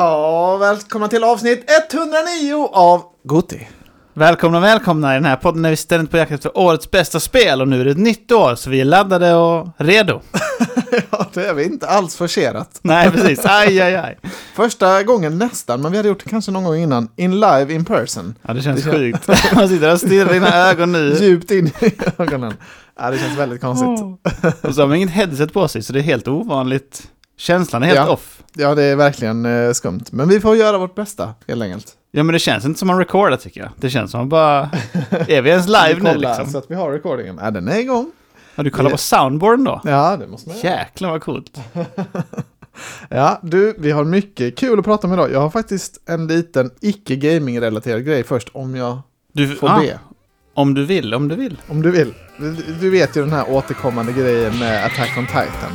Ja, välkomna till avsnitt 109 av Goti. Välkomna, välkomna. I den här podden är vi ständigt på jakt efter årets bästa spel och nu är det ett nytt år så vi är laddade och redo. ja, det är vi inte alls forcerat. Nej, precis. Aj, aj, aj. Första gången nästan, men vi hade gjort det kanske någon gång innan, in live in person. Ja, det känns det sjukt. Man sitter och stirrar i dina ögon nu. Djupt in i ögonen. Ja, det känns väldigt konstigt. Oh. Och så har man inget headset på sig, så det är helt ovanligt. Känslan är helt ja. off. Ja, det är verkligen eh, skumt. Men vi får göra vårt bästa, helt enkelt. Ja, men det känns inte som man recordar tycker jag. Det känns som att bara... är vi ens live nu liksom? så att vi har recordingen. Ja, den är igång. Ja, du kollar på soundboarden då? Ja, det måste man göra. Jäklar vad coolt. ja, du, vi har mycket kul att prata om idag. Jag har faktiskt en liten icke-gaming-relaterad grej först, om jag du, får ah, be. Om du vill, om du vill. Om du vill. Du, du vet ju den här återkommande grejen med Attack on Titan.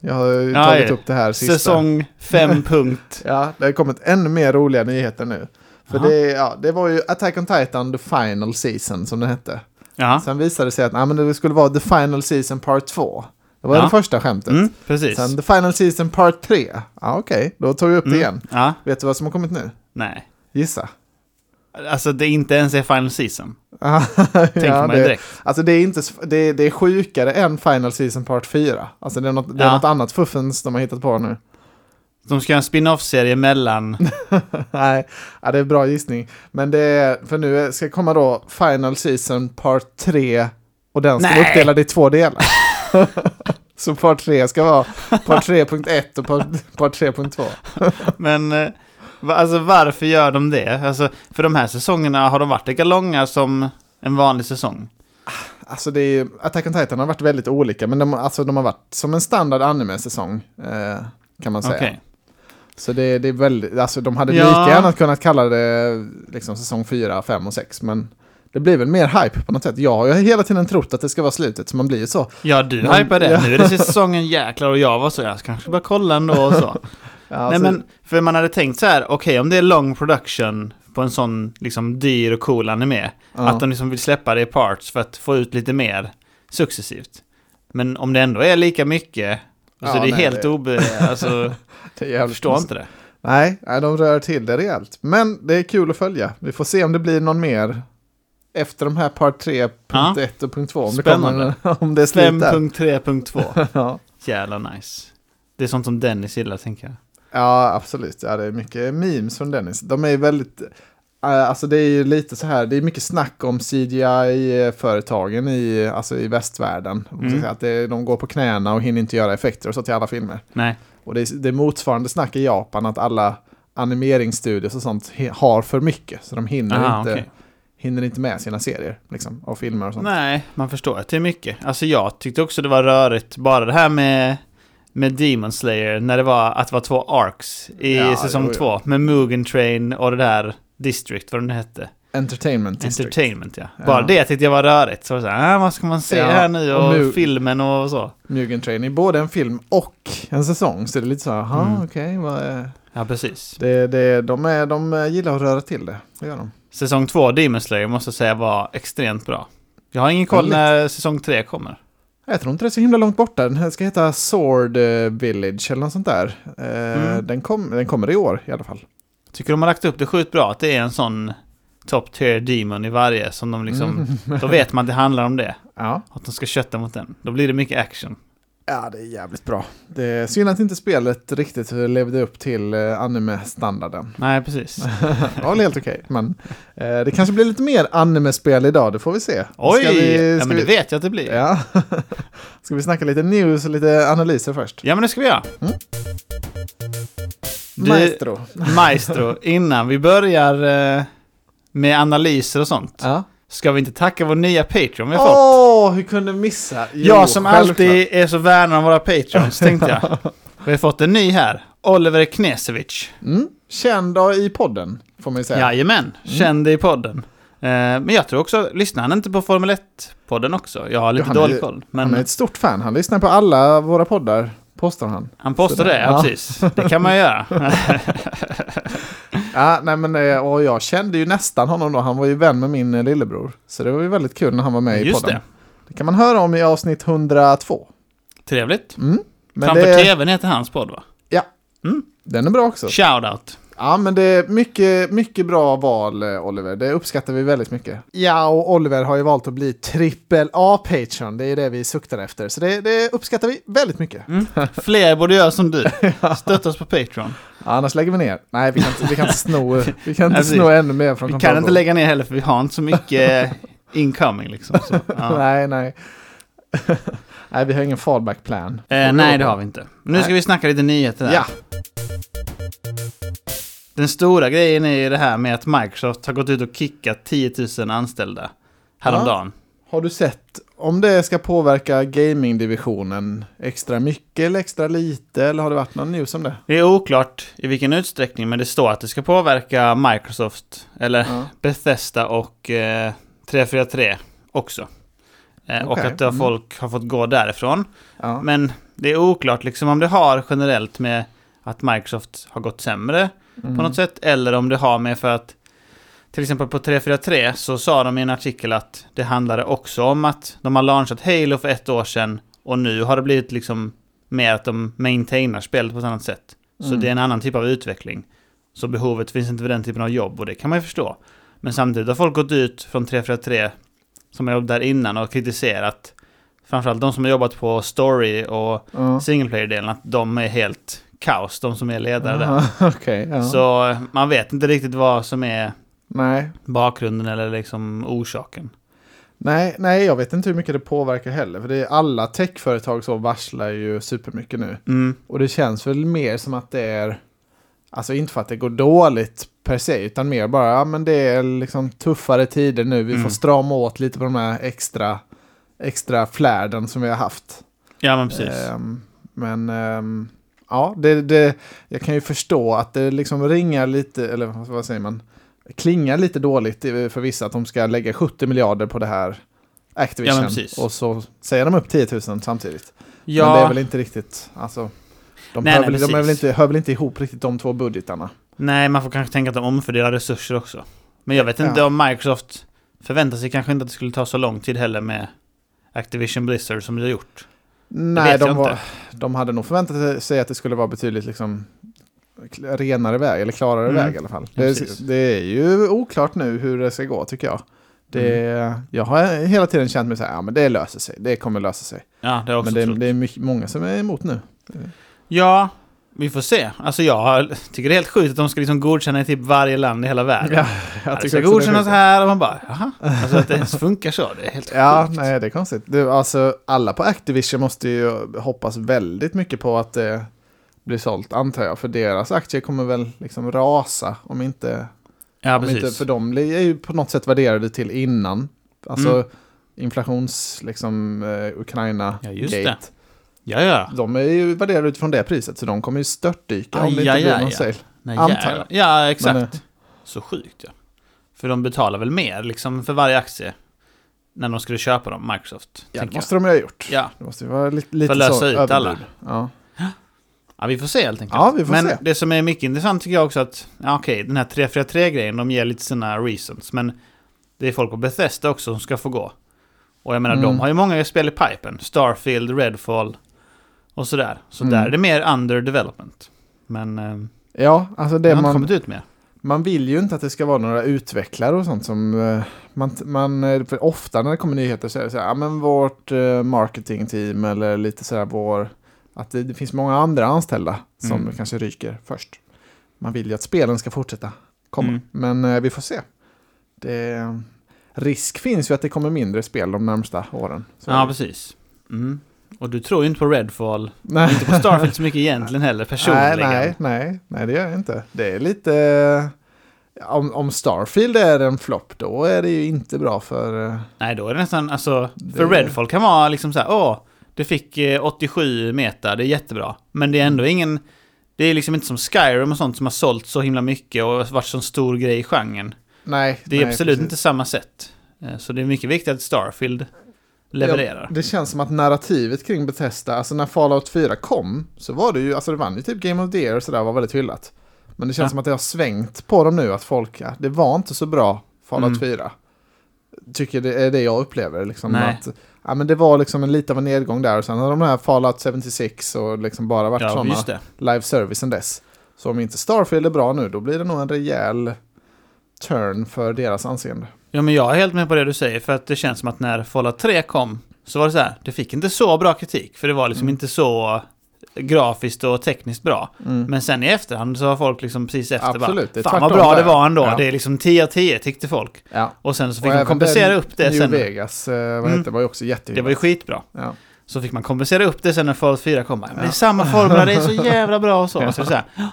Jag har ja, tagit upp det här sista. Säsong 5 punkt. ja, det har kommit ännu mer roliga nyheter nu. För det, ja, det var ju Attack on Titan The Final Season som det hette. Ja. Sen visade det sig att nej, men det skulle vara The Final Season Part 2. Det var ja. det första skämtet. Mm, precis. Sen The Final Season Part 3. Ja, okej. Okay. Då tog vi upp det mm. igen. Ja. Vet du vad som har kommit nu? Nej. Gissa. Alltså det inte ens är Final Season. Tänker ja, man direkt. Alltså det är, inte, det, det är sjukare än Final Season Part 4. Alltså det är något, det är något annat fuffens de har hittat på nu. De ska göra en spin-off-serie mellan... Nej, ja, det är bra gissning. Men det är, för nu ska komma då Final Season Part 3 och den ska vara uppdelad i två delar. Så Part 3 ska vara Part 3.1 och Part, part 3.2. Men... Alltså varför gör de det? Alltså, för de här säsongerna, har de varit lika långa som en vanlig säsong? Alltså det är ju, Attack on Titan har varit väldigt olika, men de, alltså, de har varit som en standard anime-säsong, eh, kan man säga. Okay. Så det, det är väldigt, alltså de hade ja. lika gärna kunnat kalla det liksom säsong 4, 5 och 6, men det blir väl mer hype på något sätt. Jag har hela tiden trott att det ska vara slutet, så man blir ju så. Ja, du men, hypar det. Ja. Nu är det säsongen jäklar och jag var så, jag kanske bara kolla ändå och så. Ja, alltså... Nej men, för man hade tänkt så här, okej okay, om det är long production på en sån liksom dyr och cool anime, ja. att de liksom vill släppa det i parts för att få ut lite mer successivt. Men om det ändå är lika mycket, ja, så det är nej, helt det... obe... Alltså, jag förstår inte det. Nej, nej, de rör till det rejält. Men det är kul att följa. Vi får se om det blir någon mer efter de här part 3.1 ja. och punkt 2. Om Spännande. Det kommer, om det är slut 5.3.2. ja. Jävla nice. Det är sånt som Dennis gillar, tänker jag. Ja, absolut. Ja, det är mycket memes från Dennis. De är väldigt... Uh, alltså det är ju lite så här, det är mycket snack om CGI-företagen i, alltså i västvärlden. Mm. Att det, de går på knäna och hinner inte göra effekter och så till alla filmer. Nej. Och det är, det är motsvarande snack i Japan, att alla animeringsstudios och sånt har för mycket. Så de hinner, Aha, inte, okay. hinner inte med sina serier liksom, och filmer och sånt. Nej, man förstår att det är mycket. Alltså jag tyckte också det var rörigt, bara det här med med Demon Slayer när det var att det var två arcs i ja, säsong två. Med Mugen Train och det där District, vad det nu hette. Entertainment District. Entertainment, ja. ja. Bara det tyckte jag var rörigt. Så, så här, ah, vad ska man se ja, här nu och, och filmen och så. Mugen Train är både en film och en säsong. Så det är lite så här, mm. okej, okay, Ja, precis. Det, det, de, är, de gillar att röra till det, det gör de. Säsong två, Demon Slayer, måste jag säga var extremt bra. Jag har ingen koll när säsong tre kommer. Jag tror inte det är så himla långt borta. Den ska heta Sword eh, Village eller något sånt där. Eh, mm. Den, kom, den kommer i år i alla fall. Tycker de har lagt upp det sjukt bra att det är en sån top tier demon i varje som de liksom... Mm. Då vet man att det handlar om det. Ja. Att de ska kötta mot den. Då blir det mycket action. Ja, det är jävligt bra. Det är synd att inte spelet riktigt levde upp till eh, anime-standarden. Nej, precis. det var väl helt okej, men eh, det kanske blir lite mer anime-spel idag, det får vi se. Oj, ska vi, ska ja, men det vi... vet jag att det blir. Ja. ska vi snacka lite news och lite analyser först? Ja, men det ska vi göra. Mm. Du, maestro. Maestro, innan vi börjar eh, med analyser och sånt. Ja. Ska vi inte tacka vår nya Patreon vi har fått? Åh, hur kunde missa? Jo, jag som självklart. alltid är så värn om våra Patreons, tänkte jag. Vi har fått en ny här. Oliver Knesevic. Mm. Känd i podden, får man ju säga. Jajamän, mm. känd i podden. Eh, men jag tror också, lyssnar han inte på Formel 1-podden också? Jag har lite jo, dålig koll. Men... Han är ett stort fan, han lyssnar på alla våra poddar. Postar han. Han postar det, ja, precis. Det kan man göra. ja, nej men eh, och jag kände ju nästan honom då. Han var ju vän med min eh, lillebror. Så det var ju väldigt kul när han var med Just i podden. Det. det kan man höra om i avsnitt 102. Trevligt. Mm. Men Framför det... tvn heter hans podd va? Ja. Mm. Den är bra också. Shoutout. Ja, men det är mycket, mycket bra val, eh, Oliver. Det uppskattar vi väldigt mycket. Ja, och Oliver har ju valt att bli trippel A-patron. Det är det vi suktar efter. Så det, det uppskattar vi väldigt mycket. Mm. Fler borde göra som du. Stötta oss på Patreon. Annars lägger vi ner. Nej, vi kan inte, vi kan inte sno, vi kan inte sno ännu mer från Vi kan inte lägga ner heller, för vi har inte så mycket incoming liksom. Så, ja. nej, nej. nej, vi har ingen fallback plan. Eh, nej, det har vi inte. Nu nej. ska vi snacka lite nyheter här. Ja. Den stora grejen är ju det här med att Microsoft har gått ut och kickat 10 000 anställda häromdagen. Ja. Har du sett om det ska påverka gamingdivisionen extra mycket eller extra lite? Eller har det varit någon news om det? Det är oklart i vilken utsträckning, men det står att det ska påverka Microsoft, eller ja. Bethesda och eh, 343 också. Eh, okay. Och att mm. folk har fått gå därifrån. Ja. Men det är oklart liksom om det har generellt med att Microsoft har gått sämre mm. på något sätt. Eller om det har med för att till exempel på 343 så sa de i en artikel att det handlade också om att de har launchat Halo för ett år sedan och nu har det blivit liksom mer att de maintainar spelet på ett annat sätt. Så mm. det är en annan typ av utveckling. Så behovet finns inte för den typen av jobb och det kan man ju förstå. Men samtidigt har folk gått ut från 343 som har jobbat där innan och kritiserat framförallt de som har jobbat på story och mm. single player-delen att de är helt kaos, de som är ledare där. okay, ja. Så man vet inte riktigt vad som är nej. bakgrunden eller liksom orsaken. Nej, nej, jag vet inte hur mycket det påverkar heller. För det är alla techföretag så varslar ju supermycket nu. Mm. Och det känns väl mer som att det är, alltså inte för att det går dåligt per se, utan mer bara, ja men det är liksom tuffare tider nu. Vi mm. får strama åt lite på de här extra, extra flärden som vi har haft. Ja, men precis. Um, men um, ja, det, det, jag kan ju förstå att det liksom ringar lite, eller vad säger man, klingar lite dåligt för vissa att de ska lägga 70 miljarder på det här Activision. Ja, och så säger de upp 10 000 samtidigt. Ja. Men det är väl inte riktigt, alltså, de, nej, hör, nej, väl, de väl inte, hör väl inte ihop riktigt de två budgetarna. Nej, man får kanske tänka att de omfördelar resurser också. Men jag vet inte ja. om Microsoft förväntar sig kanske inte att det skulle ta så lång tid heller med Activision Blizzard som det har gjort. Nej, de, var, de hade nog förväntat sig att det skulle vara betydligt liksom renare väg, eller klarare mm. väg i alla fall. Det, det, är ju oklart nu hur det ska gå tycker jag. Det, mm. Jag har hela tiden känt mig så här, ja men det löser sig, det kommer lösa sig. Ja, det också Men det, det är mycket, många som är emot nu. Ja, vi får se. Alltså jag tycker det är helt sjukt att de ska liksom godkänna i typ varje land i hela världen. Ja, jag tycker det ska godkännas här och man bara, jaha. Alltså att det ens funkar så, det är helt Ja, sjukt. nej det är konstigt. Det, alltså alla på Activision måste ju hoppas väldigt mycket på att det blir sålt, antar jag. För deras aktier kommer väl liksom rasa om inte... Ja, om precis. Inte, för de är ju på något sätt värderade till innan. Alltså mm. inflations, liksom, uh, Ukraina-gate. Ja, Ja, ja. De är ju värderade utifrån det priset, så de kommer ju störtdyka om det inte blir ja, någon sale. Nej, Antar jag. Ja, exakt. Men, så sjukt ja. För de betalar väl mer liksom för varje aktie när de skulle köpa dem, Microsoft? Ja, det måste jag. de ju ha gjort. Ja. Det måste ju vara lite, lite för att lösa ut överbud. alla. Ja. Ja, vi får se helt enkelt. Ja, vi får men se. det som är mycket intressant tycker jag också att, ja okej, den här 343-grejen, de ger lite sina reasons, men det är folk på Bethesda också som ska få gå. Och jag menar, mm. de har ju många spel i pipen. Starfield, Redfall, och sådär. Så mm. där är det mer under development. Men eh, ja, alltså det, har man, inte kommit ut med. Man vill ju inte att det ska vara några utvecklare och sånt som eh, man, man eh, för ofta när det kommer nyheter så är det så här, ja men vårt marketingteam eller lite så här vår, att det, det finns många andra anställda som mm. kanske ryker först. Man vill ju att spelen ska fortsätta komma, mm. men vi får se. Det, risk finns ju att det kommer mindre spel de närmsta åren. Så ja, precis. Mm. Och du tror ju inte på Redfall. Nej. Inte på Starfield så mycket egentligen heller, personligen. Nej, nej, nej, nej, det gör jag inte. Det är lite... Om, om Starfield är en flopp, då är det ju inte bra för... Eh, nej, då är det nästan, alltså, det... för Redfall kan vara liksom så här, åh, det fick 87 eh, meter, det är jättebra. Men det är ändå ingen... Det är liksom inte som Skyrim och sånt som har sålt så himla mycket och varit så stor grej i genren. Nej. Det är nej, absolut precis. inte samma sätt. Eh, så det är mycket viktigt att Starfield levererar. Ja, det känns som att narrativet kring Bethesda, alltså när Fallout 4 kom, så var det ju, alltså det vann ju typ Game of the Year och sådär, var väldigt hyllat. Men det känns ja. som att det har svängt på dem nu, att folk, ja, det var inte så bra Fallout mm. 4. Tycker det är det jag upplever, liksom Nej. att ja, men det var liksom en lite av en nedgång där. Och sen har de här Fallout 76 och liksom bara varit Ja, sådana live service sen dess. Så om inte Starfield är bra nu, då blir det nog en rejäl turn för deras anseende. Ja, men jag är helt med på det du säger, för att det känns som att när Fallout 3 kom, så var det så här, det fick inte så bra kritik, för det var liksom Mm. inte så grafiskt och tekniskt bra. Mm. Men sen i efterhand så har folk liksom precis efter Absolut, bara, fan vad bra det där." var ändå, Ja. det är liksom 10 av 10 tyckte folk. Ja. Och sen så Och fick man även kompensera upp det New sen. Vegas, eh, vad Mm. det, var ju också jättehyvat. Det var ju skitbra. Ja. Så fick man kompensera upp det sen när Fallout 4 kom. Men det är samma formula, det är så jävla bra och så. Ja. så, så här, "Åh,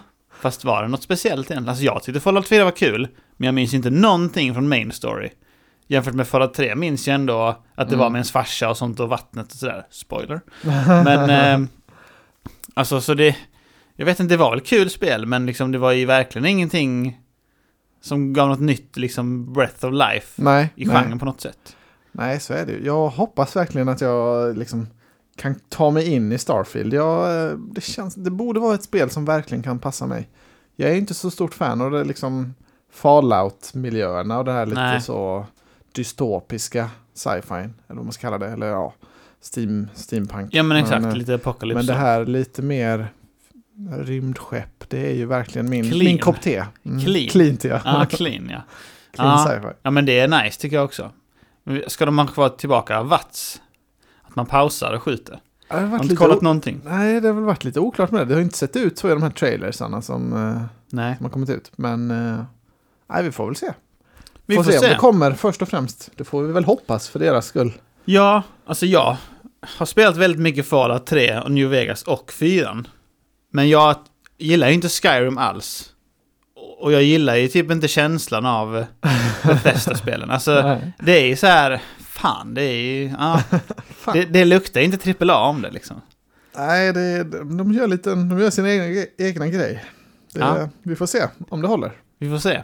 fast var det något speciellt egentligen? Alltså jag tyckte Fallout 4 var kul, men jag minns inte någonting från main story. Jämfört med Fallout 3 minns jag ändå att det Mm. var med ens farsa och sånt och vattnet och sådär. Spoiler. Men, eh, alltså så det... Jag vet inte, det var väl kul spel, men liksom det var ju verkligen ingenting som gav något nytt, liksom breath of life Nej, i nej. genren på något sätt. nej, så är det ju. Jag hoppas verkligen att jag liksom kan ta mig in i Starfield. Jag, eh, det, känns, det borde vara ett spel som verkligen kan passa mig. Jag är inte så stort fan av det liksom Fallout-miljöerna och det här lite Nej. så dystopiska sci-fi, eller vad man ska kalla det, eller ja, steam, steampunk. Ja men exakt, eh, lite apocalypse. Men det här lite mer rymdskepp, det är ju verkligen min, Clean. min kopp te. Mm, Clean. Cleant ja. Ja, clean ja. Clean Ja. Ja men det är nice tycker jag också. Men Ska de ha kvar tillbaka Vats? Att man pausar och skjuter? Det har Har inte kollat någonting? Nej, det har väl varit lite oklart med det. Det har inte sett ut så i de här trailersarna som, eh, Nej. som har kommit ut. Men eh, nej, vi får väl se. Vi får, får se, se. om det kommer först och främst. Det får vi väl hoppas för deras skull. Ja, alltså jag har spelat väldigt mycket Fallout 3 och New Vegas och 4. Men jag gillar ju inte Skyrim alls. Och jag gillar ju typ inte känslan av Bethesda-spelen. Alltså, det är ju så här, fan, det är ju, ja, det, det luktar inte AAA om det liksom. Nej, det, de, gör lite, de gör sin egna, egna grej. Det, Ja. Vi får se om det håller. Vi får se.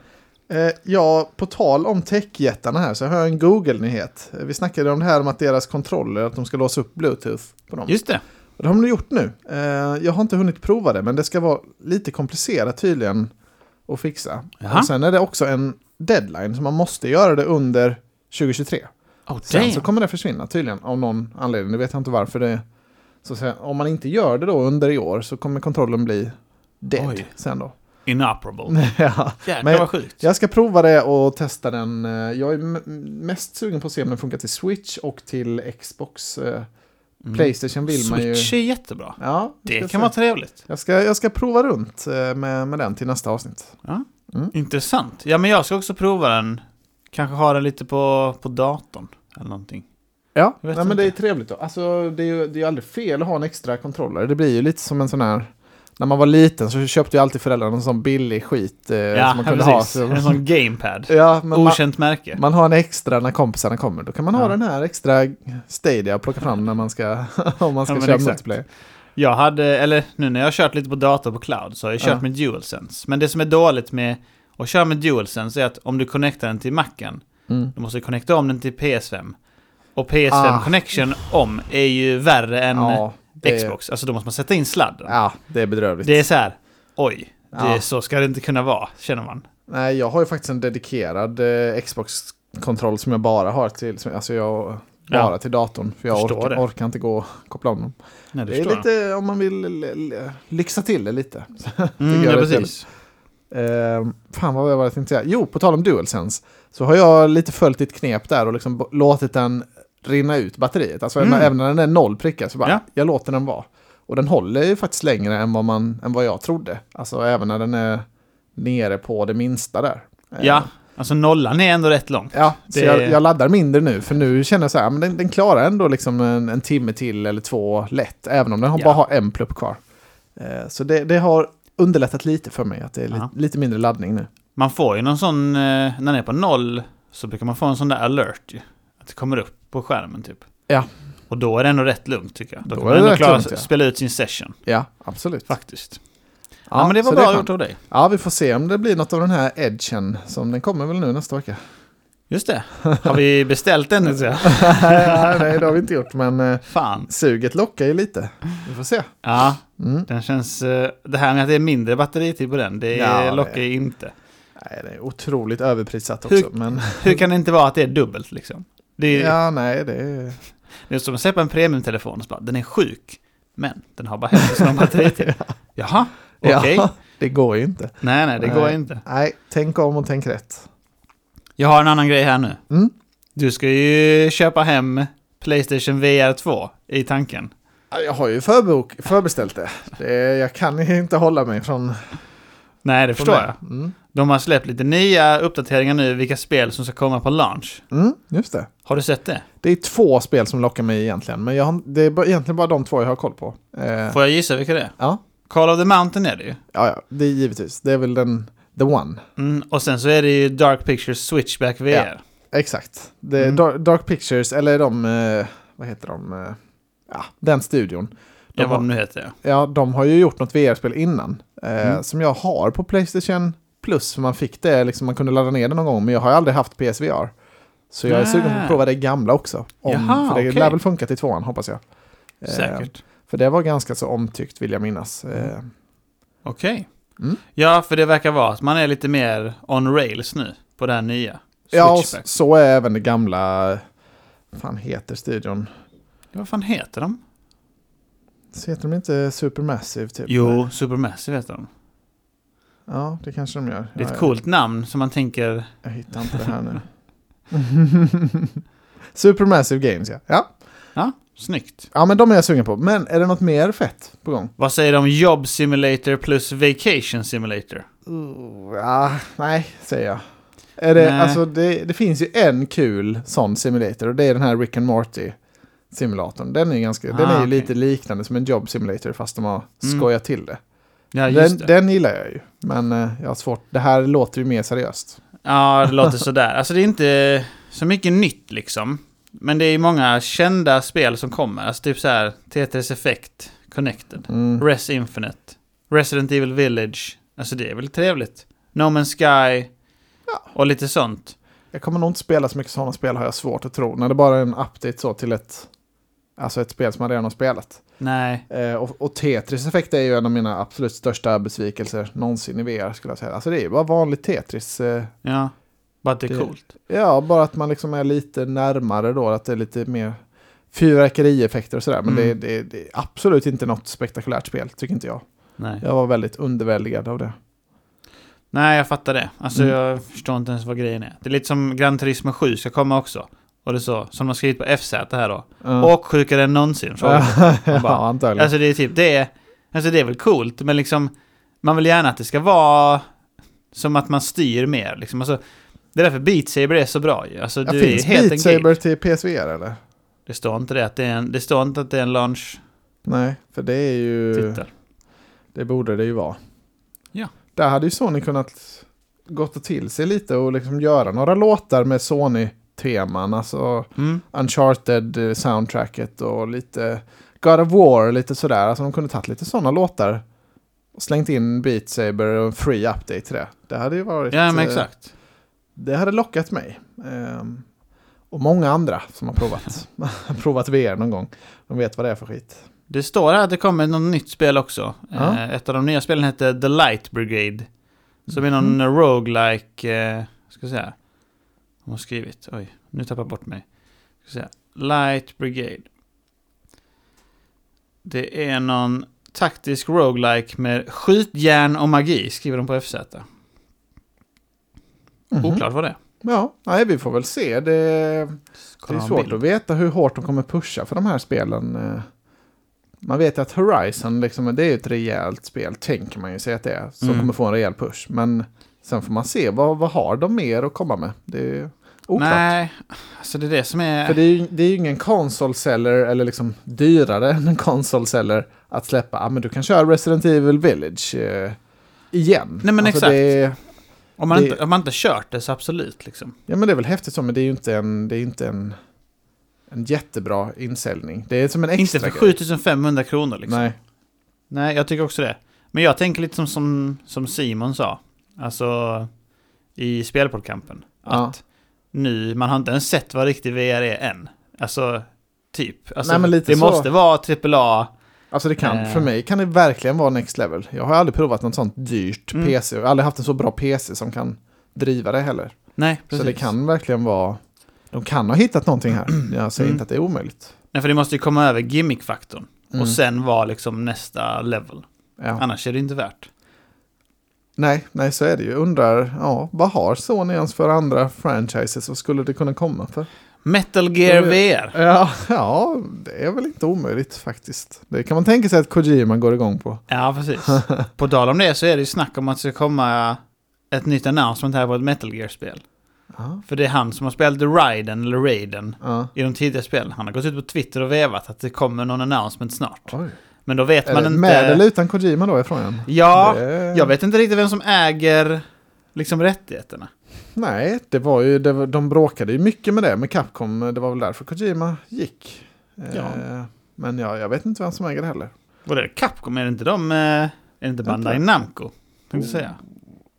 Eh, ja, på tal om techjättarna här så har jag en Google-nyhet. Eh, Vi snackade om det här om att deras kontroller, att de ska låsa upp Bluetooth på dem. Just det. Och det har de gjort nu. Eh, jag har inte hunnit prova det, men det ska vara lite komplicerat tydligen att fixa. Jaha. Och sen är det också en deadline, så man måste göra det under 2023. Oh, Sen damn. så kommer det försvinna tydligen, av någon anledning. Det vet jag inte varför det så säga, Om man inte gör det då under i år så kommer kontrollen bli dead Oj. sen då. Inoperable. ja. Jäklar Men- vad sjukt. Jag ska prova det och testa den. eh, Jag är mest sugen på att se om den funkar till Switch och till Xbox. eh, Mm. Playstation vill man ju... Switch är jättebra. Ja, Det kan se. vara trevligt. Jag ska, jag ska prova runt eh, med, med den till nästa avsnitt. Ja. Mm. Intressant. Ja, men jag ska också prova den. Kanske ha den lite på, på datorn. Eller någonting. Ja, Jag vet Nej, men det är trevligt då. Alltså, det är ju det är ju aldrig fel att ha en extra kontroller. Det blir ju lite som en sån här... När man var liten så köpte ju alltid föräldrarna en sån billig skit eh, Ja, som man kunde precis. ha. Så, En sån gamepad. ja, men man, Okänt märke. man har en extra när kompisarna kommer. Då kan man ha Ja. den här extra Stadia och plocka fram när man ska, om man ska Ja, köra multiplayer. Jag hade, eller nu när jag har kört lite på dator på cloud så har jag kört Ja. med DualSense. Men det som är dåligt med att köra med DualSense är att om du connectar den till Macen, Mm. du måste connecta om den till PS5. Och PS5 Ah. Connection om är ju värre än Ja, det, Xbox. Alltså då måste man sätta in sladden. Ja, det är bedrövligt. Det är så här, oj, det Ja. så ska det inte kunna vara, känner man. Nej, jag har ju faktiskt en dedikerad eh, Xbox-kontroll som jag bara har till, som, alltså jag, Ja. bara till datorn. För jag orkar, det. orkar inte gå och koppla om dem. Nej, Det är lite, om man vill lyxa till det lite. Mm, ja, jag det precis. Eh, fan vad var jag tänkte säga? Jo, på tal om DualSense. Så har jag lite följt ditt knep där och liksom låtit den rinna ut batteriet. Alltså Mm. även när den är noll prickar så bara, Ja. jag låter den vara. Och den håller ju faktiskt längre än vad, man, än vad jag trodde. Alltså även när den är nere på det minsta där. Eh, Ja, alltså nollan är ändå rätt långt. Ja, så Det- jag, jag laddar mindre nu, för nu känner jag så här, men den, den klarar ändå liksom en, en timme till eller två lätt, även om den har, Ja. bara har en plupp kvar. Eh, så det, det har underlättat lite för mig, att det är li, Ja. lite mindre laddning nu. Man får ju någon sån, eh, när den är på noll, så brukar man få en sån där alert ju. Att det kommer upp på skärmen typ. Ja. Och då är det ändå rätt lugnt tycker jag. Då, Då kan är man ändå klara lugnt, ja. spela ut sin session. Ja, absolut. Faktiskt. Ja, men det var bra gjort av dig. Ja, vi får se om det blir något av den här edgen, som den kommer väl nu nästa vecka. Just det. Har vi beställt den nu så? Nej, det har vi inte gjort, men eh, Fan. suget lockar ju lite. Vi får se. Ja, Mm. den känns... eh, Det här med att det är mindre batteritid på den, det Ja, lockar ju inte. Nej, det är otroligt överprissatt också, Hur- men Hur kan det inte vara att det är dubbelt liksom? Det är, ja, nej, det är... Det är som att släppa en premiumtelefon och så bara, den är sjuk. Men den har bara hälften lång batteritid. Jaha, okej. Okay. Ja, det går ju inte. Nej, nej, det nej. går inte. Nej, tänk om och tänk rätt. Jag har en annan grej här nu. Mm. Du ska ju köpa hem Playstation VR 2 i tanken. Jag har ju förbok, förbeställt det. det. Jag kan inte hålla mig från... Nej, det förstår jag. Mm. De har släppt lite nya uppdateringar nu, vilka spel som ska komma på launch. Mm, just det. Har du sett det? Det är två spel som lockar mig egentligen, men har, det är egentligen bara de två jag har koll på. Eh, Får jag gissa vilka det är? Ja. Call of the Mountain är det ju. Ja, ja, det är givetvis. Det är väl den, the one. Mm, och sen så är det ju Dark Pictures Switchback VR. Ja, exakt. Mm. Dark, Dark, Pictures, eller de, eh, vad heter de? Eh, ja, den studion. De ja, vad de nu heter. Ja. ja, de har ju gjort något VR-spel innan. Eh, mm. Som jag har på Playstation Plus, för man fick det, liksom, man kunde ladda ner det någon gång, men jag har aldrig haft PSVR. Så jag är sugen på att prova det gamla också. Om, Jaha, för det okay. lär väl funka till tvåan, hoppas jag. Säkert. Eh, för det var ganska så omtyckt, vill jag minnas. Eh, Okej. Okay. Mm. Ja, för det verkar vara att man är lite mer on rails nu på det här nya. Ja, så är även det gamla... Vad fan heter studion? Vad fan heter de? Så heter de inte Supermassive typ? Jo, Supermassive heter de. Ja, det kanske de gör. Det är ett ja, coolt ja. namn som man tänker... Jag hittar inte det här nu. Supermassive Games, ja. Ja. Ja, snyggt. Ja, men de är jag sugen på. Men är det något mer fett på gång? Vad säger du om Job Simulator plus Vacation Simulator? Uh, ja, nej, säger jag. Är det, alltså, det, det, finns ju en kul sån simulator och det är den här Rick and Morty simulatorn. Den är, ganska, ah, den är okay. lite liknande som en job simulator fast de har mm. skojat till det. Ja, den, det. den gillar jag ju. Men uh, jag har svårt. Det här låter ju mer seriöst. Ja, det låter sådär. Alltså det är inte så mycket nytt liksom. Men det är många kända spel som kommer. Alltså typ så här Tetris Effect Connected. Mm. Res Infinite. Resident Evil Village. Alltså det är väl trevligt. No Man's Sky. Ja. Och lite sånt. Jag kommer nog inte spela så mycket sådana spel har jag svårt att tro. När det bara är en update så till ett, alltså ett spel som man redan har spelat. Nej. Eh, och, och, Tetris Effect är ju en av mina absolut största besvikelser någonsin i VR skulle jag säga. Alltså det är ju bara vanligt Tetris. Eh, ja, bara att det är det, coolt. Ja, bara att man liksom är lite närmare då, att det är lite mer fyrverkerieffekter och sådär. Men mm. det, det, det, är absolut inte något spektakulärt spel, tycker inte jag. Nej. Jag var väldigt underväldigad av det. Nej, jag fattar det. Alltså mm. jag förstår inte ens vad grejen är. Det är lite som Gran Turismo 7 ska komma också. Och det så, som de skrivit på FZ här då. Mm. Och sjukare än någonsin. Så ja, antagligen. Alltså det är typ, det är, alltså det är väl coolt, men liksom, man vill gärna att det ska vara som att man styr mer liksom. Alltså, det är därför Beat Saber är så bra ju. Alltså, ja, det finns är helt Beat Saber till PSVR eller? Det står inte det att det är en, det står inte att det är en launch. Nej, för det är ju... Titel. Det borde det ju vara. Ja. Där hade ju Sony kunnat gått till sig lite och liksom göra några låtar med Sony-teman. Alltså mm. Uncharted-soundtracket och lite God of War, lite sådär. Alltså de kunde tagit lite sådana låtar och slängt in Beat Saber och en free update till det. Det hade ju varit... Ja, men exakt. Det hade lockat mig. Um, och många andra som har provat. provat VR någon gång. De vet vad det är för skit. Det står här att det kommer något nytt spel också. Ja. Eh, ett av de nya spelen heter The Light Brigade. Som är någon mm. roguelike, eh, ska jag säga. De har skrivit, oj, nu tappar jag bort mig. Ska säga. Light Brigade. Det är någon taktisk roguelike med skjutjärn och magi, skriver de på FZ. Mm -hmm. Oklart vad det är. Ja, nej, vi får väl se. Det, det är svårt att veta hur hårt de kommer pusha för de här spelen. Man vet att Horizon, liksom, det är ett rejält spel, tänker man ju sig att det är, som mm. kommer få en rejäl push. Men sen får man se, vad, vad har de mer att komma med? Det är oklart. Nej, alltså det är det som är... För det är ju, det är ju ingen console-seller, eller liksom dyrare än en console-seller, att släppa, ja men du kan köra Resident Evil Village eh, igen. Nej men alltså exakt. Det, om, man det, inte, om man inte kört det så absolut liksom. Ja men det är väl häftigt så, men det är ju inte en... Det är inte en en jättebra insäljning. Det är som en extra Inte för 7500 kronor liksom. Nej. Nej, jag tycker också det. Men jag tänker lite som, som, som Simon sa. Alltså i spelpodcampen. Ja. Att nu, man har inte ens sett vad riktig VR är än. Alltså, typ. Alltså, Nej, det så. måste vara AAA. Alltså det kan, eh. för mig kan det verkligen vara next level. Jag har aldrig provat något sånt dyrt mm. PC. Jag har aldrig haft en så bra PC som kan driva det heller. Nej, precis. Så det kan verkligen vara de kan ha hittat någonting här. Jag säger mm. inte att det är omöjligt. Nej, för det måste ju komma över gimmick-faktorn. Mm. Och sen vara liksom nästa level. Ja. Annars är det inte värt. Nej, nej så är det ju. Undrar, ja, vad har Sony ens för andra franchises och skulle det kunna komma för? Metal Gear VR. Ja, ja, det är väl inte omöjligt faktiskt. Det kan man tänka sig att Kojima går igång på. Ja, precis. på tal om det så är det ju snack om att det ska komma ett nytt announcement här på ett Metal Gear-spel. Ja. För det är han som har spelat The Raiden, eller Raiden, ja. i de tidiga spelen. Han har gått ut på Twitter och vevat att det kommer någon announcement snart. Oj. Men då vet är man inte... Med eller utan Kojima då ifrån igen? Ja, det... jag vet inte riktigt vem som äger liksom rättigheterna. Nej, det var ju, det var, de bråkade ju mycket med det med Capcom. Det var väl därför Kojima gick. Ja. Eh, men ja, jag vet inte vem som äger det heller. Var det Capcom? Är det inte de? Eh, är det inte Bandai Namco? Tänkte oh. säga.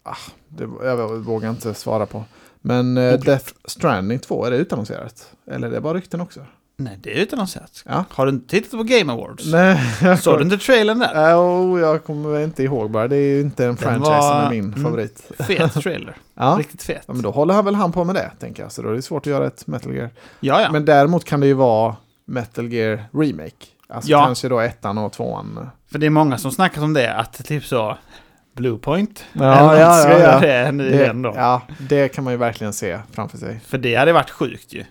Ah, det, jag vågar inte svara på. Men eh, okay. Death Stranding 2, är det utannonserat? Eller är det bara rykten också? Nej, det är utannonserat. Ja. Har du inte tittat på Game Awards? Nej. Såg du inte trailern där? Ja, oh, jag kommer inte ihåg bara. Det är ju inte en franchise som är min mm, favorit. Fet trailer. ja. Riktigt fet. Ja, men då håller han väl han på med det, tänker jag. Så då är det svårt att göra ett Metal Gear. Ja, ja. Men däremot kan det ju vara Metal Gear Remake. Alltså ja. kanske då ettan och tvåan. För det är många som snackar om det, att typ så Bluepoint. Ja, ja, ja, göra det nu det, igen då. Ja, det kan man ju verkligen se framför sig. För det hade varit sjukt ju.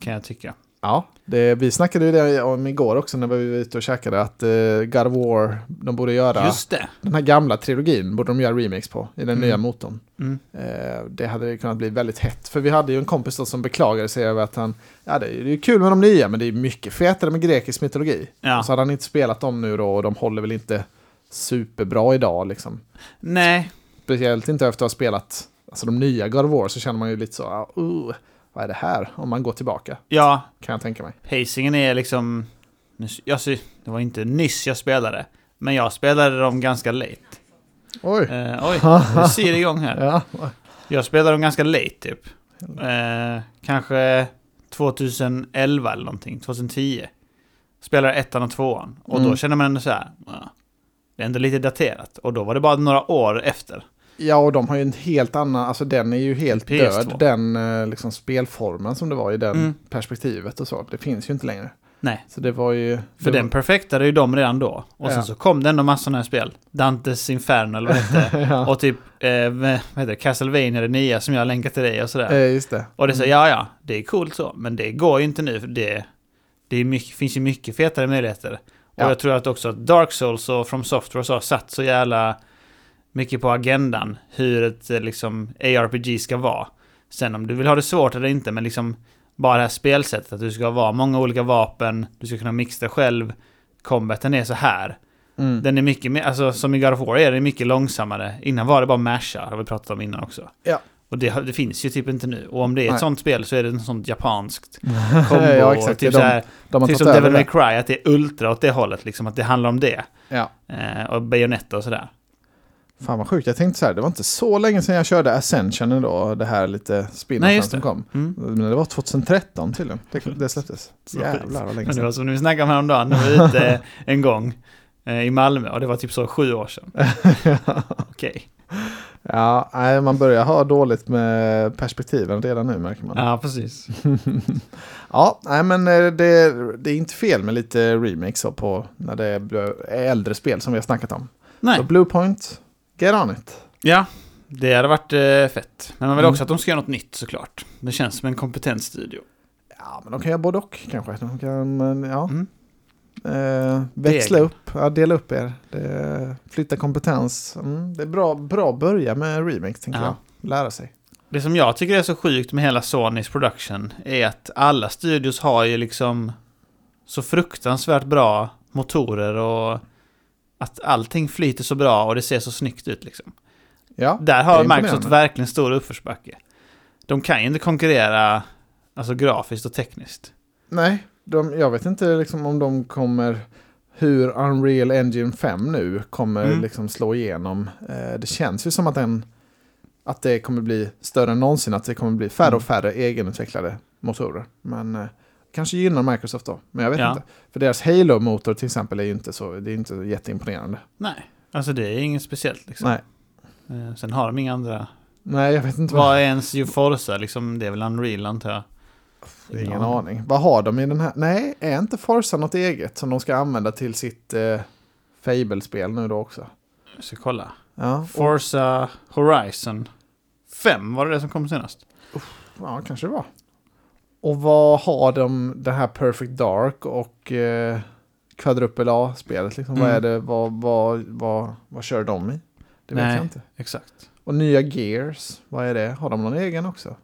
Kan jag tycka. Ja, det, vi snackade ju det om igår också när vi var ute och käkade att uh, God of War, de borde göra Just det. den här gamla trilogin, borde de göra remakes på i den mm. nya motorn. Mm. Uh, det hade kunnat bli väldigt hett, för vi hade ju en kompis då som beklagade sig över att han, ja det är ju kul med de nya, men det är mycket fetare med grekisk mytologi. Ja. Och så hade han inte spelat dem nu då och de håller väl inte superbra idag liksom. Nej. Speciellt inte efter att ha spelat alltså, de nya God of War så känner man ju lite så, uh, vad är det här? Om man går tillbaka. Ja. Kan jag tänka mig. Pacingen är liksom... Alltså, det var inte nyss jag spelade. Men jag spelade dem ganska late. Oj. Eh, oj, nu ser det igång här. ja. Jag spelade dem ganska late typ. Eh, kanske 2011 eller någonting. 2010. Spelade ettan och tvåan. Och mm. då känner man ändå så här. Det är ändå lite daterat. Och då var det bara några år efter. Ja, och de har ju en helt annan, alltså den är ju helt PS2. död, den eh, liksom spelformen som det var i den mm. perspektivet och så. Det finns ju inte längre. Nej. Så det var ju... För den perfektade ju de redan då. Och ja. sen så kom det ändå massor här spel. Dantes Inferno eller vad heter ja. Och typ, eh, vad heter det, Castlevania det nya som jag länkar till dig och sådär. Eh, just det. Och det säger mm. ja ja, det är coolt så. Men det går ju inte nu. För det, det är mycket, finns ju mycket fetare möjligheter. Och ja. jag tror att också att Dark Souls och From Software så har satt så jävla mycket på agendan hur ett eh, liksom ARPG ska vara. Sen om du vill ha det svårt eller inte, men liksom bara det här spelsättet att du ska ha många olika vapen, du ska kunna mixa själv. Combaten är så här. Mm. Den är mycket mer, alltså som i God of War är den mycket långsammare. Innan var det bara masha, har vi pratat om innan också. Ja. Och det, det, finns ju typ inte nu. Och om det är ett Nej. sånt spel så är det en sånt japanskt kombo. ja, exakt. Typ de, såhär, de typ som Devil May Cry, att det är ultra åt det hållet. Liksom, att det handlar om det. Ja. Eh, och Bayonetta och sådär. Fan vad sjukt, jag tänkte så här, det var inte så länge sedan jag körde Ascension ändå, det här lite spin som kom. Mm. Men det var 2013 tydligen, det, det släpptes. Jävlar vad länge sedan. Det var som vi snackade om häromdagen, när vi var ute en gång eh, i Malmö och det var typ så sju år sedan. Okej. Okay. Ja, nej, man börjar ha dåligt med perspektiven redan nu märker man. Ja, precis. ja, nej, men eh, det, det, är inte fel med lite remakes på när det är äldre spel som vi har snackat om. Nej. Så Bluepoint, get on it. Ja, det hade varit eh, fett. Men man vill mm. också att de ska göra något nytt såklart. Det känns som en kompetent studio. Ja, men de kan göra både och kanske. De kan, ja. Mm. Eh, växla upp, ja, dela upp er. Det, flytta kompetens. Mm, det är bra, bra att börja med remake, tänker ja. jag. Lära sig. Det som jag tycker är så sjukt med hela Sonys production är att alla studios har ju liksom så fruktansvärt bra motorer och att allting flyter så bra och det ser så snyggt ut liksom. Ja, Där har Microsoft verkligen stor uppförsbacke. De kan ju inte konkurrera alltså grafiskt och tekniskt. Nej, de, jag vet inte liksom om de kommer, hur Unreal Engine 5 nu kommer mm. liksom slå igenom. Eh, det känns ju som att den, att det kommer bli större än någonsin, att det kommer bli färre och mm. färre egenutvecklade motorer. Men eh, kanske gynnar Microsoft då, men jag vet ja. inte. För deras Halo-motor till exempel är ju inte så, det är inte jätteimponerande. Nej, alltså det är inget speciellt liksom. Nej. Eh, sen har de inga andra. Nej, jag vet inte. Vad är ens Forza liksom? Det är väl Unreal antar jag. Ingen ja. aning. Vad har de i den här? Nej, är inte Forza något eget som de ska använda till sitt eh, Fable-spel nu då också? Jag ska kolla. Ja, Forza Horizon 5 var det det som kom senast? Ja, kanske det var. Och vad har de, det här Perfect Dark och eh, Quadruple A-spelet? Liksom? Mm. Vad är det, vad, vad, vad, vad kör de i? Det vet Nej, jag inte. exakt. Och nya Gears, vad är det? Har de någon egen också?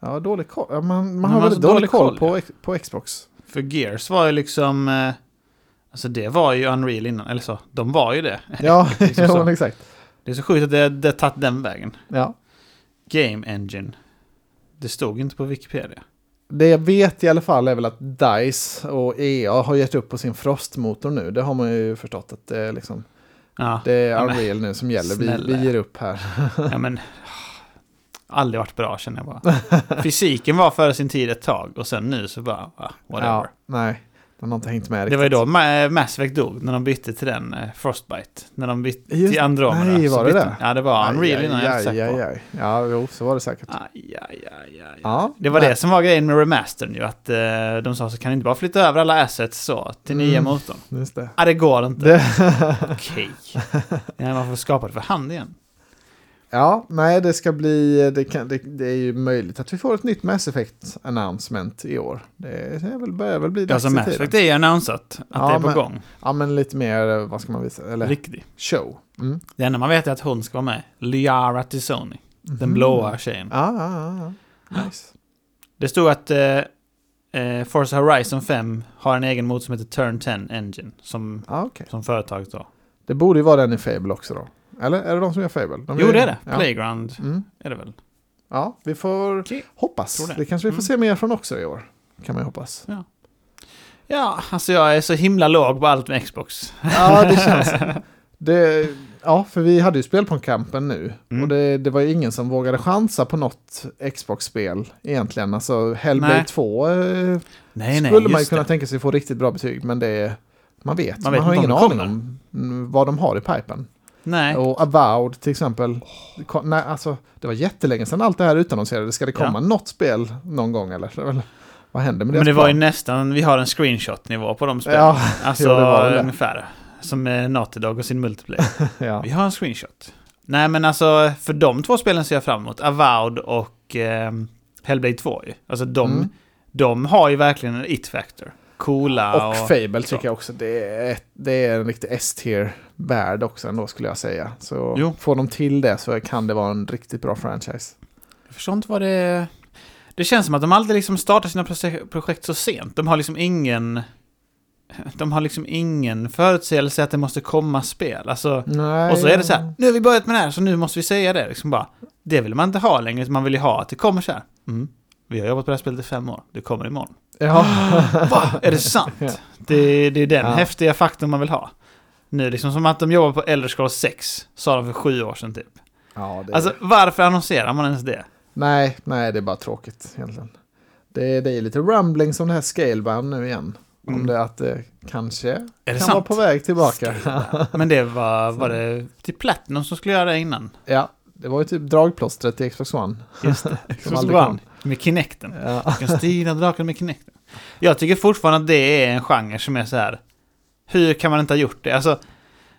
Ja, dålig koll. Ja, man, man har väldigt dålig koll, koll på, på Xbox. För Gears var ju liksom... Eh, alltså det var ju Unreal innan, eller så. De var ju det. Ja, liksom ja exakt. Det är så sjukt att det, det tagit den vägen. Ja. Game Engine. Det stod inte på Wikipedia. Det jag vet i alla fall är väl att DICE och EA har gett upp på sin Frostmotor nu. Det har man ju förstått att det är liksom... Ja, det är Unreal nu som gäller. Vi, vi ger upp här. ja, men aldrig varit bra känner jag bara. Fysiken var före sin tid ett tag och sen nu så bara, whatever. Ja, nej. De har inte hängt med riktigt. Det var ju då Mass Effect dog, när de bytte till den uh, Frostbite. När de bytte Just, till Andromeda. Nej, var det det? Ja, det var Unreal innan jag aj, aj, aj. Ja, jo, så var det säkert. Aj, aj, aj, aj. Ja, det var nej. det som var grejen med remastern ju, att uh, de sa så kan ni inte bara flytta över alla assets så till mm, nya motorn. Just det. Ja, det går inte. Okej. Okay. Ja, man får skapa det för hand igen. Ja, nej det ska bli, det, kan, det, det, är ju möjligt att vi får ett nytt Mass Effect announcement i år. Det är väl, börjar väl bli dags Alltså Mass Effect är ju annonsat, att ja, det är på men, gång. Ja, men lite mer, vad ska man visa? Eller, Riktig. Show. Mm. Det enda man vet är att hon ska vara med. Liara Tizoni. Mm. Den blåa tjejen. Ja, ja, ja. Nice. Det stod att eh, eh, Forza Horizon 5 har en egen motor som heter Turn 10 Engine. Som, ah, okay. som företaget då. Det borde ju vara den i Fable också då. Eller är det de som gör Fable? De jo, det är det. Ja. Playground mm. är det väl. Ja, vi får okay. hoppas. Det. det. kanske vi får mm. se mer från också i år. Kan man ju hoppas. Ja. ja, alltså jag är så himla låg på allt med Xbox. Ja, det känns... Det, ja, för vi hade ju spel på campen nu. Mm. Och det, det var ju ingen som vågade chansa på något Xbox-spel egentligen. Alltså Hellblade nej. 2 eh, nej, nej, skulle man ju kunna det. tänka sig få riktigt bra betyg. Men det man vet, man, man vet har ingen aning om vad de har i pipen. Nej. Och Avowed till exempel. Oh. Nej, alltså, det var jättelänge sedan allt det här utannonserades. Ska det komma ja. något spel någon gång eller? Vad händer med det? Men det var ju nästan, vi har en screenshot-nivå på de spelen. Ja, alltså jo, ungefär. Som med Naughty Dog och sin multiplayer. ja. Vi har en screenshot. Nej men alltså, för de två spelen ser jag fram emot. Avowed och eh, Hellblade 2 ju. Alltså de, mm. de har ju verkligen en it-factor coola. Och, och Fable tycker jag också. Det är, det är en riktig S-tier-värld också ändå skulle jag säga. Så jo. får de till det så kan det vara en riktigt bra franchise. Jag förstår inte vad det... Det känns som att de alltid liksom startar sina projekt så sent. De har liksom ingen... De har liksom ingen förutsägelse att det måste komma spel. Alltså, Nej, och så är det så här, nu har vi börjat med det här så nu måste vi säga det. Liksom bara, det vill man inte ha längre, man vill ju ha att det kommer så här. Mm. Vi har jobbat på det här spelet i fem år, det kommer imorgon. Ja. Va? Är det sant? Ja. Det, det är den ja. häftiga faktorn man vill ha. Nu liksom som att de jobbar på Elder Scrolls 6, sa de för sju år sedan typ. Ja, det... Alltså varför annonserar man ens det? Nej, nej det är bara tråkigt egentligen. Det, det är lite rumbling som det här Scalebound nu igen. Mm. Om det att det kanske är det kan sant? vara på väg tillbaka. Men det var, var det till Platinum som skulle göra det innan? Ja, det var ju typ dragplåstret till Xbox One. Just det, Xbox One. Med Kinecten. Ja. Du kan styra draken med Kinecten. Jag tycker fortfarande att det är en genre som är så här. Hur kan man inte ha gjort det? Alltså,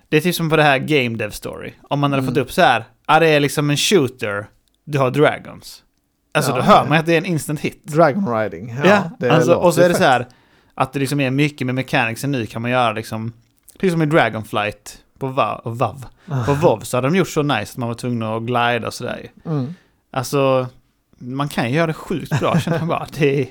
det är typ som på det här Game Dev Story. Om man hade mm. fått upp så här. Ja, det är liksom en shooter. Du har dragons. Alltså ja, då hör man att det är en instant hit. Dragon riding. Ja, ja alltså, och så är det så här. Att det liksom är mycket med mechanicsen nu kan man göra liksom. Precis som i Dragonflight på VAV. VAV. På VOV så hade de gjort så nice att man var tvungen att glida och sådär. Mm. Alltså, man kan ju göra det sjukt bra känner jag bara. Det är,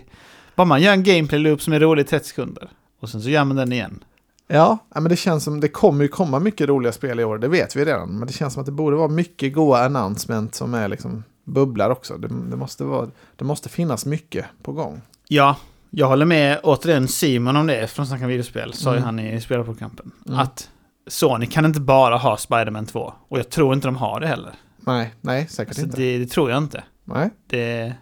bara man gör en gameplay loop som är rolig i 30 sekunder. Och sen så gör man den igen. Ja, men det känns som det kommer ju komma mycket roliga spel i år, det vet vi redan. Men det känns som att det borde vara mycket goa announcement som är liksom bubblar också. Det, det måste, vara, det måste finnas mycket på gång. Ja, jag håller med återigen Simon om det från Snacka videospel, sa mm. ju han i spelarprogrampen. Mm. Att Sony kan inte bara ha Spiderman 2. Och jag tror inte de har det heller. Nej, nej, säkert alltså, inte. Det, det, tror jag inte. Nej. Det...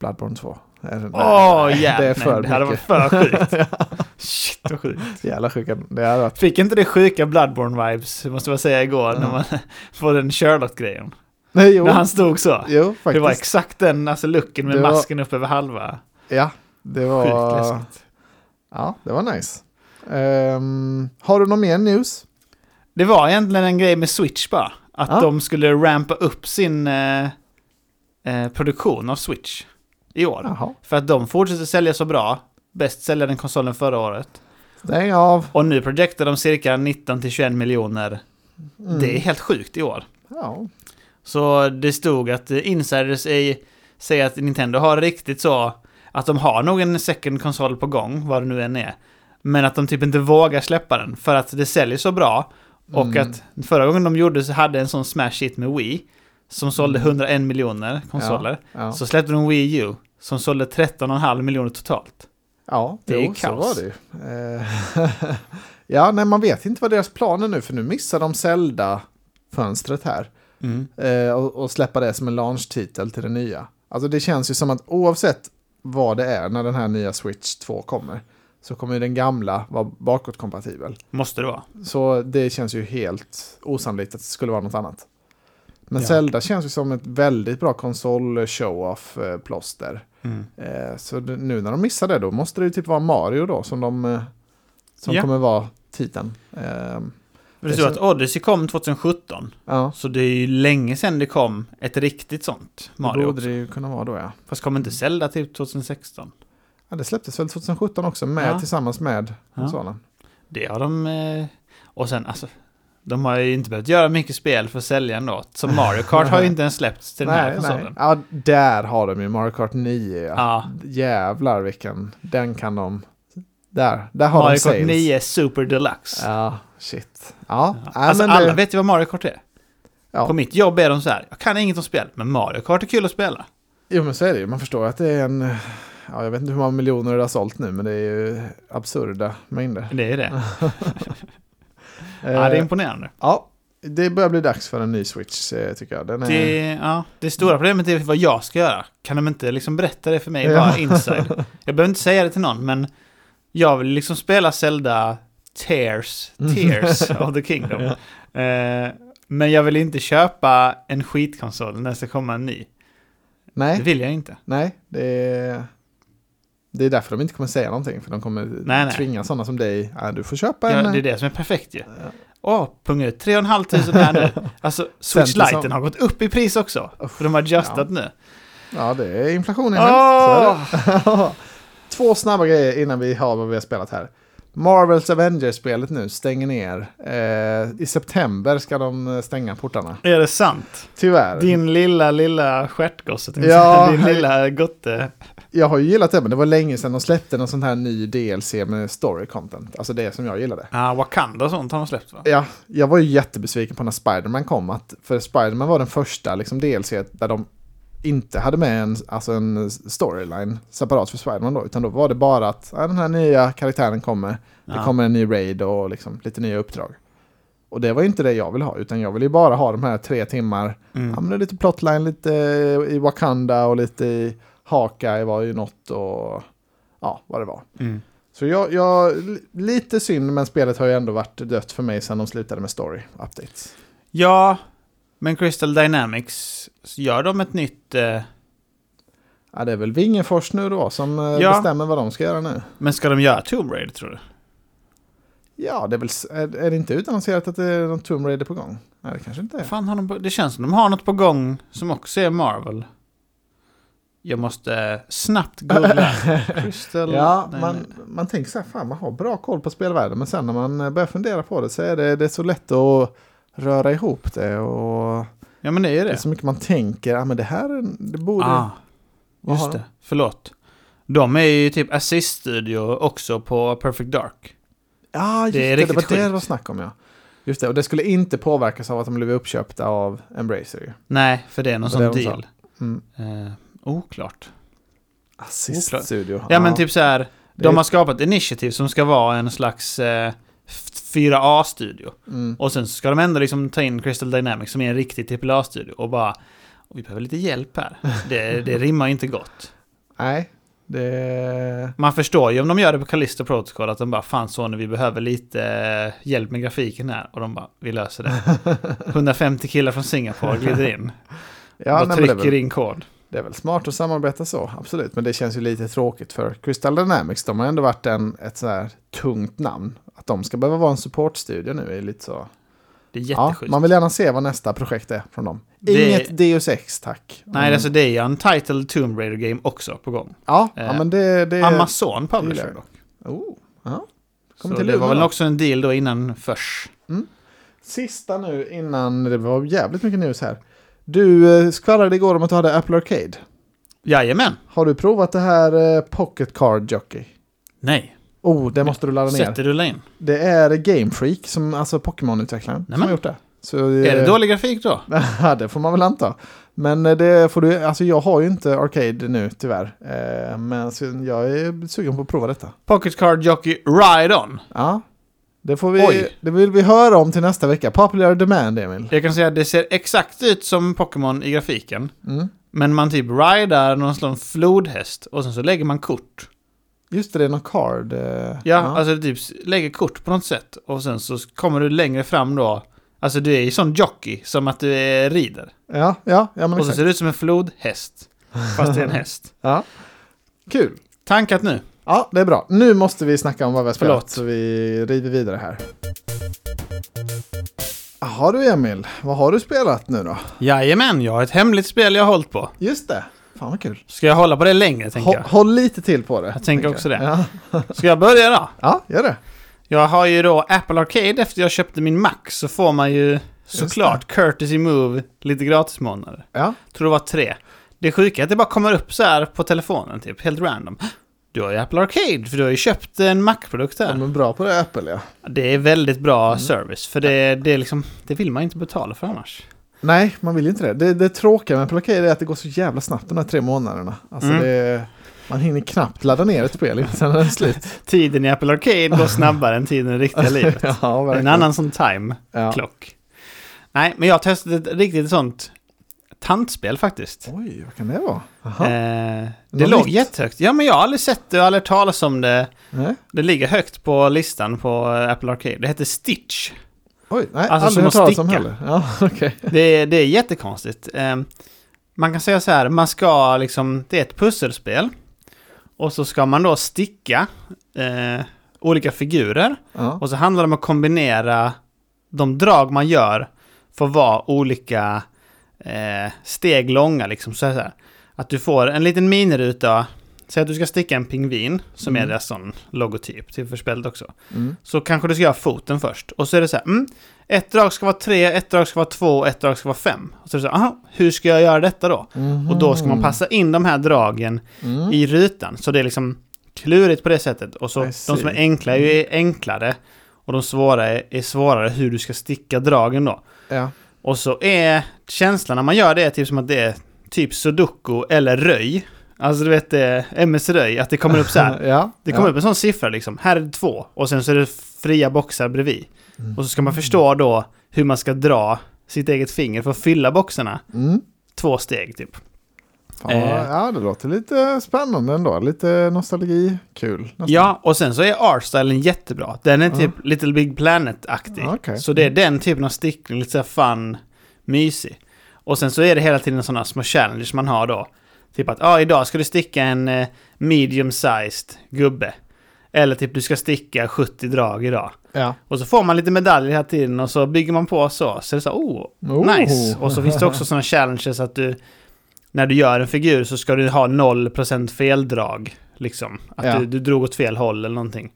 Bloodborne 2. Åh, oh, yeah, det är för nej, Det hade varit för sjukt. Shit vad sjukt. Jävla sjuka. Det hade varit... Fick inte det sjuka Bloodborne-vibes, måste jag säga, igår mm. när man får den Sherlock-grejen? Nej, jo. När han stod så. Jo, faktiskt. Det var exakt den alltså, looken med det masken var... upp över halva. Ja, det var... Ja, det var nice. Um, har du någon mer news? Det var egentligen en grej med Switch bara. Att ja. de skulle rampa upp sin eh, eh, produktion av Switch i år. Jaha. För att de fortsätter sälja så bra. Bäst säljande konsolen förra året. Stäng av. Och nu projektar de cirka 19-21 miljoner. Mm. Det är helt sjukt i år. Ja. Så det stod att insiders i, säger att Nintendo har riktigt så att de har nog en second konsol på gång, vad det nu än är. Men att de typ inte vågar släppa den för att det säljer så bra. Och mm. att förra gången de gjorde så hade en sån smash hit med Wii. Som sålde 101 mm. miljoner konsoler. Ja, ja. Så släppte de Wii U. Som sålde 13,5 miljoner totalt. Ja, det är jo, kaos. Så var det eh, Ja, nej man vet inte vad deras plan är nu. För nu missar de Zelda-fönstret här. Mm. Eh, och, och släppa det som en launch-titel till det nya. Alltså det känns ju som att oavsett vad det är när den här nya Switch 2 kommer så kommer den gamla vara bakåtkompatibel. Måste det vara. Så det känns ju helt osannolikt att det skulle vara något annat. Men ja. Zelda känns ju som ett väldigt bra konsol-show-off-plåster. Mm. Eh, så nu när de missar det då måste det ju typ vara Mario då som, de, eh, som ja. kommer vara titeln. Eh, det står att Odyssey kom 2017. Ja. Så det är ju länge sedan det kom ett riktigt sånt Mario. Det borde det ju kunna vara då ja. Fast kommer inte Zelda till 2016? Ja, det släpptes väl 2017 också med, ja. tillsammans med konsolen. Ja. Det har de... Eh, och sen alltså... De har ju inte behövt göra mycket spel för att sälja ändå. Så Mario Kart har ju inte ens släppts till den här konsolen. Nej. Ja, där har de ju Mario Kart 9. Ja. ja. Jävlar vilken... Den kan de... Där, där har Mario de sales. Kart 9 Super Deluxe. Ja, shit. Ja. ja. Alltså alla det... vet ju vad Mario Kart är. Ja. På mitt jobb är de så här, jag kan inget om spel, men Mario Kart är kul att spela. Jo men så är det ju, man förstår att det är en ja, jag vet inte hur många miljoner det har sålt nu, men det är ju absurda mängder. Det är det. ja, det är eh, imponerande. Ja, det börjar bli dags för en ny Switch, eh, tycker jag. Den är... det, ja, det stora problemet är vad jag ska göra. Kan de inte liksom berätta det för mig, bara inside? Jag behöver inte säga det till någon, men jag vill liksom spela Zelda Tears, Tears of the Kingdom. Ja. Eh, men jag vill inte köpa en skitkonsol när det ska komma en ny. Nej. Det vill jag inte. Nej, det är... Det är därför de inte kommer säga någonting, för de kommer nej, nej. tvinga sådana som dig, ja, du får köpa en... Ja, det är det som är perfekt ju. Åh, oh, punga ut 3 500 här nu. Alltså, Switch Lite som... har gått upp i pris också. För de har adjustat ja. nu. Ja, det är inflation i oh! Två snabba grejer innan vi har vad vi har spelat här. Marvels Avengers-spelet nu stänger ner. Eh, I september ska de eh, stänga portarna. Är det sant? Tyvärr. Din lilla, lilla stjärtgosse. Ja, din lilla gotte. Jag har ju gillat det, men det var länge sedan de släppte någon sån här ny DLC med story content. Alltså det som jag gillade. Ja, ah, Wakanda och sånt har de släppt va? Ja, jag var ju jättebesviken på när Spiderman kom. Att, för Spiderman var den första liksom, DLC där de inte hade med en, alltså en storyline separat för Spiderman då, utan då var det bara att ja, den här nya karaktären kommer, ja. det kommer en ny raid och liksom lite nya uppdrag. Och det var inte det jag ville ha, utan jag ville ju bara ha de här tre timmar, mm. ja men lite plotline, lite i Wakanda och lite i Hawkeye var ju något och ja, vad det var. Mm. Så jag, jag, lite synd, men spelet har ju ändå varit dött för mig sedan de slutade med story updates. Ja, men Crystal Dynamics, gör de ett nytt... Eh... Ja, det är väl Vingefors nu då som eh, ja. bestämmer vad de ska göra nu. Men ska de göra Tomb Raider tror du? Ja, det är väl... Är, är det inte utannonserat att det är någon Tomb Raider på gång? Nej, det kanske inte är. Fan, har de det känns som de har något på gång som också är Marvel. Jag måste snabbt googla. Crystal... ja, man, man tänker så här, fan man har bra koll på spelvärlden. Men sen när man börjar fundera på det så är det, det är så lätt att röra ihop det. Och ja, men det är det. Det är så mycket man tänker, ja men det här, det borde... Ah, just det, förlåt. De är ju typ assist-studio också på Perfect Dark. Ja, just det, är det, det var det det var snack om ja. Just det, och det skulle inte påverkas av att de blev uppköpta av Embracer. Nej, för det är någon sån deal. Mm. Uh, oklart. Assist-studio. Ja, ja, men typ så här. De har skapat Initiative som ska vara en slags eh, 4A-studio. Mm. Och sen ska de ändå liksom ta in Crystal Dynamics som är en riktig AAA-studio och bara och vi behöver lite hjälp här. Det, det rimmar inte gott. Nej, det... Man förstår ju om de gör det på Callisto Protocol att de bara fan Sony vi behöver lite eh, hjälp med grafiken här. Och de bara vi löser det. 150 killar från Singapore glider in. ja, och trycker väl, in kod. Det är väl smart att samarbeta så, absolut. Men det känns ju lite tråkigt för Crystal Dynamics. De har ändå varit en, ett så här tungt namn. Att de ska behöva vara en supportstudio nu är lite så... Det är jättesjukt. Ja, man vill gärna se vad nästa projekt är från dem. Det... Inget Deus Ex, tack. Nej, mm. alltså det är ju en Title Tomb Raider Game också på gång. Ja, eh, ja men det... det Amazon publisher dock. Oh, ja. Så det var väl också en deal då innan Förs. Mm. Sista nu innan, det var jävligt mycket news här. Du eh, skvallrade igår om att du hade Apple Arcade. Jajamän. Har du provat det här eh, Pocket Card Jockey? Nej. Oh, det måste du ladda ner. Sätter du in? Det är Game Freak, som, alltså Pokémon-utvecklaren, som har gjort det. Så, är det dålig grafik då? Ja, det får man väl anta. Men eh, det får du, alltså jag har ju inte Arcade nu tyvärr. men jag är sugen på att prova detta. Pocket Card Jockey Ride On. Ja, det, får vi, det vill vi höra om till nästa vecka. Popular demand, Emil. Jag kan säga att det ser exakt ut som Pokémon i grafiken. Mm. Men man typ ridar någon slags flodhäst och sen så lägger man kort. Just det, det är någon card. Eh, ja, ja, alltså typ lägger kort på något sätt. Och sen så kommer du längre fram då. Alltså du är ju sån jockey, som att du är rider. Ja, ja, ja men Och så ser det ut som en flodhäst. Fast det är en häst. ja. Kul. Tankat nu. Ja, det är bra. Nu måste vi snacka om vad vi har spelat, Förlåt. så vi river vidare här. Jaha du Emil, vad har du spelat nu då? Jajamän, jag har ett hemligt spel jag har hållit på. Just det. Fan vad kul. Ska jag hålla på det längre, tänker jag? Håll lite till på det. Jag tänker också det. Ja. Ska jag börja då? Ja, gör det. Jag har ju då Apple Arcade, efter jag köpte min Mac så får man ju såklart Courtesy Move lite gratis månader. Ja. Tror det var tre. Det sjuka är att det bara kommer upp så här på telefonen, typ, helt random. Du har ju Apple Arcade, för du har ju köpt en Mac-produkt där. De är bra på det, Apple ja. Det är väldigt bra mm. service, för det, det, är liksom, det vill man inte betala för annars. Nej, man vill ju inte det. Det, det tråkiga med Apple Arcade är att det går så jävla snabbt de här tre månaderna. Alltså mm. det, man hinner knappt ladda ner ett spel sen är det slut. tiden i Apple Arcade går snabbare än tiden i riktiga livet. ja, en annan sån time-klock. Ja. Nej, men jag har testat ett riktigt sånt tantspel faktiskt. Oj, vad kan det vara? Eh, det låg nytt? jättehögt. Ja, men jag har aldrig sett det och aldrig talat om det. Nej. Det ligger högt på listan på Apple Arcade. Det heter Stitch. Oj, nej, alltså aldrig hört talas om heller. Ja, okay. det, det är jättekonstigt. Eh, man kan säga så här, man ska liksom, det är ett pusselspel. Och så ska man då sticka eh, olika figurer. Ja. Och så handlar det om att kombinera de drag man gör för att vara olika eh, steg långa liksom. Så här, att du får en liten miniruta. Säg att du ska sticka en pingvin, som mm. är deras sån logotyp till förspelet också. Mm. Så kanske du ska göra foten först. Och så är det så här, mm, ett drag ska vara tre, ett drag ska vara två, ett drag ska vara fem. Och så är det så här, aha, hur ska jag göra detta då? Mm. Och då ska man passa in de här dragen mm. i rutan. Så det är liksom klurigt på det sättet. Och så de som är enkla är ju enklare. Och de svåra är, är svårare hur du ska sticka dragen då. Ja. Och så är känslan när man gör det typ som att det är typ sudoku eller röj. Alltså du vet MS Röj, att det kommer upp så här. ja, det kommer ja. upp en sån siffra liksom. Här är det två och sen så är det fria boxar bredvid. Mm. Och så ska man förstå då hur man ska dra sitt eget finger för att fylla boxarna. Mm. Två steg typ. Ja, eh. ja, det låter lite spännande ändå. Lite nostalgi, kul. Nästan. Ja, och sen så är artstylen jättebra. Den är typ ja. Little Big Planet-aktig. Okay. Så det är den typen av stickning, lite så fun, mysig. Och sen så är det hela tiden sådana små challenges man har då. Typ att, ah, idag ska du sticka en eh, medium-sized gubbe. Eller typ du ska sticka 70 drag idag. Ja. Och så får man lite medaljer hela tiden och så bygger man på så. Så det är så, oh, oh. nice. Och så finns det också sådana challenges att du när du gör en figur så ska du ha 0% feldrag. Liksom. Att ja. du, du drog åt fel håll eller någonting.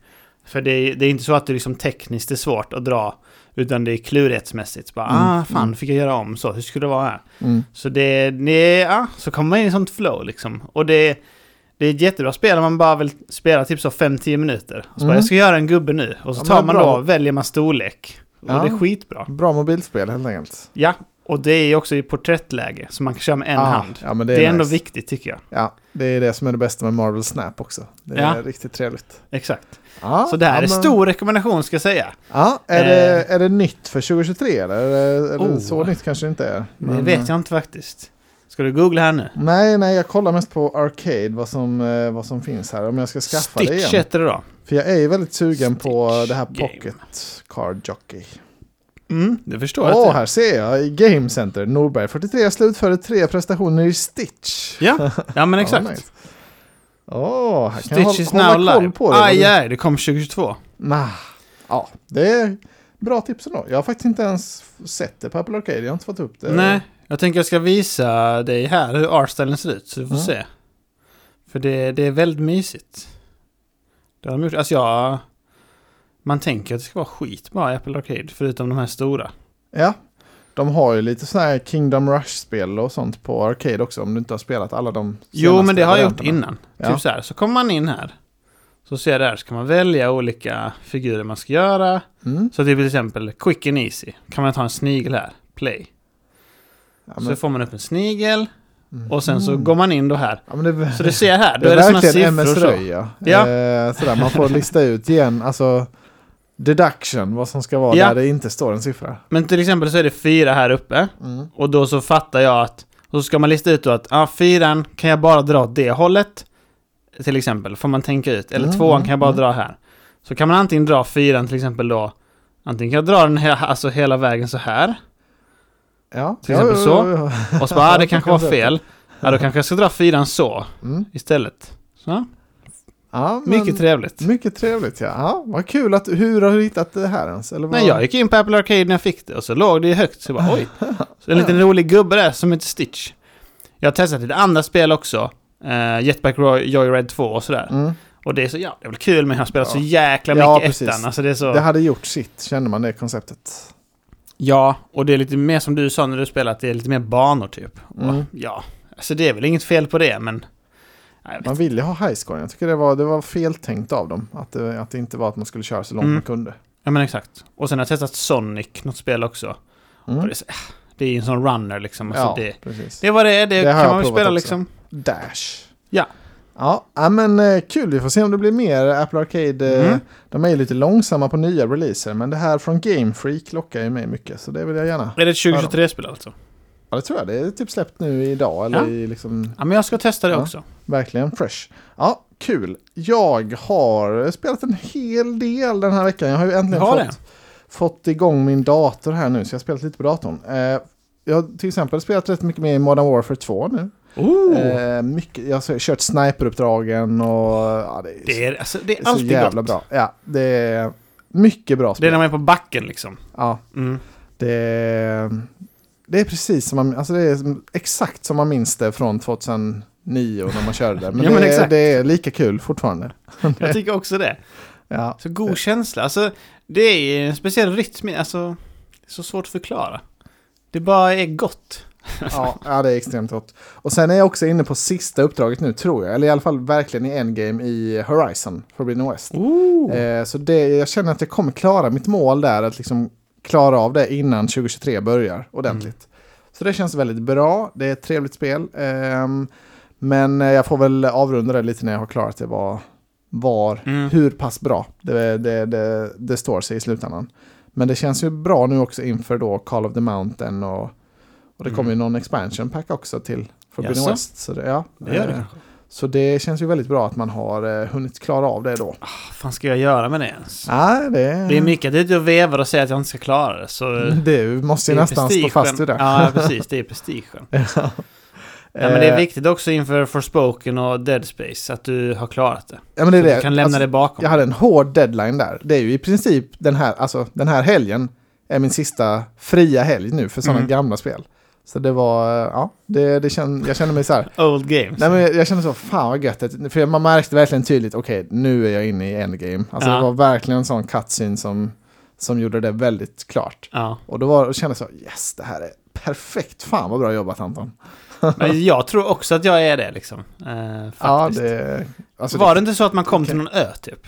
För det är, det är inte så att det liksom tekniskt är svårt att dra. Utan det är klurighetsmässigt. Bara, mm. ah, fan, mm. fick jag göra om så? Hur skulle det vara här? Mm. Så det, det, ja, så kommer man in i sånt flow liksom. Och det, det är ett jättebra spel om man bara vill spela typ så 5-10 minuter. Så bara, mm. jag ska göra en gubbe nu. Och så tar ja, man då, väljer man storlek. Och ja. det är skitbra. Bra mobilspel helt enkelt. Ja, och det är också i porträttläge, så man kan köra med en ah, hand. Ja, det är, det är ändå viktigt tycker jag. Ja, det är det som är det bästa med Marvel Snap också. Det är ja. riktigt trevligt. Exakt. Ja, så det här ja, är men... stor rekommendation ska jag säga. Ja, är, eh. det, är det nytt för 2023 eller? Eller oh. så nytt kanske det inte är? Men... Det vet jag inte faktiskt. Ska du googla här nu? Nej, nej, jag kollar mest på Arcade, vad som, eh, vad som finns här. Om jag ska skaffa Stitch det igen. heter det då. För jag är väldigt sugen Stitch på det här Pocket Game. Card Jockey. Mm, det förstår jag. Åh, oh, här ser jag Game Center. Norberg 43 slutförde tre prestationer i Stitch. Ja, ja men exakt. Åh, nice. oh, här kan Stitch is now live. På det, Aj, aj, det kom 2022. Nah. Ja, det är bra tips ändå. Jag har faktiskt inte ens sett det på Apple Arcade. Jag har inte fått upp det. Nej, jag tänker jag ska visa dig här hur artstylen ser ut så du får mm. se. För det, det är väldigt mysigt. Det har de gjort. Alltså jag... Man tänker att det ska vara skit bara i Apple Arcade, förutom de här stora. Ja, de har ju lite sådana här Kingdom Rush-spel och sånt på Arcade också, om du inte har spelat alla de Jo, men det har jag gjort innan. Ja. Typ så här, så kommer man in här. Så ser där, så kan man välja olika figurer man ska göra. Mm. Så till exempel Quick and Easy. Kan man ta en snigel här, Play. Ja, men... Så får man upp en snigel. Mm. Och sen så går man in då här. Ja, det, så du ser här, då det är, det sådana siffror. MS Röja. Ja. Eh, sådär, man får lista ut igen, alltså deduction, vad som ska vara ja. där det inte står en siffra. Men till exempel så är det fyra här uppe. Mm. Och då så fattar jag att, och så ska man lista ut då att, ja, fyran kan jag bara dra åt det hållet. Till exempel, får man tänka ut. Eller mm, tvåan kan jag bara mm. dra här. Så kan man antingen dra fyran till exempel då, antingen kan jag dra den här, alltså hela vägen så här. Ja. Till exempel ja, så. Ja, ja, och så bara, ah, det kanske var fel. Ja, då kanske jag ska dra fyran så mm. istället. Så. Ja, mycket trevligt. Mycket trevligt ja. ja. Vad kul att, hur har du hittat det här ens? Eller vad? Nej, jag gick in på Apple Arcade när jag fick det och så låg det högt så jag bara oj. Så en liten rolig gubbe där som heter Stitch. Jag har testat lite andra spel också. Uh, Jetpack Joyride 2 och sådär. Mm. Och det är så, ja, det är väl kul men jag har spelat ja. så jäkla mycket ja, ettan. Alltså det, är så... det hade gjort sitt, kände man det konceptet. Ja, och det är lite mer som du sa när du spelade, att det är lite mer banor typ. Mm. Och, ja, alltså det är väl inget fel på det, men... Man ville ha highscore. Jag tycker det var, det var feltänkt av dem. Att det, att det inte var att man skulle köra så långt mm. man kunde. Ja men exakt. Och sen har jag testat Sonic, något spel också. Mm. Det, det är ju en sån runner liksom. Alltså ja, det, precis. det var det, det, det kan man väl spela också. liksom. Dash. Ja. Ja, men eh, kul. Vi får se om det blir mer Apple Arcade. Eh, mm. De är ju lite långsamma på nya releaser, men det här från Game Freak lockar ju mig mycket. Så det vill jag gärna. Är det ett 2023-spel alltså? Ja, det tror jag. Det är typ släppt nu idag. Eller ja. i liksom... ja, men jag ska testa det ja, också. Verkligen fresh. Ja, kul. Jag har spelat en hel del den här veckan. Jag har ju äntligen fått, fått igång min dator här nu, så jag har spelat lite på datorn. Eh, jag har till exempel spelat rätt mycket med i Modern Warfare 2 nu. Eh, mycket, jag har kört sniperuppdragen och... Ja, det, är, det, är, alltså, det är alltid så jävla gott. bra. Ja, det är mycket bra spel. Det är när man är på backen liksom. Ja. Mm. Det, det är precis som man, alltså det är exakt som man minns det från 2009 när man körde det. Men, ja, men det, är, det, är lika kul fortfarande. jag tycker också det. Ja. Så god känsla. Alltså, det är en speciell rytm. Alltså, så svårt att förklara. Det bara är gott. ja, ja, det är extremt gott. Och sen är jag också inne på sista uppdraget nu, tror jag. Eller i alla fall verkligen i endgame i Horizon, Forbidden West. Eh, så det, jag känner att jag kommer klara mitt mål där, att liksom klara av det innan 2023 börjar ordentligt. Mm. Så det känns väldigt bra. Det är ett trevligt spel. Um, men jag får väl avrunda det lite när jag har klarat det var, var mm. hur pass bra det, det, det, det, står sig i slutändan. Men det känns ju bra nu också inför då Call of the Mountain och, och det kommer ju mm. någon expansion pack också till Forbidden West. Så det, ja, det gör det. Så det känns ju väldigt bra att man har eh, hunnit klara av det då. Vad ah, fan ska jag göra med det ens? Nej, det... det är mycket att du vevar och säger att jag inte ska klara det. Så du måste ju nästan stå fast vid det. Ja, precis. Det är prestigen. ja. Ja, men det är eh. viktigt också inför Forspoken och Dead Space att du har klarat det. Ja, men det är det. Du kan lämna alltså, det bakom. Jag hade en hård deadline där. Det är ju i princip den här, alltså den här helgen är min sista fria helg nu för sådana mm. gamla spel. Så det var, ja, det, det känd, jag kände mig så här. Old games. Nej, men jag kände så, fan vad gött. För man märkte verkligen tydligt, okej, okay, nu är jag inne i endgame. Alltså ja. det var verkligen en sån cutscene som, som gjorde det väldigt klart. Ja. Och då var, kände jag så, yes, det här är perfekt. Fan vad bra jobbat Anton. Men jag tror också att jag är det liksom. Eh, ja, det, alltså var det, det inte så att man kom okay. till någon ö typ?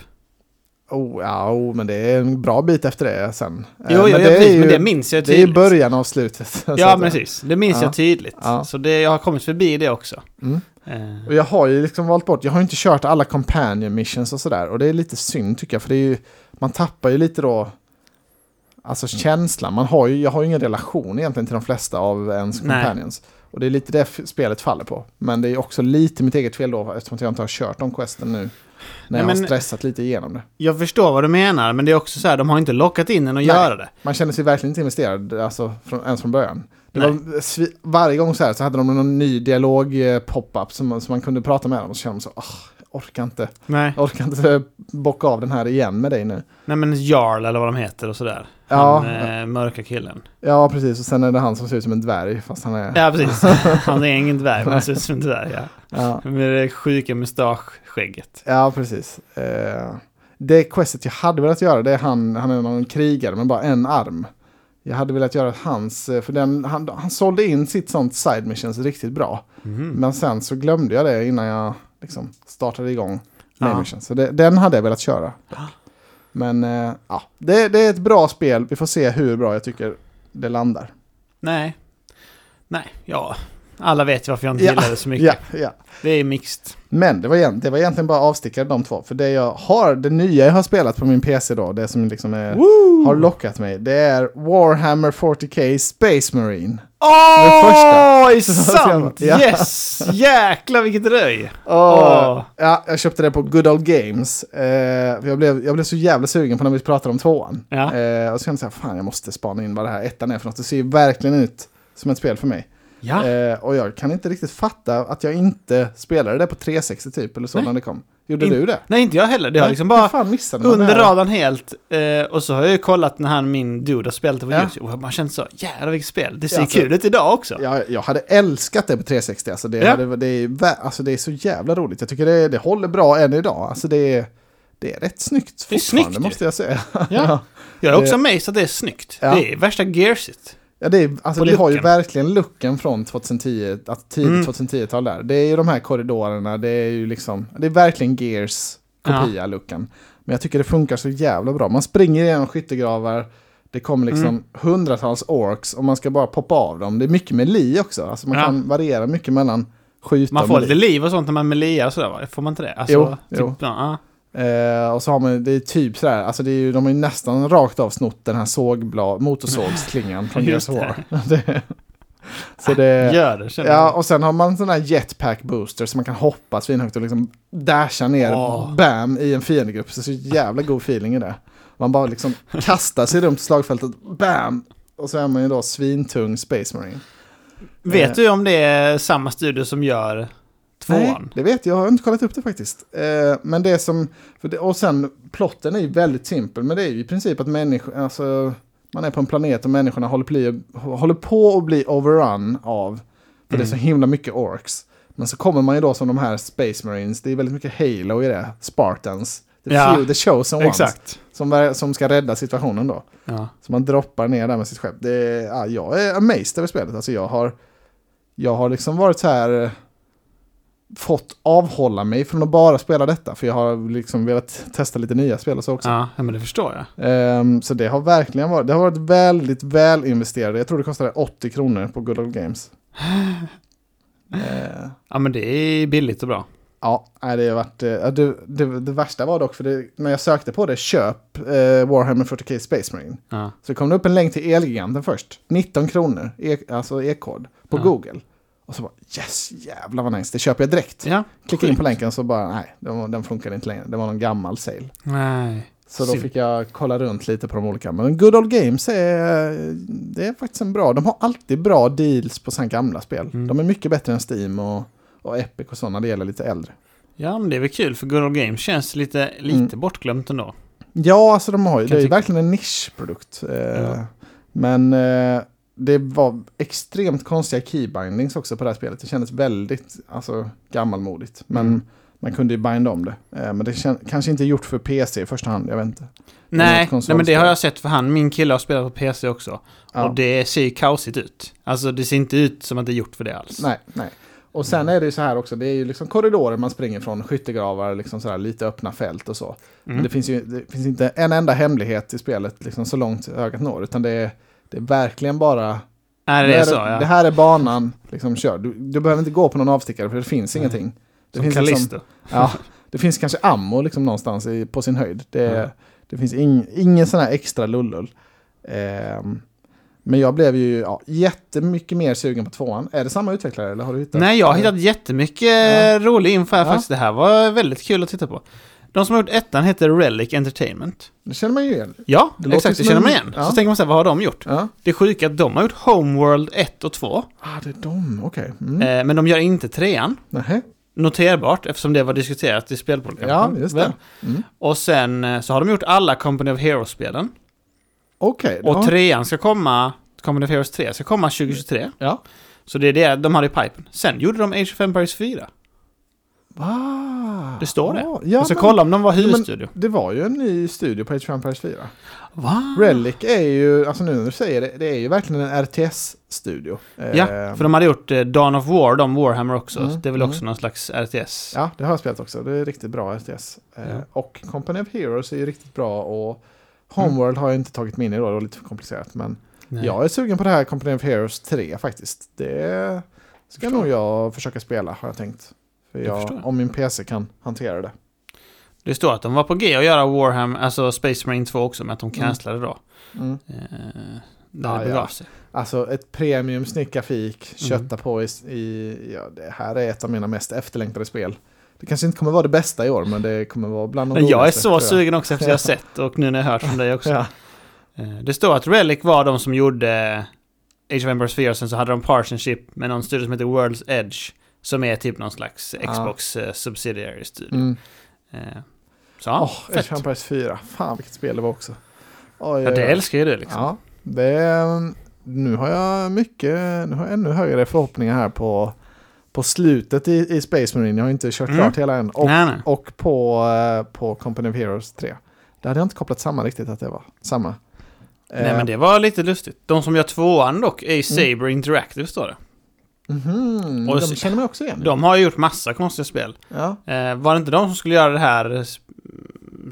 Oh, ja, oh, men det är en bra bit efter det sen. Jo, eh, men, jo, det precis, ju, men det minns jag tydligt. Det är början av slutet. Ja, precis. Det minns ja. jag tydligt. Ja. Så det, jag har kommit förbi det också. Mm. Eh. Och jag har ju liksom valt bort, jag har inte kört alla companion missions och sådär. Och det är lite synd tycker jag, för det är ju, man tappar ju lite då, alltså känslan. Man har ju, jag har ju ingen relation egentligen till de flesta av ens Nej. companions. Och det är lite det spelet faller på. Men det är också lite mitt eget fel då eftersom jag inte har kört de questen nu. När jag har stressat lite igenom det. Jag förstår vad du menar, men det är också så här, de har inte lockat in en att Nej, göra det. Man känner sig verkligen inte investerad, alltså från, ens från början. Det var, varje gång så här så hade de någon ny dialog eh, pop-up som, som man kunde prata med dem och så kände man så, oh, orkar inte. Nej. Orkar inte bocka av den här igen med dig nu. Nej men Jarl eller vad de heter och sådär. Ja. Han eh, mörka killen. Ja precis och sen är det han som ser ut som en dvärg fast han är... Ja precis. Han är ingen dvärg men han ser ut som en dvärg ja. ja. Med det sjuka mustaschskägget. Ja precis. Eh, det questet jag hade velat göra det är han, han är någon krigare med bara en arm. Jag hade velat göra hans, eh, för den, han, han sålde in sitt sånt side missions riktigt bra. Mm. Men sen så glömde jag det innan jag liksom startade igång ja. Så det, den hade jag velat köra. Men äh, ja, det, det, är ett bra spel. Vi får se hur bra jag tycker det landar. Nej. Nej, ja. Alla vet ju varför jag inte ja. gillar det så mycket. Ja, ja. Det är mixed. Men det var, det var egentligen bara avstickare de två. För det jag har, det nya jag har spelat på min PC då, det som liksom är, har lockat mig, det är Warhammer 40K Space Marine. Åh, oh, sant! Yes! Jäklar vilket röj! Oh. oh. Ja, jag köpte det på Good Old Games. Eh, jag, blev, jag blev så jävla sugen på när vi pratade om tvåan. Ja. Eh, och så kände jag så här, fan jag måste spana in vad det här ettan är för något. Det ser verkligen ut som ett spel för mig. Ja. Eh, och jag kan inte riktigt fatta att jag inte spelade det på 360 typ eller så Nej. när det kom. Gjorde In, du det? Nej, inte jag heller. Det har liksom bara under radarn helt. Eh, och så har jag ju kollat när han, min dude, har spelat det på ja. YouTube. Och man känner så, jävlar vilket spel. Det ser ja, alltså, kul ut idag också. Ja, jag hade älskat det på 360. Alltså det, ja. hade, det, är, alltså det är så jävla roligt. Jag tycker det, det håller bra än idag. Alltså det är, det är rätt snyggt fortfarande, det är snyggt, måste jag säga. Ja. Jag är också amazed att det är snyggt. Det är värsta gearset. Ja, det, är, alltså, det har ju verkligen looken från 2010, att tidigt mm. 2010-tal där. Det är ju de här korridorerna, det är ju liksom, det är verkligen Gears kopia-looken. Men jag tycker det funkar så jävla bra. Man springer igenom skyttegravar, det kommer liksom mm. hundratals orks och man ska bara poppa av dem. Det är mycket med li också, alltså man ja. kan variera mycket mellan skjuta Man får lite liv och sånt när man meliar och sådär va? Får man inte det? Alltså, jo, typ, jo. Ja. Eh, och så har man, det är typ sådär, alltså det är ju, de har ju nästan rakt av snott den här sågblad, motorsågsklingan från Gears så det, Gör det, känner Ja, och sen har man sån här jetpack booster så man kan hoppa svinhögt och liksom dasha ner, oh. bam, i en fiendegrupp. Så, så jävla god feeling i det. Man bara liksom kastar sig runt slagfältet, bam! Och så är man ju då svintung Space Marine. Vet eh. du om det är samma studio som gör Tvåan? Nej, det vet jag. Jag har inte kollat upp det faktiskt. Eh, men det som... Det, och sen, plotten är ju väldigt simpel. Men det är ju i princip att människor... Alltså, man är på en planet och människorna håller, pli, håller på att bli overrun av... För mm. det är så mm. himla mycket orks. Men så kommer man ju då som de här Space Marines. Det är väldigt mycket Halo i det. Spartans. The, ja, few, the chosen ones. Exakt. Som, som ska rädda situationen då. Ja. Så man droppar ner där med sitt skepp. Det ja, jag är amazed över spelet. Alltså jag har... Jag har liksom varit så här fått avhålla mig från att bara spela detta. För jag har liksom velat testa lite nya spel och så också. Ja, men det förstår jag. Um, så det har verkligen varit, det har varit väldigt väl investerade. Jag tror det kostade 80 kronor på Good Old Games. uh, ja, men det är billigt och bra. Ja, det har varit, uh, det, det, det, värsta var dock, för det, när jag sökte på det, köp uh, Warhammer 40K Space Marine. Ja. Så kom det upp en länk till Elgiganten först. 19 kronor, e alltså e-kod, på ja. Google. Och så bara yes, jävlar vad nice, det köper jag direkt. Ja, Klicka in på länken så bara nej, den, den funkade inte längre. Det var någon gammal sale. Nej. Så då fick jag kolla runt lite på de olika. Men Good Old Games är, det är faktiskt en bra, de har alltid bra deals på sina gamla spel. Mm. De är mycket bättre än Steam och, och Epic och sådana, det gäller lite äldre. Ja, men det är väl kul för Good Old Games känns lite, lite mm. bortglömt ändå. Ja, alltså de har ju, det är verkligen en nischprodukt. Eh, ja. Men eh, det var extremt konstiga keybindings också på det här spelet. Det kändes väldigt alltså, gammalmodigt. Men mm. man kunde ju binda om det. Eh, men det kanske inte gjort för PC i första hand, jag vet inte. Nej, nej men det har jag sett för han. Min kille har spelat på PC också. Ja. Och det ser ju kaosigt ut. Alltså det ser inte ut som att det är gjort för det alls. Nej, nej. Och sen är det ju så här också, det är ju liksom korridorer man springer från, skyttegravar, liksom sådär, lite öppna fält och så. Mm. Men det finns ju det finns inte en enda hemlighet i spelet liksom, så långt ögat når, utan det är det är verkligen bara... Är det, det, är, så, ja. det här är banan, liksom kör. Du, du behöver inte gå på någon avstickare för det finns mm. ingenting. Det Som finns liksom, ja, det finns kanske ammo liksom någonstans i, på sin höjd. Det, mm. det finns ing, ingen sån här extra lullull. Eh, Men jag blev ju ja, jättemycket mer sugen på tvåan. Är det samma utvecklare eller har du hittat? Nej, jag har hittat jättemycket ja. rolig info här ja. faktiskt. Det här var väldigt kul att titta på. De som har gjort ettan heter Relic Entertainment. Det känner man ju igen. Ja, det exakt. Det känner man igen. Ja. Så tänker man så här, vad har de gjort? Ja. Det är sjuka att de har gjort Homeworld 1 och 2. Ah, det är de, okej. Okay. Mm. Eh, men de gör inte trean. Nähä. Noterbart, eftersom det var diskuterat i spelprogrammet. Ja, just det. Mm. Och sen eh, så har de gjort alla Company of Heroes-spelen. Okej. Okay, och trean ska komma, Company of Heroes 3 ska komma 2023. Ja. Så det är det de har i pipen. Sen gjorde de Age of Empires 4. Va? Det står det. Ja, jag ska men, kolla om de var huvudstudio. det var ju en ny studio på Age of Empires 4. Va? Relic är ju, alltså nu när du säger det, det är ju verkligen en RTS-studio. Ja, eh, för de hade gjort eh, Dawn of War, de Warhammer också. Mm, det är väl mm. också någon slags RTS. Ja, det har jag spelat också. Det är riktigt bra RTS. Eh, ja. Och Company of Heroes är ju riktigt bra och Homeworld mm. har jag inte tagit mig in i då, det var lite för komplicerat. Men Nej. jag är sugen på det här Company of Heroes 3 faktiskt. Det ska nog jag försöka spela, har jag tänkt. För jag, om min PC kan hantera det. Det står att de var på G att göra Warhammer, alltså Space Marine 2 också, men att de mm. cancellade då. Mm. Eh, där det begav sig. Alltså ett premium snickarfik, mm. kötta på i, i, ja det här är ett av mina mest efterlängtade spel. Det kanske inte kommer vara det bästa i år, men det kommer vara bland de Men jag är så sugen också efter att jag har sett och nu när jag hört från dig också. ja. Eh, det står att Relic var de som gjorde Age of Empires 4, sen så hade de partnership med någon studio som heter World's Edge. Som är typ någon slags Xbox uh, subsidiary studio. Mm. Uh, så ja, oh, fett. Empires 4. Fan vilket spel det var också. Oj, ja, det älskar ju du liksom. Ja, det, nu har jag mycket, nu har jag ännu högre förhoppningar här på, på slutet i, i Space Marine. Jag har inte kört mm. klart hela än. Och, nej, nej. och på, uh, på Company of Heroes 3. Det hade jag inte kopplat samman riktigt att det var samma. Nej men det var lite lustigt. De som gör tvåan dock är mm. Saber mm. Interactive står det. Mm, och de känner man också igen. De har ju gjort massa konstiga spel. Ja. Eh, var det inte de som skulle göra det här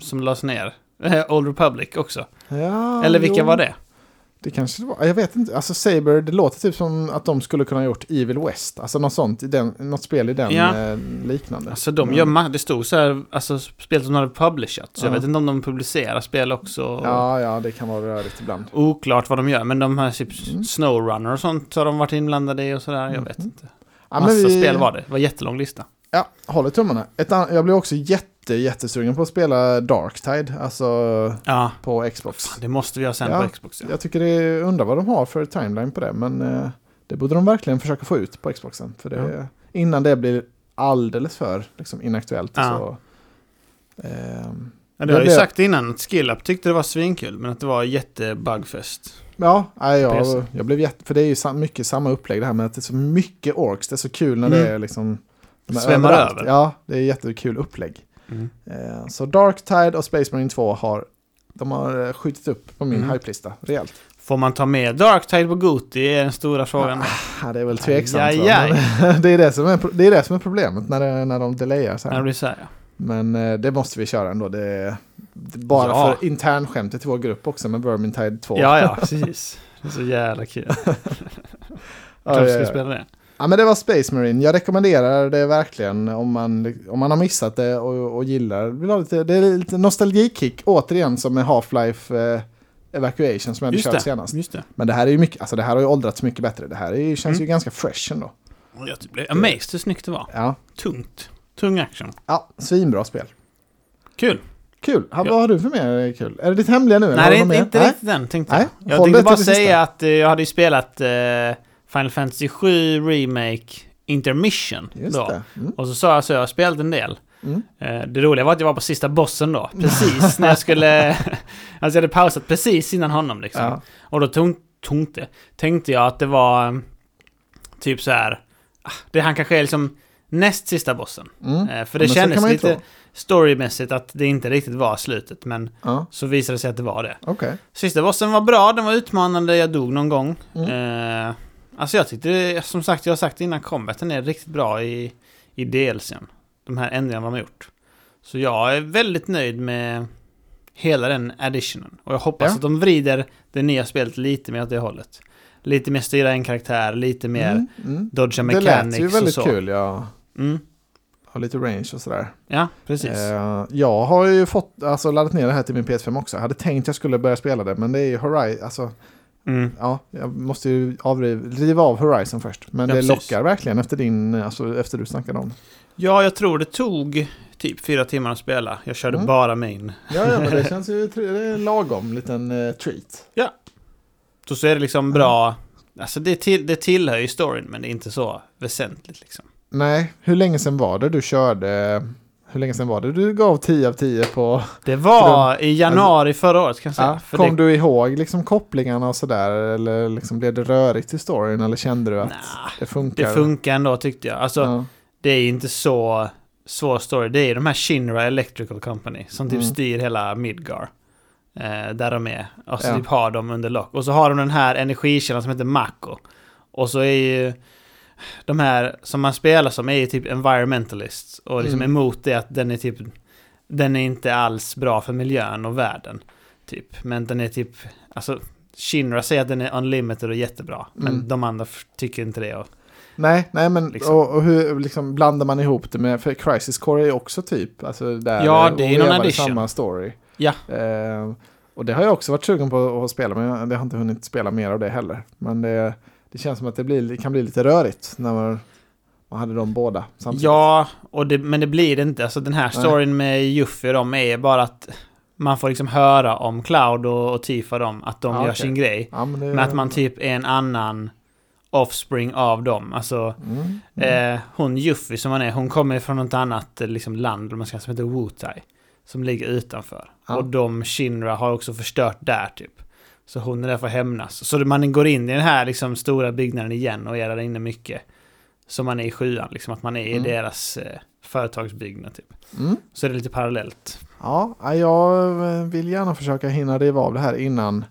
som lades ner? Old Republic också? Ja, Eller vilka jo. var det? Det kanske det var. Jag vet inte. Alltså Saber, det låter typ som att de skulle kunna ha gjort Evil West. Alltså något sånt, i den, något spel i den ja. eh, liknande. Alltså de mm. gör, det stod så här, alltså spel som de hade publishat. Så ja. jag vet inte om de publicerar spel också. Ja, ja, det kan vara rörigt ibland. Oklart vad de gör, men de här typ mm. Snowrunner och sånt har de varit inblandade i och sådär. Jag mm. vet inte. Massa ja, vi... spel var det. Det var jättelång lista. Ja, håller tummarna. Ett jag blev också jätte, jättesugen på att spela Darktide, alltså ja. på Xbox. Det måste vi ha sen ja, på Xbox. Ja. Jag tycker det är, undrar vad de har för timeline på det, men eh, det borde de verkligen försöka få ut på Xboxen. För det, innan det blir alldeles för liksom, inaktuellt. Så, eh, ja, du har ju det... sagt innan att SkillUp tyckte det var svinkul, men att det var jättebugfest. Ja, jag, jag blev jätte... För det är ju mycket samma upplägg det här med att det är så mycket orks. Det är så kul när mm. det är liksom Svämmar över. Ja, det är jättekul upplägg. Mm. Eh, så Darktide och Space Marine 2 har, de har eh, skjutit upp på min mm. hype-lista rejält. Får man ta med Darktide på Goti är den stora frågan. Ja, det är väl tveksamt. Aj, aj, aj. det, är det, som är, det är det som är problemet när, det, när de delayar så här. Ja, det så här ja. Men eh, det måste vi köra ändå. Det är, bara ja. för internskämtet i vår grupp också med Vermintide 2. Ja, ja, precis. Det är så jävla kul. Kanske ska spela det. Ja men det var Space Marine. Jag rekommenderar det verkligen om man, om man har missat det och, och gillar. Vill ha lite, det är lite nostalgikick återigen som med Half-Life eh, Evacuation som jag hade kört senast. Just det. Men det här är ju mycket, alltså det här har ju åldrats mycket bättre. Det här är, känns mm. ju ganska fresh ändå. Jag blev amazed hur snyggt det var. Ja. Tungt. Tung action. Ja, svinbra spel. Kul. Kul. Ja. Vad har du för mer kul? Är det ditt hemliga nu? Nej, det är inte, inte riktigt den tänkte jag. Nej, jag tänkte bara säga att uh, jag hade ju spelat uh, Final Fantasy 7 Remake Intermission. Just då. Mm. Och så sa jag så, jag har spelat en del. Mm. Eh, det roliga var att jag var på sista bossen då. Precis när jag skulle... alltså jag hade pausat precis innan honom liksom. Ja. Och då tog, tänkte jag att det var mm, typ så här... Ah, det han kanske är liksom näst sista bossen. Mm. Eh, för det ja, kändes lite storymässigt att det inte riktigt var slutet. Men ja. så visade det sig att det var det. Okay. Sista bossen var bra, den var utmanande, jag dog någon gång. Mm. Eh, Alltså jag tyckte, som sagt, jag har sagt innan, combaten är riktigt bra i, i DLCn. De här ändringarna de har gjort. Så jag är väldigt nöjd med hela den additionen. Och jag hoppas ja. att de vrider det nya spelet lite mer åt det hållet. Lite mer styra en karaktär, lite mer mm, mm. dodga mechanics och så. Det lät ju väldigt kul, ja. Mm. Ha lite range och sådär. Ja, precis. Uh, jag har ju fått, alltså laddat ner det här till min PS5 också. Jag hade tänkt jag skulle börja spela det, men det är ju Horizon, alltså Mm. Ja, jag måste ju riva av Horizon först. Men ja, det precis. lockar verkligen efter din, alltså efter du snackade om. Ja, jag tror det tog typ fyra timmar att spela. Jag körde mm. bara main. Ja, ja, men det känns ju det är en lagom liten uh, treat. Ja. Så, så är det liksom bra. Alltså det, till, det tillhör ju storyn, men det är inte så väsentligt liksom. Nej, hur länge sedan var det du körde hur länge sedan var det du gav 10 av 10 på? Det var i januari förra året kan jag säga. Ja, kom det... du ihåg liksom kopplingarna och sådär? Eller liksom blev det rörigt i storyn? Eller kände du att nah, det funkar? Det funkar ändå tyckte jag. Alltså, ja. det är inte så svår story. Det är de här Shinra Electrical Company som typ mm. styr hela Midgar. Eh, där de är. Och så ja. typ har de under lock. Och så har de den här energikällan som heter Mako. Och så är ju de här som man spelar som är ju typ environmentalists och liksom mm. emot det att den är typ den är inte alls bra för miljön och världen. Typ. Men den är typ, alltså Shinra säger att den är unlimited och jättebra. Men mm. de andra tycker inte det. Och, nej, nej men liksom. och, och, hur liksom blandar man ihop det med, för Crisis Core är ju också typ, alltså där Ja, det är någon addition. samma story. Ja. Eh, och det har jag också varit sugen på att spela, men jag, jag har inte hunnit spela mer av det heller. Men det det känns som att det, blir, det kan bli lite rörigt när man, man hade de båda samtidigt. Ja, och det, men det blir det inte. Alltså den här storyn Nej. med Juffy och dem är bara att man får liksom höra om Cloud och, och Tifa dem, att de ja, gör okay. sin grej. Ja, men, men, att man typ är en annan offspring av dem. Alltså, mm, mm. Eh, hon Juffy som man är, hon kommer från något annat liksom, land, man ska, som heter Wutai. Som ligger utanför. Ja. Och de Shinra har också förstört där typ. Så hon är där för att hämnas. Så man går in i den här liksom stora byggnaden igen och är där inne mycket. Som man är i sjuan, liksom att man är mm. i deras eh, företagsbyggnad typ. Mm. Så är det lite parallellt. Ja, jag vill gärna försöka hinna riva av det här innan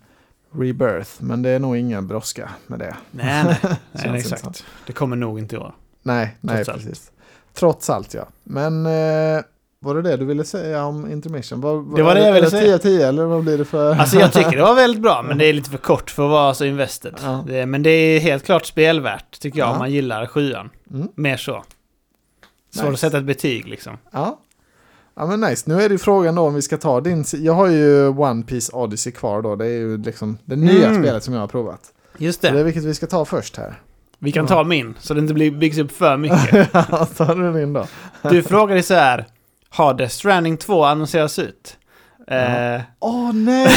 Rebirth, men det är nog ingen brådska med det. Nej, nej, nej exakt. Det kommer nog inte i år. Nej, nej, precis. Allt. Trots allt ja. Men eh, var det det du ville säga om intermission? Var, var, det var det jag ville säga. 10 10 eller vad blir det för? Alltså jag tycker det var väldigt bra, men det är lite för kort för att vara så invested. Ja. Det, men det är helt klart spelvärt, tycker jag, ja. om man gillar sjuan. Mm. Mer så. Svårt nice. att sätta ett betyg liksom. Ja. Ja men nice, nu är det ju frågan då om vi ska ta din... Jag har ju One Piece Odyssey kvar då, det är ju liksom det nya mm. spelet som jag har provat. Just det. Så det är vilket vi ska ta först här. Vi kan ta min, så det inte blir, byggs upp för mycket. ja, ta du din då. du frågade så här, har Death Stranding 2 annonserats ut? Åh eh, oh, nej!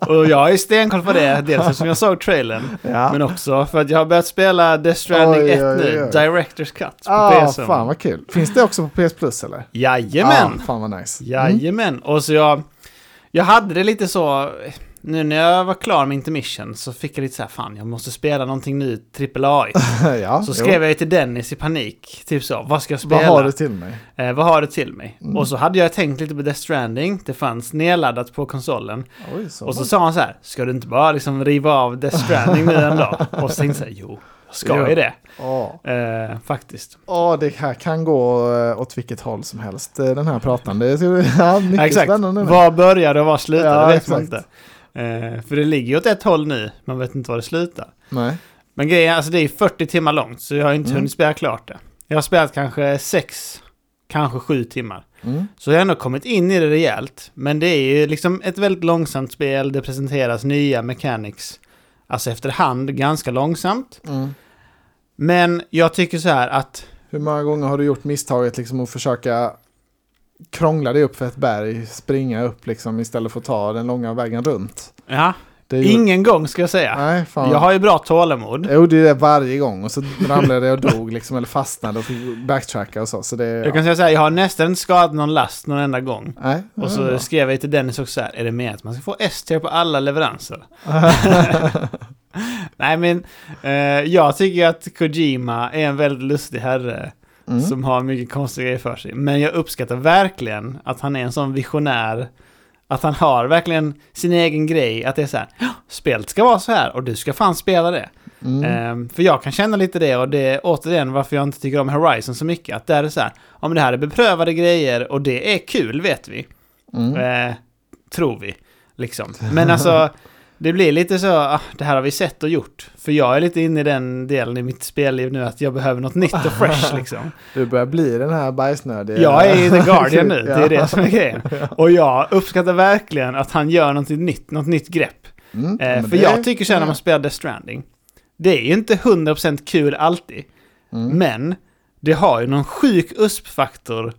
och jag är stenkoll på det, dels eftersom jag såg trailern, ja. men också för att jag har börjat spela Death Stranding oj, 1 oj, nu, oj. Directors Cut på ah, PS. Fan vad kul. Finns det också på PS Plus eller? Jajamän! Ah, fan vad nice. Mm. Jajamän, och så jag, jag hade det lite så nu när jag var klar med intermission så fick jag lite så här, fan jag måste spela någonting nu AAA. ja, så skrev jo. jag till Dennis i panik, typ så, vad ska jag spela? Vad har du till mig? Eh, vad har du till mig? Mm. Och så hade jag tänkt lite på Death Stranding, det fanns nedladdat på konsolen. Oj, så och så sa han så här, ska du inte bara liksom riva av Death Stranding nu en dag? Och så tänkte jag, jo, ska ju det. Oh. Eh, faktiskt. Ja, oh, det här kan gå eh, åt vilket håll som helst, eh, den här pratan. Det är ja, mycket exakt. spännande. Var började och var slutade, ja, vet man inte. Eh, för det ligger ju åt ett håll nu, man vet inte var det slutar. Nej. Men grejen alltså det är 40 timmar långt, så jag har inte mm. hunnit spela klart det. Jag har spelat kanske 6, kanske 7 timmar. Mm. Så jag har ändå kommit in i det rejält. Men det är ju liksom ett väldigt långsamt spel, det presenteras nya mechanics. Alltså efterhand, ganska långsamt. Mm. Men jag tycker så här att... Hur många gånger har du gjort misstaget liksom att försöka krångla dig upp för ett berg, springa upp liksom istället för att ta den långa vägen runt. Ja, ju... ingen gång ska jag säga. Nej, fan. Jag har ju bra tålamod. Jo, det är det varje gång och så ramlade jag och dog liksom, eller fastnade och fick backtracka och så. så det, jag ja. kan säga så här, jag har nästan inte skadat någon last någon enda gång. Nej, och så skrev jag till Dennis också så här, är det med att man ska få S-tier på alla leveranser? Nej men, eh, jag tycker att Kojima är en väldigt lustig herre. Mm. Som har mycket konstiga grejer för sig. Men jag uppskattar verkligen att han är en sån visionär. Att han har verkligen sin egen grej. Att det är så här, spelet ska vara så här och du ska fan spela det. Mm. Um, för jag kan känna lite det och det är återigen varför jag inte tycker om Horizon så mycket. Att det är så här, om det här är beprövade grejer och det är kul vet vi. Mm. Uh, tror vi. Liksom. Men alltså, det blir lite så, ah, det här har vi sett och gjort. För jag är lite inne i den delen i mitt spelliv nu att jag behöver något nytt och fresh liksom. Du börjar bli den här bajsnödiga. Jag är i The Guardian nu, det är det som är grejen. Och jag uppskattar verkligen att han gör något nytt, något nytt grepp. Mm, eh, för det, jag tycker så här när man spelar Death Stranding, det är ju inte 100% kul alltid. Mm. Men det har ju någon sjuk USP-faktor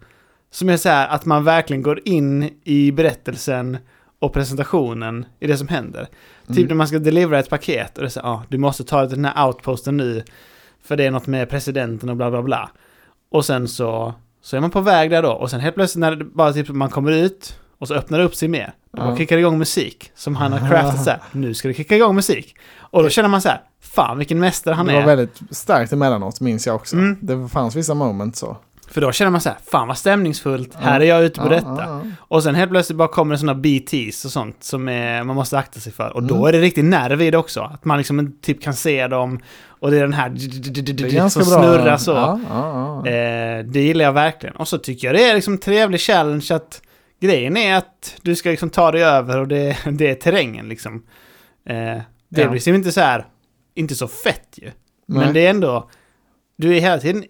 som är så här att man verkligen går in i berättelsen och presentationen i det som händer. Mm. Typ när man ska delivera ett paket och det är så här, ah, du måste ta den här outposten nu för det är något med presidenten och bla bla bla. Och sen så, så är man på väg där då och sen helt plötsligt när det bara typ man kommer ut och så öppnar det upp sig mer. Och ja. kickar igång musik som han har craftat så här, nu ska det kicka igång musik. Och då känner man så här, fan vilken mästare han är. Det var väldigt starkt emellanåt minns jag också. Mm. Det fanns vissa moment så. För då känner man så här, fan vad stämningsfullt, här är jag ute på detta. Och sen helt plötsligt bara kommer det sådana BTs och sånt som är, man måste akta sig för. Och då mm. är det riktigt nerv i det också. Att man liksom typ kan se dem och det är den här som snurrar så. Eh, det gillar jag verkligen. Och så tycker jag det är liksom trevlig challenge att grejen är att du ska liksom ta dig över och det, det är terrängen liksom. Eh, det blir liksom inte så här, inte så fett ju. Men det är ändå du är hela tiden,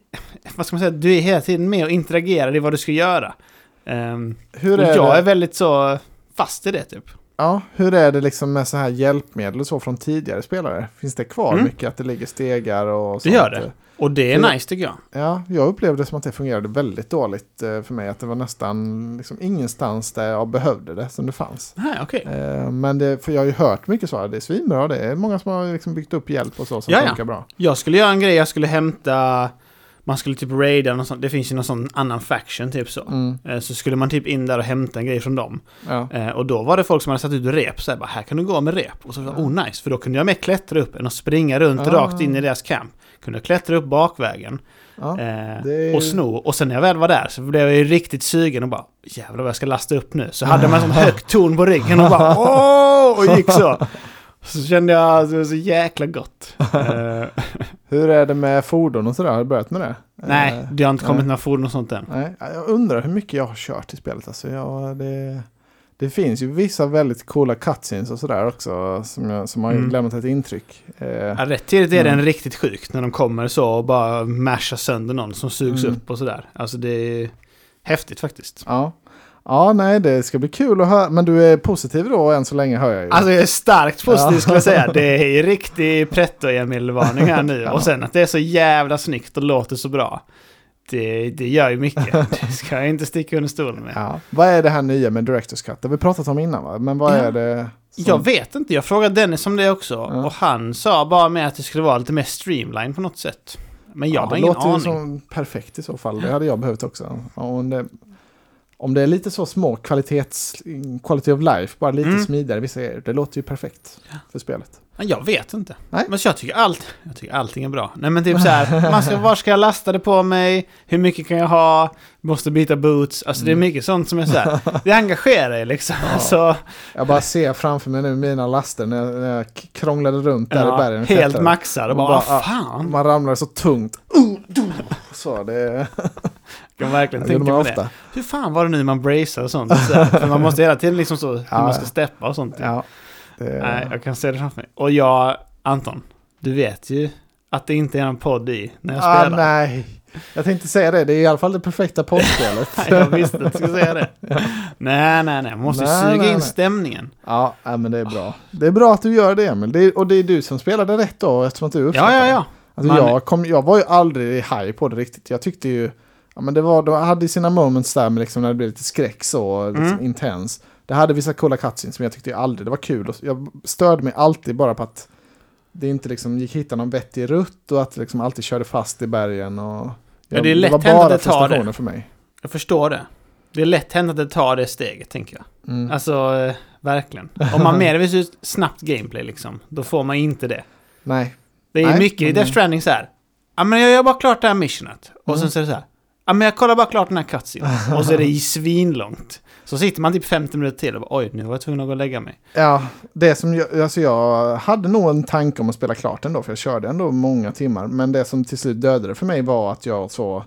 vad ska man säga, du är hela tiden med och interagerar i vad du ska göra. Um, hur är jag det? är väldigt så fast i det typ. Ja, hur är det liksom med så här hjälpmedel och så från tidigare spelare? Finns det kvar mm. mycket att det ligger stegar och sånt? Det gör det. Och det är för, nice tycker jag. Ja, jag upplevde som att det fungerade väldigt dåligt eh, för mig. Att det var nästan liksom ingenstans där jag behövde det som det fanns. Nej, okay. Eh, men det, för jag har ju hört mycket så. Det är svinbra. Det är många som har liksom byggt upp hjälp och så som Jaja. funkar bra. Jag skulle göra en grej. Jag skulle hämta man skulle typ raida någon sån, det finns ju någon sån annan faction typ så. Mm. Eh, så skulle man typ in där och hämta en grej från dem. Ja. Eh, och då var det folk som hade satt ut rep, så här, bara, här kan du gå med rep. Och så ja. oh nice, för då kunde jag mer klättra upp än att springa runt ja. rakt in i deras camp. Kunde jag klättra upp bakvägen. Ja, eh, Och sno. Och sen när jag väl var där så blev jag ju riktigt sugen och bara jävlar vad jag ska lasta upp nu. Så hade man en sån högt ton på ryggen och bara åh! Och gick så. Så kände jag det var så jäkla gott. Hur är det med fordon och sådär? Har du börjat med det? Nej, eh, det har inte kommit nej. några fordon och sånt än. Nej, jag undrar hur mycket jag har kört i spelet. Alltså, jag, det, det finns ju vissa väldigt coola cutscenes och sådär också som, jag, som har mm. lämnat ett intryck. Eh, ja, rätt tidigt är den mm. riktigt sjukt när de kommer så och bara mashar sönder någon som sugs mm. upp och sådär. Alltså det är häftigt faktiskt. Ja. Ja, nej, det ska bli kul att höra. Men du är positiv då än så länge hör jag ju. Alltså jag är starkt positiv ja. skulle jag säga. Det är riktig pretto-Emil-varning här nu. ja. Och sen att det är så jävla snyggt och låter så bra. Det, det gör ju mycket. Det ska jag inte sticka under stolen med. Ja. Vad är det här nya med Directors Cut? Det har vi pratat om innan va? Men vad är det? Som... Jag vet inte. Jag frågade Dennis om det också. Och han sa bara med att det skulle vara lite mer streamline på något sätt. Men jag ja, har ingen aning. Det låter ju som perfekt i så fall. Det hade jag behövt också. Och det, om det är lite så små kvalitets, quality of life, bara lite mm. smidigare vissa grejer, det låter ju perfekt för spelet. Jag vet inte. Nej. Men jag tycker, allt, jag tycker allting är bra. Nej men typ så här, man ska, var ska jag lasta det på mig? Hur mycket kan jag ha? Måste byta boots? Alltså mm. det är mm. mycket sånt som är så här, det engagerar ju liksom. Ja. Så, jag bara ser framför mig nu mina laster när jag, när jag krånglade runt där ja, i bergen. Helt maxad och bara, bara fan. Man ramlar så tungt. Uh, så det kan verkligen tänka mig det. Hur fan var det nu man bracear och sånt? Så, för man måste hela tiden liksom så, hur ja, man ska steppa och sånt. Ja, det... Nej, jag kan se det framför mig. Och jag, Anton, du vet ju att det inte är en podd i när jag spelar. Ah, nej, jag tänkte säga det. Det är i alla fall det perfekta poddspelet. jag visste att du skulle säga det. Nej, nej, nej. Man måste nej, suga nej, in nej. stämningen. Ja, men det är bra. Det är bra att du gör det, Emil. Det är, och det är du som spelade rätt då, eftersom att du uppskattar Ja, ja, ja. Alltså, jag, kom, jag var ju aldrig high på det riktigt. Jag tyckte ju Ja, men det var, de hade sina moments där med liksom när det blev lite skräck så, liksom mm. intens. Det hade vissa coola cutscenes som jag tyckte aldrig, det var kul. Jag störde mig alltid bara på att det inte liksom gick hitta någon vettig rutt och att det liksom alltid körde fast i bergen. Och, jag, ja, det är lätt det hänt att det tar det. för mig. Jag förstår det. Det är lätt hänt att det tar det steget, tänker jag. Mm. Alltså, eh, verkligen. Om man mer vill snabbt gameplay, liksom, då får man inte det. Nej. Det är Nej, mycket i Death Stranding så här. Ja, men jag gör bara klart det här missionet. Och mm. sen så är det så här. Ja, men jag kollar bara klart den här cutscenen. och så är det svinlångt. Så sitter man typ 50 minuter till och bara, oj, nu var jag tvungen att gå och lägga mig. Ja, det som jag, alltså jag hade nog en tanke om att spela klart ändå, för jag körde ändå många timmar. Men det som till slut dödade för mig var att jag så,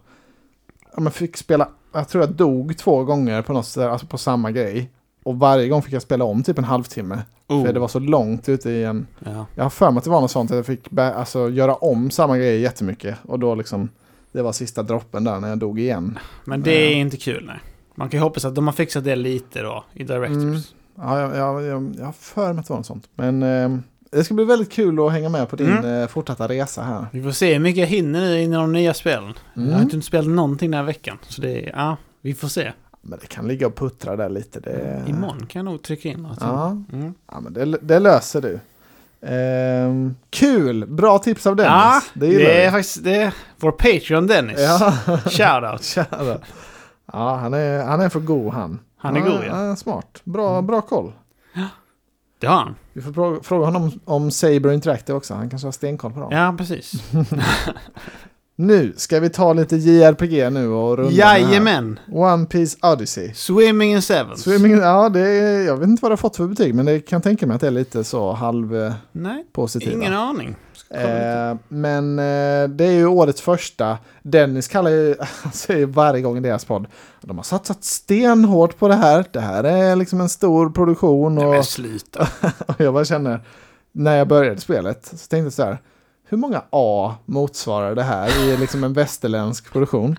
ja men fick spela, jag tror jag dog två gånger på något sätt, alltså på samma grej. Och varje gång fick jag spela om typ en halvtimme. Oh. För det var så långt ute i en... Ja. Jag har för mig att det var något sånt att jag fick alltså, göra om samma grej jättemycket. Och då liksom det var sista droppen där när jag dog igen. Men det är inte kul nej. Man kan ju hoppas att de har fixat det lite då i Directors. Mm. Ja, jag, jag, jag, jag har för mig att det var något sånt. Men eh, det ska bli väldigt kul att hänga med på din mm. eh, fortsatta resa här. Vi får se hur mycket jag hinner nu innan de nya spelen. Mm. Jag har inte spelat någonting den här veckan. Så det, ja, vi får se. Men det kan ligga och puttra där lite. Det... Imorgon kan jag nog trycka in något. Ja, mm. ja men det, det löser du. Eh, kul! Bra tips av Dennis. Ja, det, det är faktiskt det är vår Patreon Dennis. Ja. Shoutout. Shoutout. Ja, han är, han är för god han. Han är ja, god ja. Smart. Bra, bra koll. Ja, det har han. Vi får fråga honom om Saber Interactive också. Han kanske har stenkoll på dem. Ja, precis. Nu ska vi ta lite JRPG nu och runda Jajamän! One Piece Odyssey. Swimming in Sevens. Swimming, ja, det är, jag vet inte vad det har fått för betyg, men det kan tänka mig att det är lite så halv eh, Nej, positiva. ingen aning. Eh, men eh, det är ju årets första. Dennis kallar ju, säger varje gång i deras podd, de har satsat stenhårt på det här. Det här är liksom en stor produktion. Och, Nej, sluta. och jag bara känner, när jag började spelet, så tänkte jag så här, hur många A motsvarar det här i liksom en västerländsk produktion?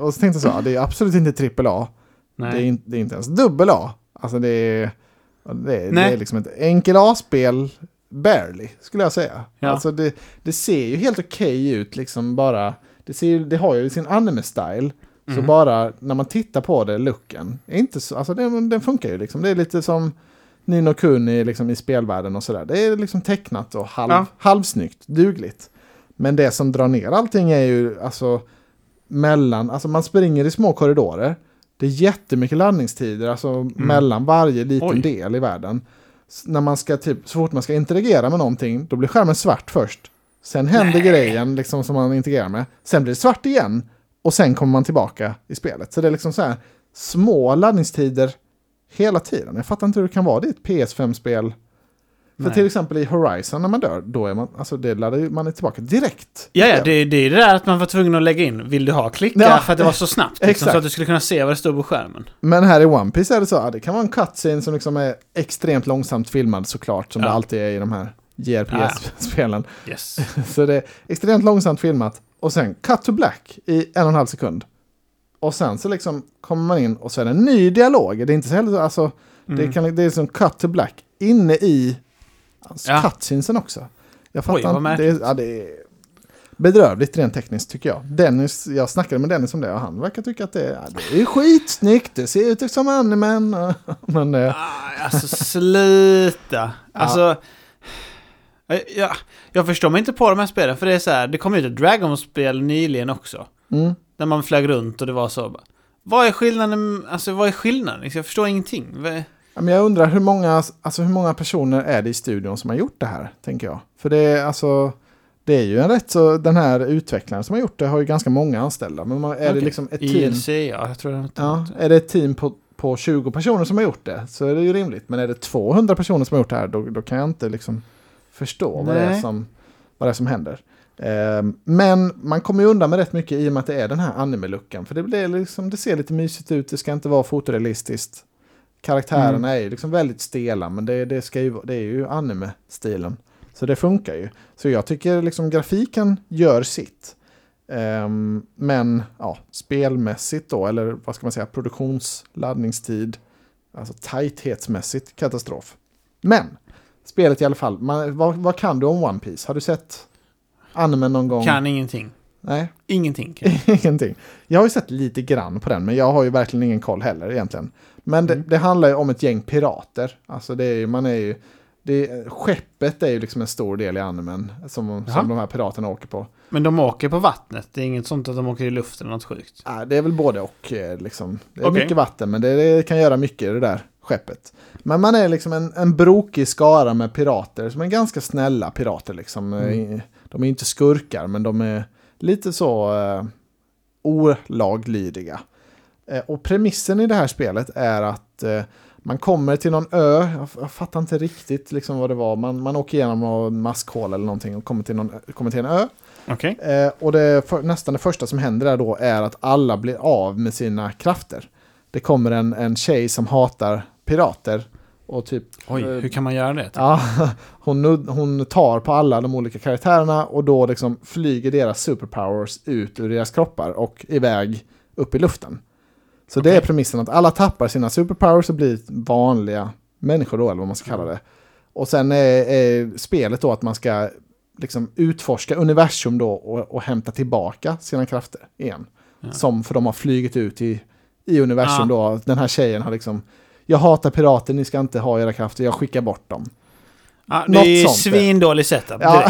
Och så tänkte jag så, det är absolut inte trippel A. Det är, inte, det är inte ens dubbel A. Alltså det är, det är, det är liksom ett enkel A-spel, barely, skulle jag säga. Ja. Alltså det, det ser ju helt okej okay ut, liksom bara. Det, ser, det har ju sin anime-style. Så mm. bara när man tittar på det, looken, inte så, alltså den, den funkar ju liksom. Det är lite som Nino Kuni liksom i spelvärlden och sådär. Det är liksom tecknat och halv, ja. halvsnyggt, dugligt. Men det som drar ner allting är ju alltså mellan, alltså man springer i små korridorer. Det är jättemycket laddningstider, alltså mm. mellan varje liten Oj. del i världen. när man ska typ, så fort man ska interagera med någonting, då blir skärmen svart först. Sen händer Nej. grejen liksom som man interagerar med. Sen blir det svart igen. Och sen kommer man tillbaka i spelet. Så det är liksom så här små laddningstider Hela tiden. Jag fattar inte hur det kan vara det i ett PS5-spel. För till exempel i Horizon när man dör, då är man, alltså det laddar man är tillbaka direkt. Ja, ja det, det är det där att man var tvungen att lägga in, vill du ha klicka? Ja. För att det var så snabbt. Liksom, så att du skulle kunna se vad det stod på skärmen. Men här i One Piece är det så, att det kan vara en cutscene som liksom är extremt långsamt filmad såklart, som ja. det alltid är i de här JRPG-spelen. Ja. Yes. så det är extremt långsamt filmat. Och sen cut to black i en och en halv sekund. Och sen så liksom kommer man in och så är det en ny dialog. Det är inte så heller alltså, mm. det, kan, det är som cut to black inne i alltså, ja. cutscenesen också. Jag fattar Oj, inte. Det, ja, det är bedrövligt rent tekniskt tycker jag. Dennis, jag snackade med Dennis om det och han verkar tycka att det, ja, det är skitsnyggt. Det ser ut som animen. Men, ah, alltså sluta. Alltså, ja, jag förstår mig inte på de här spelen för det är så här, det kom ut ett Dragon-spel nyligen också. Mm. När man flög runt och det var så. Vad är skillnaden? Alltså vad är skillnaden? Jag förstår ingenting. jag undrar hur många, alltså, hur många personer är det i studion som har gjort det här, tänker jag. För det är alltså, det är ju en rätt så, den här utvecklaren som har gjort det har ju ganska många anställda. Men är okay. det liksom ett team? ILC, ja, jag tror det. Ja, är det ett team på, på 20 personer som har gjort det så är det ju rimligt. Men är det 200 personer som har gjort det här, då, då kan jag inte liksom förstå vad det, är som, vad det är som händer. Ehm, men man kommer ju undan med rätt mycket i och med att det är den här anime-luckan. För det, blir liksom, det ser lite mysigt ut, det ska inte vara fotorealistiskt. Karaktärerna mm. är ju liksom väldigt stela, men det, det, ska ju, det är ju anime-stilen. Så det funkar ju. Så jag tycker liksom grafiken gör sitt. Um, men ja, spelmässigt då, eller vad ska man säga, produktionsladdningstid, alltså tajthetsmässigt katastrof. Men spelet i alla fall, man, vad, vad kan du om One Piece? Har du sett animen någon gång? Kan ingenting. Nej. Ingenting. ingenting. Jag har ju sett lite grann på den, men jag har ju verkligen ingen koll heller egentligen. Men mm. det, det, handlar ju om ett gäng pirater. Alltså det är ju, man är ju, det, skeppet är ju liksom en stor del i animen som, som de här piraterna åker på. Men de åker på vattnet? Det är inget sånt att de åker i luften eller något sjukt? Nej, det är väl både och. Eh, liksom. Det är okay. mycket vatten, men det, det, kan göra mycket det där skeppet. Men man är liksom en, en brokig skara med pirater som är ganska snälla pirater. Liksom. Mm. De är inte skurkar, men de är lite så eh, olaglydiga. Eh, och premissen i det här spelet är att eh, man kommer till någon ö, jag, jag fattar inte riktigt liksom vad det var, man, man åker igenom en maskhål eller någonting och kommer till, någon, kommer till en ö. Okay. Eh, och det, för, nästan det första som händer där då är att alla blir av med sina krafter. Det kommer en, en tjej som hatar pirater och typ, Oj, eh, hur kan man göra det? Typ? Ja, hon, hon tar på alla de olika karaktärerna och då liksom flyger deras superpowers ut ur deras kroppar och iväg upp i luften. Så okay. det är premissen att alla tappar sina superpowers och blir vanliga människor då, eller vad man ska kalla det. Och sen är, är spelet då att man ska liksom utforska universum då och, och hämta tillbaka sina krafter igen. Ja. Som för de har flugit ut i, i universum ja. då. Den här tjejen har liksom, jag hatar pirater, ni ska inte ha era krafter, jag skickar bort dem. Ja, det är ju svindålig setup ja.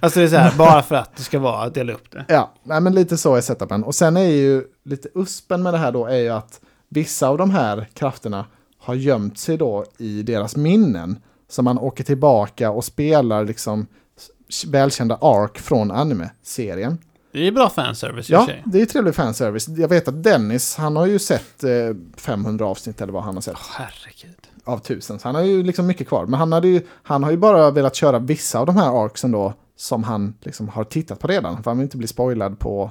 alltså det är så här, bara för att det ska vara att dela upp det. Ja, nej, men lite så är setupen. Och sen är ju lite uspen med det här då är ju att vissa av de här krafterna har gömt sig då i deras minnen. Så man åker tillbaka och spelar liksom välkända ark från anime-serien. Det är bra fanservice Ja, det är trevlig fanservice. Jag vet att Dennis, han har ju sett eh, 500 avsnitt eller vad han har sett. Oh, herregud. Av tusen, så han har ju liksom mycket kvar. Men han, hade ju, han har ju bara velat köra vissa av de här arksen då som han liksom har tittat på redan. För han vill inte bli spoilad på,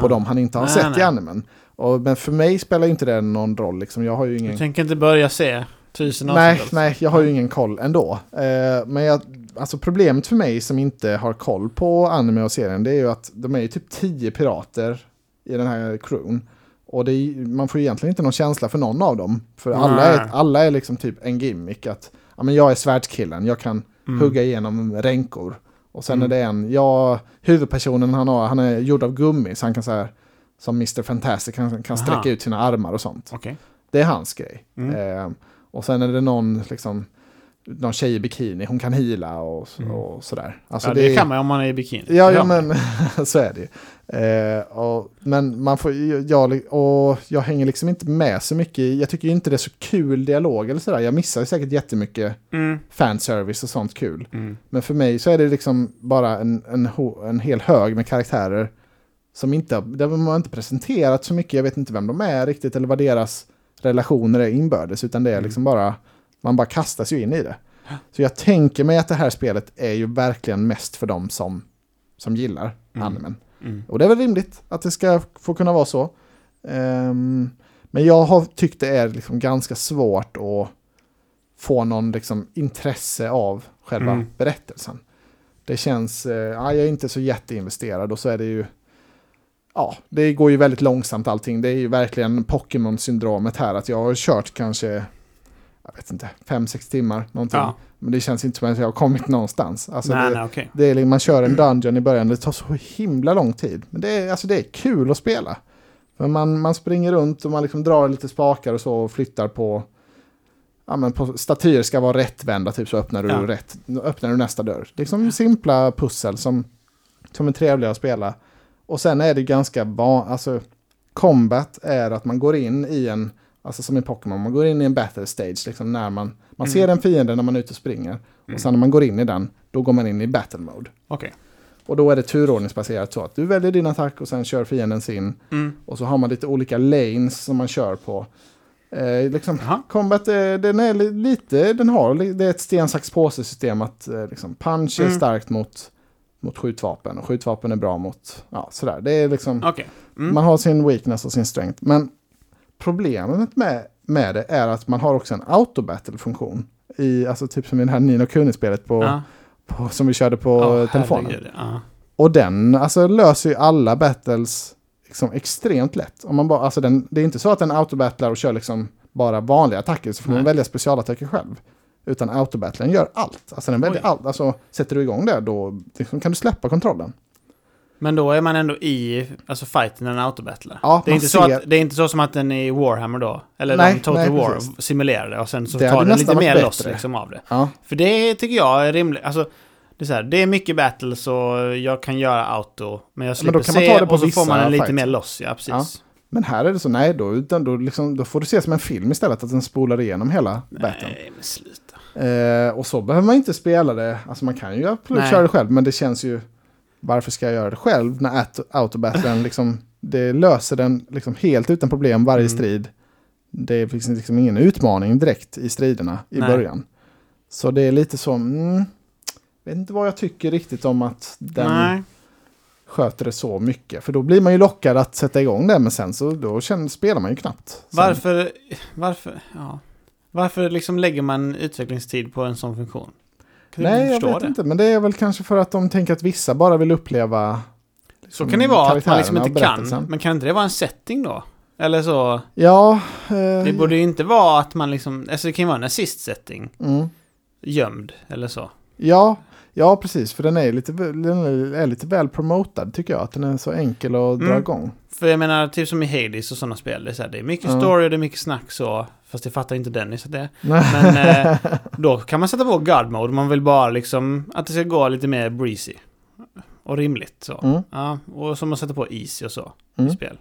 på de han inte har nej, sett nej. i animen. Och, men för mig spelar inte det någon roll. Liksom. Jag har ju ingen... Du tänker inte börja se tusen avsnitt? Nej, nej, jag har ju ingen koll ändå. Eh, men jag, alltså problemet för mig som inte har koll på anime och serien det är ju att de är ju typ tio pirater i den här crewn. Och är, man får ju egentligen inte någon känsla för någon av dem. För alla är, alla är liksom typ en gimmick. Att ja, men jag är svärdskillen, jag kan mm. hugga igenom ränkor. Och sen mm. är det en, ja, huvudpersonen han har, han är gjord av gummi så han kan så här, som Mr. Fantastic, kan, kan sträcka ut sina armar och sånt. Okay. Det är hans grej. Mm. Eh, och sen är det någon, liksom, någon tjej i bikini, hon kan hila och, mm. och sådär. Alltså ja, det, det, kan man om man är i bikini. Ja, ja men så är det eh, och, Men man får, jag, och jag hänger liksom inte med så mycket. Jag tycker inte det är så kul dialog eller sådär. Jag missar säkert jättemycket mm. fanservice och sånt kul. Mm. Men för mig så är det liksom bara en, en, en hel hög med karaktärer som inte, där man inte presenterat så mycket. Jag vet inte vem de är riktigt eller vad deras relationer är inbördes, utan det är mm. liksom bara man bara kastas ju in i det. Så jag tänker mig att det här spelet är ju verkligen mest för dem som, som gillar mm. animen. Mm. Och det är väl rimligt att det ska få kunna vara så. Um, men jag har tyckt det är liksom ganska svårt att få någon liksom intresse av själva mm. berättelsen. Det känns, uh, ja, jag är inte så jätteinvesterad och så är det ju, ja, det går ju väldigt långsamt allting. Det är ju verkligen Pokémon-syndromet här, att jag har kört kanske jag vet inte, fem sex timmar någonting. Ja. Men det känns inte som att jag har kommit någonstans. Alltså nej, det, nej, okay. det är, man kör en dungeon i början, det tar så himla lång tid. Men det är, alltså det är kul att spela. För man, man springer runt och man liksom drar lite spakar och så och flyttar på ja, men på, statyer ska vara rättvända, typ så öppnar du, ja. rätt, öppnar du nästa dörr. Liksom simpla pussel som, som är trevliga att spela. Och sen är det ganska van, alltså combat är att man går in i en Alltså som i Pokémon, man går in i en battle stage, liksom när man, man mm. ser en fiende när man är ute och springer. Mm. Och sen när man går in i den, då går man in i battle mode. Okay. Och då är det turordningsbaserat så att du väljer din attack och sen kör fienden sin. Mm. Och så har man lite olika lanes som man kör på. Eh, liksom, combat, eh, den är lite, den har, det är ett sten, sax, påse system att eh, liksom, punch är mm. starkt mot, mot skjutvapen och skjutvapen är bra mot, ja sådär. Det är liksom, okay. Mm. man har sin weakness och sin strength. Men problemet med, med det är att man har också en autobattle-funktion. I, alltså typ som i det här Nino Kuni-spelet på, ja. på, som vi körde på oh, telefonen. Ja. Och den alltså, löser ju alla battles liksom, extremt lätt. Om man bara, alltså, den, det är inte så att den autobattlar och kör liksom bara vanliga attacker så får Nej. man välja specialattacker själv. Utan autobattlern gör allt. Alltså den väljer Oj. allt. Alltså sätter du igång det då liksom, kan du släppa kontrollen. Men då är man ändå i alltså fighten när den autobattlar. Ja, det, är inte ser... så att, det är inte så som att den är i Warhammer då. Eller nej, Total nej, War precis. simulerar det och sen så det tar den lite mer loss liksom av det. Ja. För det tycker jag är rimligt. Alltså, det är, här, det är mycket battles och jag kan göra auto. Men jag slipper men se och så får man en lite mer loss. Ja, precis. Ja. Men här är det så, nej då, utan då, liksom, då får du se som en film istället, att den spolar igenom hela battlen. Nej, men sluta. Eh, och så behöver man inte spela det, alltså man kan ju absolut köra det själv, men det känns ju varför ska jag göra det själv när autobattlen liksom, det löser den liksom helt utan problem varje mm. strid. Det finns liksom ingen utmaning direkt i striderna i Nej. början. Så det är lite så, mm, vet inte vad jag tycker riktigt om att den Nej. sköter det så mycket. För då blir man ju lockad att sätta igång det, men sen så då känner, spelar man ju knappt. Sen. Varför, varför, ja. Varför liksom lägger man utvecklingstid på en sån funktion? Nej, jag vet det? inte. Men det är väl kanske för att de tänker att vissa bara vill uppleva liksom, Så kan det vara, att man liksom inte kan. Men kan inte det vara en setting då? Eller så. Ja. Eh, det borde ju inte vara att man liksom, alltså det kan ju vara en assist-setting. Mm. Gömd, eller så. Ja, ja precis. För den är lite, den är lite väl promotad tycker jag. Att den är så enkel att dra mm. igång. För jag menar, typ som i Hades och sådana spel. Det är, så här, det är mycket mm. story och det är mycket snack så. Fast det fattar inte Dennis att det är. Men eh, då kan man sätta på God Mode. Man vill bara liksom att det ska gå lite mer breezy. Och rimligt så. Mm. Ja, och som att sätta på Easy och så. Mm. Spel.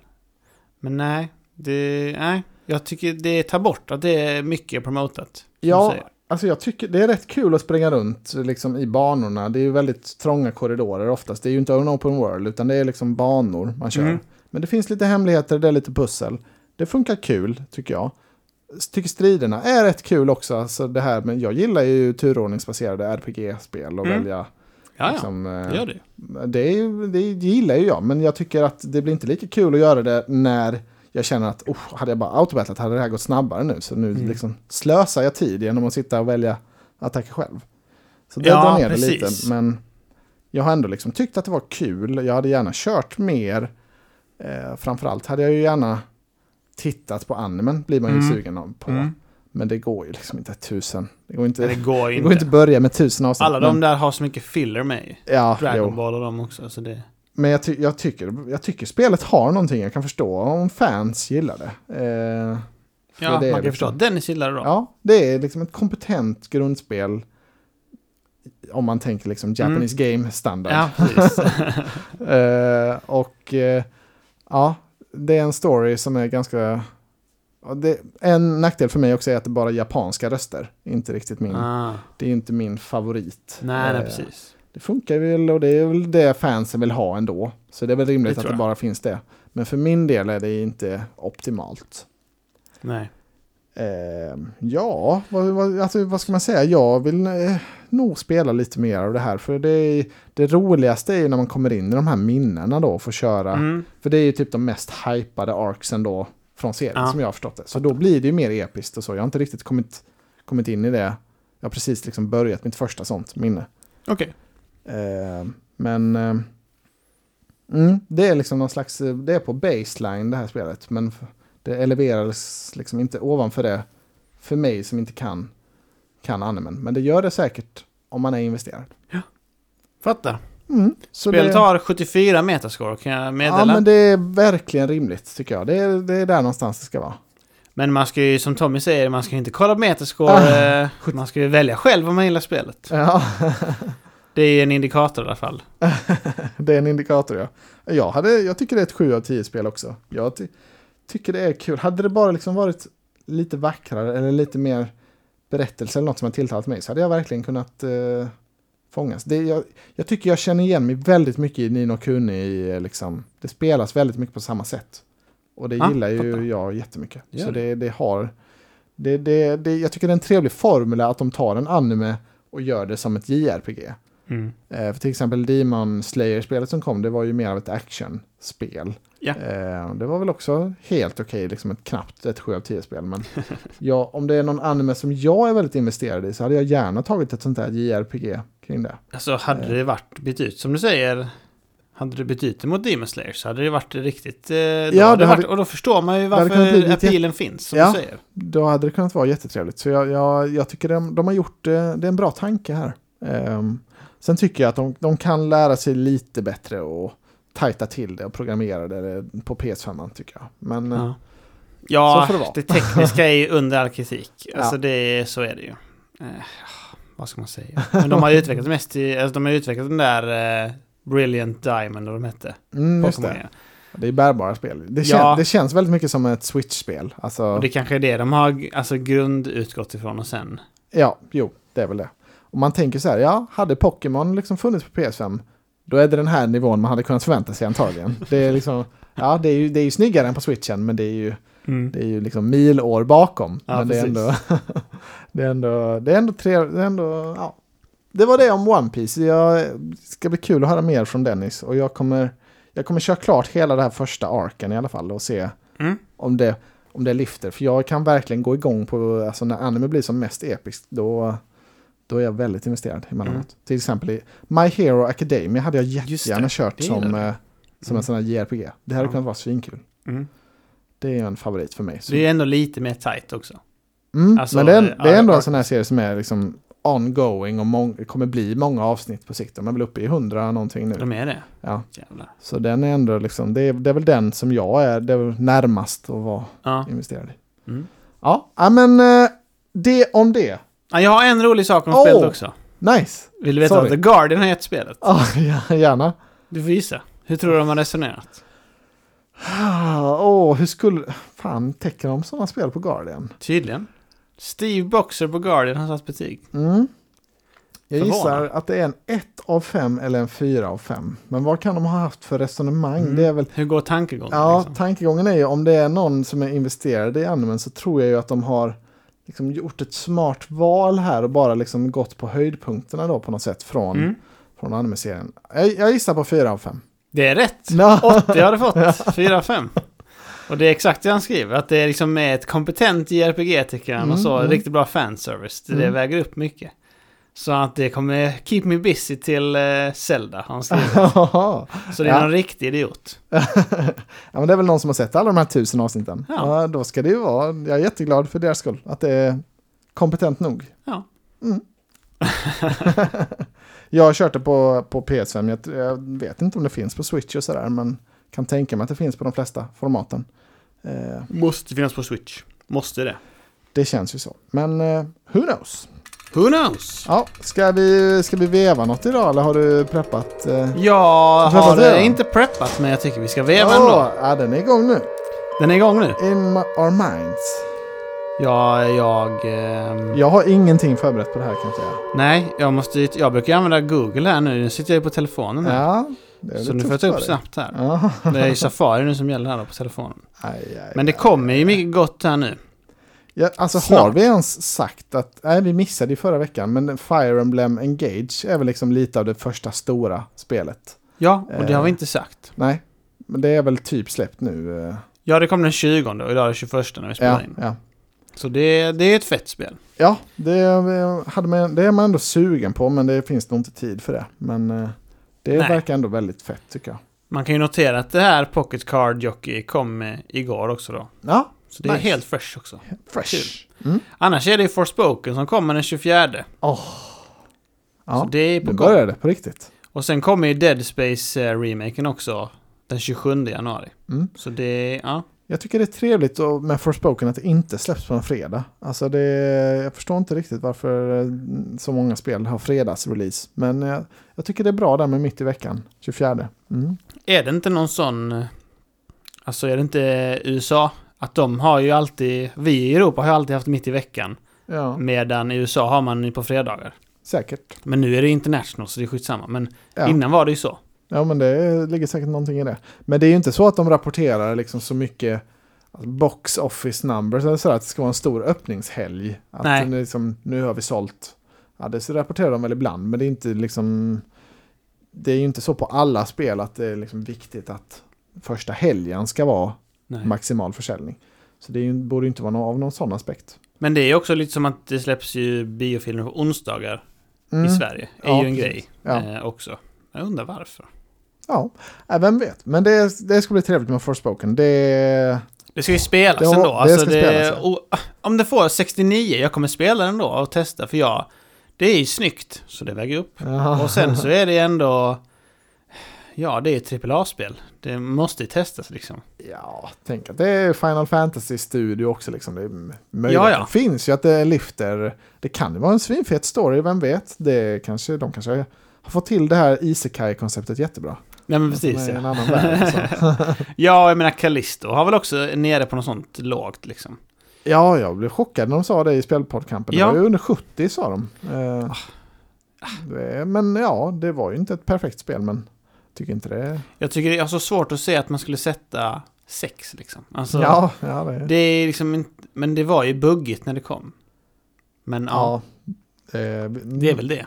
Men nej, det, nej. Jag tycker det tar bort att det är mycket promotat. Ja, alltså jag tycker det är rätt kul att springa runt liksom, i banorna. Det är ju väldigt trånga korridorer oftast. Det är ju inte en open world utan det är liksom banor man kör. Mm. Men det finns lite hemligheter, det är lite pussel. Det funkar kul, tycker jag. Tycker striderna är rätt kul också. Alltså det här, men jag gillar ju turordningsbaserade RPG-spel och mm. välja... Ja, liksom, ja. Det gör det. Det, det gillar ju jag, men jag tycker att det blir inte lika kul att göra det när jag känner att oh, hade jag bara autobattlat hade det här gått snabbare nu. Så nu mm. liksom slösar jag tid genom att sitta och välja attacker själv. Så det ja, drar ner precis. det lite. Men jag har ändå liksom tyckt att det var kul. Jag hade gärna kört mer. Eh, framförallt hade jag ju gärna tittat på animen, blir man ju mm. sugen på. Mm. Men det går ju liksom inte tusen. Det går inte, det går det går inte att börja med tusen avsnitt. Alla de där har så mycket filler med Ja, Dragon jo. Ball och dem också. Så det... Men jag, ty jag, tycker, jag tycker spelet har någonting jag kan förstå om fans gillar det. Eh, ja, man kan liksom, förstå att Dennis gillar det då. Ja, det är liksom ett kompetent grundspel. Om man tänker liksom Japanese mm. game standard. Ja, precis. eh, och eh, ja, det är en story som är ganska... Det, en nackdel för mig också är att det bara är japanska röster. Inte riktigt min... Ah. Det är inte min favorit. Nej, nej, eh, precis. Det funkar väl och det är väl det fansen vill ha ändå. Så det är väl rimligt det att det bara finns det. Men för min del är det inte optimalt. Nej. Eh, ja, vad, vad, alltså, vad ska man säga? Jag vill eh, nog spela lite mer av det här. För det, det roligaste är ju när man kommer in i de här minnena då och får köra. Mm. För det är ju typ de mest hypade arcsen då från serien ja. som jag har förstått det. Så då blir det ju mer episkt och så. Jag har inte riktigt kommit, kommit in i det. Jag har precis liksom börjat mitt första sånt minne. Okej. Okay. Eh, men eh, mm, det är liksom någon slags, det är på baseline det här spelet. Men det eleverades liksom inte ovanför det för mig som inte kan, kan animen. Men det gör det säkert om man är investerad. Ja, fattar. Mm, Spelet det... har 74 metascore kan jag meddela. Ja, men det är verkligen rimligt tycker jag. Det är, det är där någonstans det ska vara. Men man ska ju, som Tommy säger, man ska inte kolla på metascore. Ah, man ska ju välja själv om man gillar spelet. Ja. det är en indikator i alla fall. det är en indikator, ja. Jag, hade, jag tycker det är ett 7 av 10 spel också. Jag tycker det är kul. Hade det bara liksom varit lite vackrare eller lite mer berättelse eller något som har tilltalat mig så hade jag verkligen kunnat uh, fångas. Det, jag, jag, tycker jag känner igen mig väldigt mycket i Nino Kuni. Eh, liksom, det spelas väldigt mycket på samma sätt. Och det ah, gillar ju fattar. jag jättemycket. Gör så det, det har... Det, det, det, jag tycker det är en trevlig formula att de tar en anime och gör det som ett JRPG. Mm. Eh, för till exempel Demon Slayer-spelet som kom, det var ju mer av ett actionspel. Ja. Eh, det var väl också helt okej, okay, liksom ett knappt ett 7 av 10-spel. Men ja, om det är någon anime som jag är väldigt investerad i så hade jag gärna tagit ett sånt där JRPG kring det. Alltså hade det varit bytt ut, som du säger, hade det bytt ut mot Demon Slayer så hade det varit riktigt... Eh, ja, det hade, varit, och då förstår man ju varför appealen finns, som ja, du säger. då hade det kunnat vara jättetrevligt. Så jag, jag, jag tycker de, de har gjort, det är en bra tanke här. Um, sen tycker jag att de, de kan lära sig lite bättre och tajta till det och programmera det på PS5 tycker jag. Men ja, eh, ja det, det, tekniska är ju under all kritik. Alltså ja. det, så är det ju. Eh, vad ska man säga? Men de har ju utvecklat mest i, alltså de har utvecklat den där eh, Brilliant Diamond och de hette. Mm, just det. Det är bärbara spel. Det, kän, ja. det känns väldigt mycket som ett Switch-spel. Alltså... Och det kanske är det de har alltså, grundutgått ifrån och sen. Ja, jo, det är väl det. Och man tänker så här, ja, hade Pokémon liksom funnits på PS5 då är det den här nivån man hade kunnat förvänta sig antagligen. Det är liksom, ja det är ju, det är ju snyggare än på switchen men det är ju, mm. det är ju liksom milår bakom. Ja, men det är, ändå, det är ändå, det är ändå trevligt, det är ändå, ja. Det var det om One Piece. Jag ska bli kul att höra mer från Dennis och jag kommer, jag kommer köra klart hela den här första arken i alla fall och se mm. om, det, om det lyfter. För jag kan verkligen gå igång på, alltså när anime blir som mest episkt, då då är jag väldigt investerad emellanåt. Mm. Till exempel i My Hero Academia hade jag jättegärna kört som, eh, som en sån här JRPG. Det hade ja. kunnat vara svinkul. Mm. det är en favorit för mig. Så. Det är ändå lite mer tight också. Mm, alltså, men det är, det är ändå en sån här serie som är liksom ongoing och mång, kommer bli många avsnitt på sikt. De är väl uppe i hundra någonting nu. De är det? Ja. Jävlar. Så den är ändå liksom, det är, det är väl den som jag är, det är närmast att vara ja. investerad i. Mm. Ja, men eh, det om det. Ja, jag har en rolig sak om oh, spelet också. Nice. Vill du veta Sorry. vad The Guardian har gett spelet? Ja, gärna. Du får gissa. Hur tror du de har resonerat? Åh, oh, hur skulle... Fan, täcker de sådana spel på Guardian? Tydligen. Steve Boxer på Guardian har satt betyg. Mm. Jag gissar att det är en 1 av 5 eller en 4 av 5. Men vad kan de ha haft för resonemang? Mm. Det är väl... Hur går tankegången? Ja, liksom? tankegången är ju om det är någon som är investerad i animen så tror jag ju att de har liksom gjort ett smart val här och bara liksom gått på höjdpunkterna då på något sätt från, mm. från anime-serien. Jag, jag gissar på 4 av 5. Det är rätt! No. 80 har du fått, 4 av 5. Och det är exakt det han skriver, att det är liksom med ett kompetent JRPG tycker han mm, och så, mm. riktigt bra fanservice. Det mm. väger upp mycket. Så att det kommer keep me busy till uh, Zelda, han så det är ja. en riktig idiot. ja, men det är väl någon som har sett alla de här tusen avsnitten. Ja. ja. då ska det ju vara, jag är jätteglad för deras skull, att det är kompetent nog. Ja. Mm. jag har kört det på, på PS5, jag, jag, vet inte om det finns på Switch och sådär, men kan tänka mig att det finns på de flesta formaten. Eh, Måste finnas på Switch. Måste det. Det känns ju så. Men eh, who knows? Who knows? Ja, ska vi, ska vi veva något idag eller har du preppat? Eh, jag har det, inte preppat men jag tycker vi ska veva oh, ändå. Ja, den är igång nu. Den är igång nu? In our minds. Ja, jag... Eh... Jag har ingenting förberett på det här kan jag säga. Nej, jag måste Jag brukar använda Google här nu. Nu sitter jag ju på telefonen. Här. Ja, så nu får jag ta upp snabbt här. det är Safari nu som gäller här på telefonen. Aj, aj, Men det kommer ju mycket gott här nu. Ja, alltså Snart. har vi ens sagt att, nej vi missade i förra veckan, men Fire Emblem Engage är väl liksom lite av det första stora spelet. Ja, och det har vi inte sagt. Nej, men det är väl typ släppt nu. Eh. Ja, det kom den 20 och idag är det 21 när vi spelar ja, in. Ja. Så det, det är ett fett spel. Ja, det, hade man, det är man ändå sugen på, men det finns nog inte tid för det. Men eh, det Nej. verkar ändå väldigt fett tycker jag. Man kan ju notera att det här Pocket Card Jockey kom igår också då. Ja, Så det nice. är helt fresh också. Fresh. Mm. Annars är det ju Forspoken som kommer den 24. Oh. Ja, Så det är på gång. börjar det på riktigt. Och sen kommer ju Dead Space-remaken eh, också den 27 januari. Mm. Så det, ja. Jag tycker det är trevligt med Forspoken att det inte släpps på en fredag. Alltså det, jag förstår inte riktigt varför eh, så många spel har fredagsrelease. Men jag, jag tycker det är bra där med mitt i veckan, 24. Mm. Är det inte någon sån, eh, alltså är det inte USA? Att de har ju alltid, vi i Europa har ju alltid haft mitt i veckan. Ja. Medan i USA har man på fredagar. Säkert. Men nu är det international så det är skitsamma. Men ja. innan var det ju så. Ja, men det ligger säkert någonting i det. Men det är ju inte så att de rapporterar liksom så mycket alltså box office numbers eller så att det ska vara en stor öppningshelg. Att Nej. Liksom, nu har vi sålt. Ja, det rapporterar de väl ibland, men det är inte liksom... Det är ju inte så på alla spel att det är liksom viktigt att första helgen ska vara Nej. maximal försäljning. Så det borde inte vara någon, av någon sån aspekt. Men det är också lite som att det släpps ju biofilmer på onsdagar mm. i Sverige. är ja, ju en grej ja. eh, också. Jag undrar varför. Ja, vem vet. Men det, det ska bli trevligt med Forspoken. Det, det ska ju spelas det, ändå. Alltså det spelas, ja. och, om det får 69, jag kommer spela den då och testa. För jag, det är ju snyggt, så det väger upp. Aha. Och sen så är det ändå... Ja, det är ett AAA-spel. Det måste ju testas liksom. Ja, tänk att det är Final Fantasy-studio också liksom. Det är möjligheten ja, ja. finns ju att det lyfter. Det kan ju vara en svinfet story, vem vet? Det kanske, de kanske har fått till det här Isekai-konceptet jättebra. Nej men precis ja. En annan värld, ja, jag menar Callisto har väl också nere på något sånt lågt liksom. Ja, jag blev chockad när de sa det i spelpoddkampen. Ja. Det var ju under 70 sa de. Eh, ah. men ja, det var ju inte ett perfekt spel, men tycker inte det. Jag tycker det är så svårt att se att man skulle sätta sex liksom. Alltså, ja, ja det. det är liksom inte, men det var ju buggigt när det kom. Men ja, ja det, det är väl det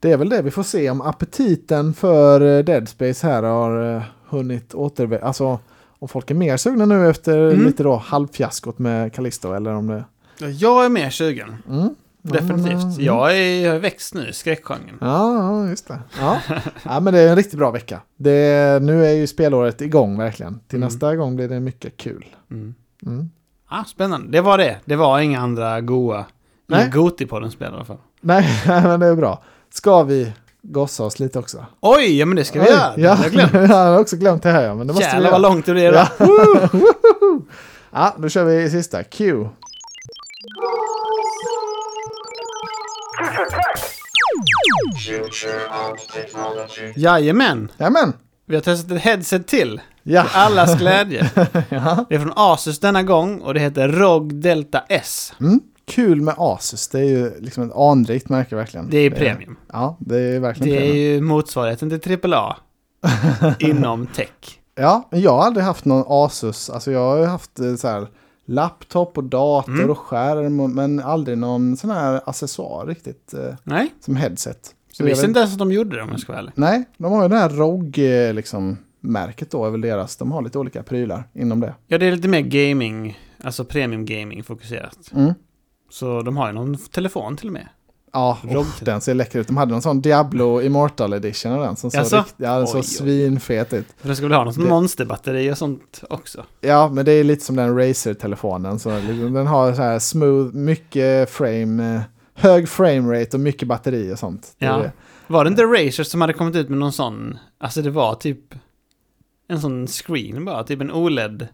det är väl det vi får se om aptiten för eh, Dead Space här har eh, hunnit återvända. Alltså om folk är mer sugna nu efter mm. lite då halvfiaskot med Callisto eller om det... Jag är mer sugen. Mm. Definitivt. Mm. Jag är, jag är växt nu i skräckgenren. Ja, just det. Ja. ja, men det är en riktigt bra vecka. Det, nu är ju spelåret igång verkligen. Till mm. nästa gång blir det mycket kul. Mm. Mm. Ah, spännande. Det var det. Det var inga andra goa. Nej. Goti-podden spel i alla fall. Nej, men det är bra. Ska vi gossa oss lite också? Oj, ja men det ska vi göra. Ja, jag, glömt. jag har också glömt det här ja. Men det måste Jävlar vi vad långt det blir. Ja. ja, då kör vi sista. Q. Jajamän. Jajamän. Vi har testat ett headset till. Ja. För allas glädje. ja. Det är från Asus denna gång och det heter ROG Delta S. Mm. Kul med Asus, det är ju liksom ett anrikt märke verkligen. Det är premium. ja, det är verkligen Det premium. är ju motsvarigheten till AAA inom tech. Ja, jag har aldrig haft någon Asus. Alltså jag har ju haft eh, så här laptop och dator mm. och skärm men aldrig någon sån här accessoar riktigt. Eh, Nej. Som headset. Så jag visste inte ens att de gjorde det om jag ska vara ärlig. Nej, de har ju det här ROG eh, liksom märket då är väl deras. De har lite olika prylar inom det. Ja, det är lite mer gaming, alltså premium gaming fokuserat. Mm. Så de har ju någon telefon till och med. Ja, oh, den ser läcker ut. De hade någon sån Diablo Immortal Edition av den som såg rikt, ja, den såg svinfet ut. För den skulle ha något det... monsterbatteri och sånt också. Ja, men det är lite som den Razer-telefonen. Den har så här smooth, mycket frame, eh, hög framerate och mycket batteri och sånt. Ja. Det var det inte Razer som hade kommit ut med någon sån, alltså det var typ en sån screen bara, typ en OLED.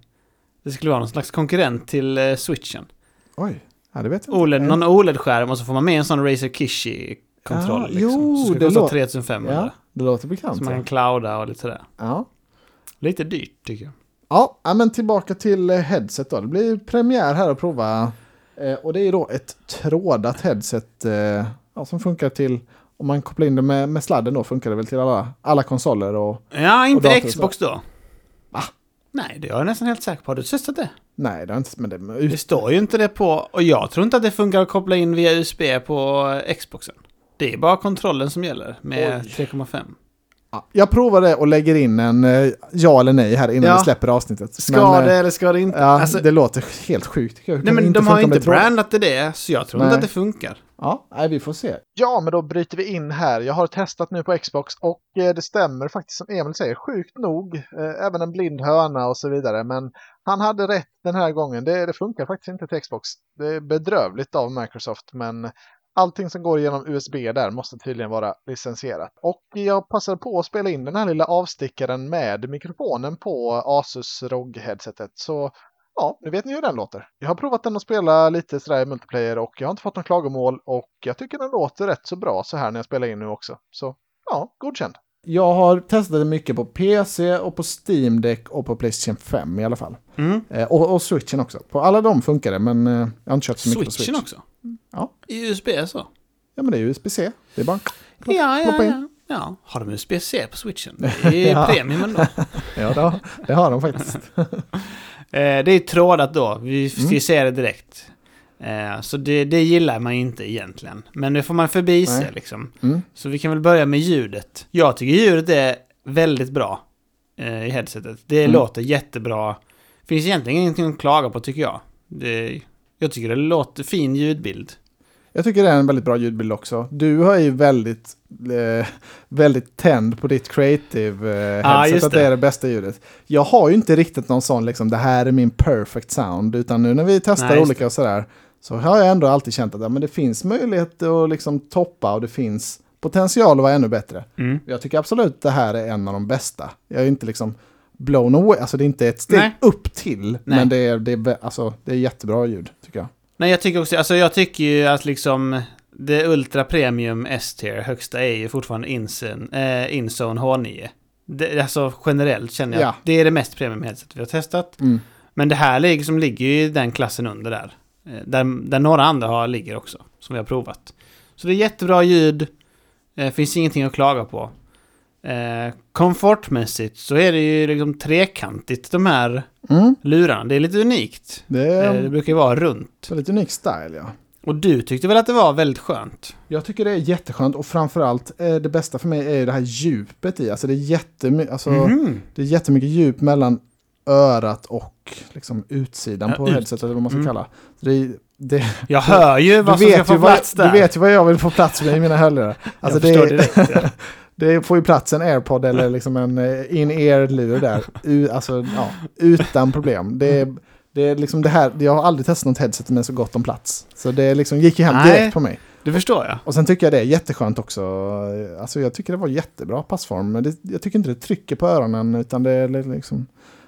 Det skulle vara någon slags konkurrent till uh, switchen. Oj. Ja, det vet jag OLED, Någon OLED-skärm och så får man med en sån Razer Kishi-kontroll. Ja, liksom. Jo, så det låter... 3500. Ja, det låter bekant. Så man kan clouda och lite sådär. Ja. Lite dyrt tycker jag. Ja, men tillbaka till eh, headset då. Det blir premiär här att prova. Eh, och det är då ett trådat headset eh, ja, som funkar till, om man kopplar in det med, med sladden då, funkar det väl till alla, alla konsoler och Ja, inte och Xbox då. Va? Nej, det är jag nästan helt säker på. Har du testat det? Nej, det har inte... Men det, det står ju inte det på... Och jag tror inte att det funkar att koppla in via USB på Xboxen. Det är bara kontrollen som gäller med 3,5. Jag provar det och lägger in en eh, ja eller nej här innan ja. vi släpper avsnittet. Ska men, det eller ska det inte? Ja, alltså, det låter helt sjukt. Nej, men de har inte brandat det, det, så jag tror nej. inte att det funkar. Ja, nej, vi får se. Ja, men då bryter vi in här. Jag har testat nu på Xbox och eh, det stämmer faktiskt som Emil säger, sjukt nog. Eh, även en blind höna och så vidare. Men han hade rätt den här gången. Det, det funkar faktiskt inte till Xbox. Det är bedrövligt av Microsoft, men allting som går genom USB där måste tydligen vara licensierat. Och jag passade på att spela in den här lilla avstickaren med mikrofonen på Asus ROG-headsetet. Så ja, nu vet ni hur den låter. Jag har provat den att spela lite sådär i multiplayer och jag har inte fått någon klagomål och jag tycker den låter rätt så bra så här när jag spelar in nu också. Så ja, godkänd. Jag har testat det mycket på PC och på Steam Deck och på Playstation 5 i alla fall. Mm. Eh, och, och, Switchen också. På alla de funkar det men eh, jag har inte kört så mycket Switchen på Switch. också? Ja. I USB så? Ja men det är USB-C. Det är bara ploppa, ja, ja, ja. Ja, har de USB-C på switchen? Det är ja. premium ändå. ja, det har, det har de faktiskt. Eh, det är trådat då, vi ska mm. det direkt. Eh, så det, det gillar man inte egentligen. Men det får man förbi sig liksom. Mm. Så vi kan väl börja med ljudet. Jag tycker ljudet är väldigt bra eh, i headsetet. Det mm. låter jättebra. Finns egentligen ingenting att klaga på tycker jag. Det, jag tycker det låter fin ljudbild. Jag tycker det är en väldigt bra ljudbild också. Du har ju väldigt, eh, väldigt tänd på ditt creative eh, ah, headset, att det är det bästa ljudet. Jag har ju inte riktigt någon sån, liksom, det här är min perfect sound, utan nu när vi testar Nej, olika och sådär, så har jag ändå alltid känt att ja, men det finns möjlighet att liksom toppa och det finns potential att vara ännu bättre. Mm. Jag tycker absolut att det här är en av de bästa. Jag är inte liksom blown away, alltså det är inte ett steg Nej. upp till, Nej. men det är, det, är, alltså, det är jättebra ljud tycker jag. Nej, jag tycker också, alltså jag tycker ju att liksom det Ultra Premium S-tier högsta är ju fortfarande Inzone, äh, Inzone H9. Det, alltså generellt känner jag ja. det är det mest premium headset vi har testat. Mm. Men det här liksom ligger ju i den klassen under där. Eh, där, där några andra har, ligger också, som vi har provat. Så det är jättebra ljud, eh, finns ingenting att klaga på. Eh, komfortmässigt så är det ju liksom trekantigt de här mm. lurarna. Det är lite unikt. Det, är, eh, det brukar ju vara runt. Väldigt unik style ja. Och du tyckte väl att det var väldigt skönt? Jag tycker det är jätteskönt och framförallt eh, det bästa för mig är ju det här djupet i. Alltså det är, jättemy alltså, mm. det är jättemycket djup mellan örat och liksom utsidan ja, på ut. headsetet eller vad man ska mm. kalla det. det jag hör ju vad som ska få plats där. Du vet ju vad jag vill få plats med i mina hörlurar. Alltså det, direkt, ja. det får ju plats en airpod eller liksom en eh, in-ear-lur där. U, alltså, ja, utan problem. Det Det är liksom det här, jag har aldrig testat något headset med så gott om plats. Så det liksom gick ju hem direkt Nej, på mig. Det förstår jag. Och sen tycker jag det är jätteskönt också. Alltså jag tycker det var jättebra passform. Men det, jag tycker inte det trycker på öronen utan det är liksom...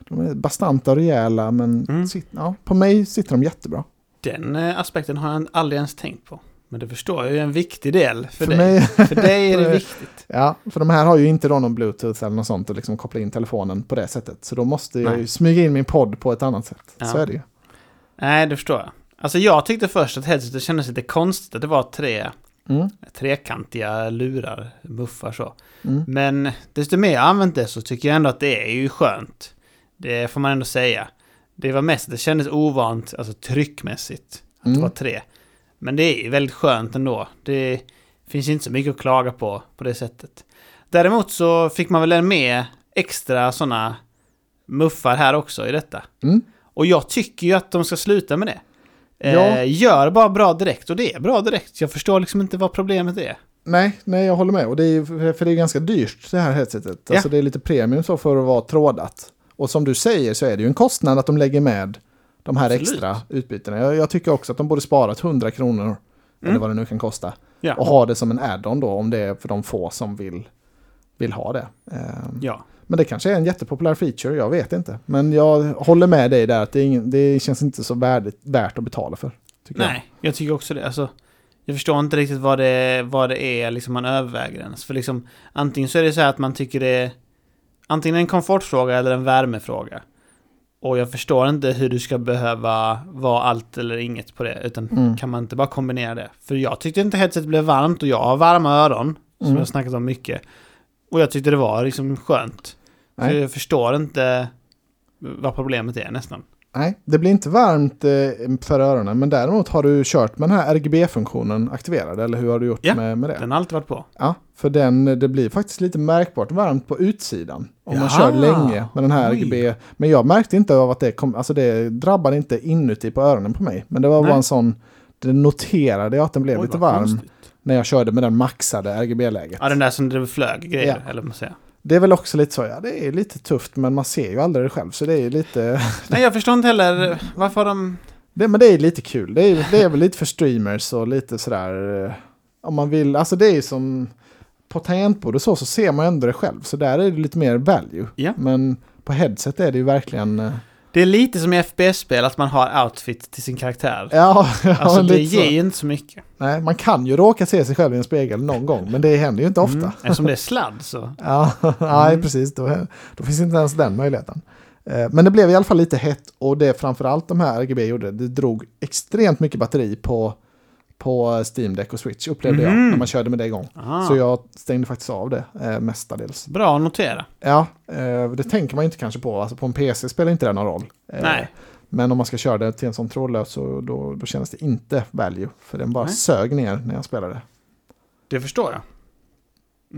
De är bastanta och rejäla men mm. sit, ja, på mig sitter de jättebra. Den eh, aspekten har jag aldrig ens tänkt på. Men det förstår jag är en viktig del för, för dig. Mig, för dig är det viktigt. Ja, för de här har ju inte då någon bluetooth eller något sånt och liksom koppla in telefonen på det sättet. Så då måste jag ju smyga in min podd på ett annat sätt. Ja. Så är det ju. Nej, det förstår jag. Alltså jag tyckte först att headsetet kändes lite konstigt att det var tre mm. trekantiga lurar, muffar så. Mm. Men desto mer jag använt det så tycker jag ändå att det är ju skönt. Det får man ändå säga. Det var mest, det kändes ovant, alltså tryckmässigt, att mm. det var tre. Men det är väldigt skönt ändå. Det finns inte så mycket att klaga på, på det sättet. Däremot så fick man väl med extra sådana muffar här också i detta. Mm. Och jag tycker ju att de ska sluta med det. Ja. Eh, gör bara bra direkt och det är bra direkt. Jag förstår liksom inte vad problemet är. Nej, nej jag håller med. Och det är, för det är ganska dyrt det här headsetet. Ja. Alltså det är lite premium så för att vara trådat. Och som du säger så är det ju en kostnad att de lägger med de här Absolut. extra utbytena. Jag, jag, tycker också att de borde sparat 100 kronor, mm. eller vad det nu kan kosta. Ja. Och ha det som en add-on då, om det är för de få som vill, vill ha det. Um, ja. Men det kanske är en jättepopulär feature, jag vet inte. Men jag håller med dig där att det, ingen, det känns inte så värdigt, värt att betala för. Nej, jag. jag. tycker också det. Alltså, jag förstår inte riktigt vad det, vad det är liksom man överväger ens. För liksom, antingen så är det så här att man tycker det är antingen en komfortfråga eller en värmefråga. Och jag förstår inte hur du ska behöva vara allt eller inget på det. Utan mm. kan man inte bara kombinera det? För jag tyckte inte headset blev varmt och jag har varma öron. Som mm. jag snackat om mycket. Och jag tyckte det var liksom skönt. Så jag förstår inte vad problemet är nästan. Nej, det blir inte varmt eh, för öronen. Men däremot har du kört med den här RGB-funktionen aktiverad. Eller hur har du gjort ja, med, med det? den har alltid varit på. Ja, för den, det blir faktiskt lite märkbart varmt på utsidan. Om Jaha. man kör länge med den här Oj. RGB. Men jag märkte inte av att det kom, alltså det drabbade inte inuti på öronen på mig. Men det var Nej. bara en sån, det noterade jag att den blev Oj, lite varm. Konstigt. När jag körde med den maxade RGB-läget. Ja, den där som det flög grejer, ja. eller vad man säger. Det är väl också lite så, ja det är lite tufft men man ser ju aldrig det själv så det är lite... Nej jag förstår inte heller varför de... Det, men det är lite kul, det är, det är väl lite för streamers och lite sådär... Eh, om man vill, alltså det är ju som... På tangentbord och så, så ser man ändå det själv så där är det lite mer value. Ja. Men på headset är det ju verkligen... Det är lite som i FPS-spel att man har outfit till sin karaktär. Ja, ja Alltså det ger ju inte så mycket. Nej, man kan ju råka se sig själv i en spegel någon gång, men det händer ju inte ofta. Mm, eftersom det är sladd så. ja, mm. nej precis. Då, då finns inte ens den möjligheten. Eh, men det blev i alla fall lite hett och det framförallt de här RGB gjorde, det drog extremt mycket batteri på på Steam Deck och Switch upplevde mm. jag mhm. när man körde med det igång. Aha. Så jag stängde faktiskt av det eh, mestadels. Bra att notera. Ja, eh, det tänker man inte kanske på. Alltså på en PC spelar inte det någon roll. Eh, Nej. Men om man ska köra det till en sån trådlös så då, då känns det inte value. För den bara Nej. sög ner när jag spelade. Det förstår jag.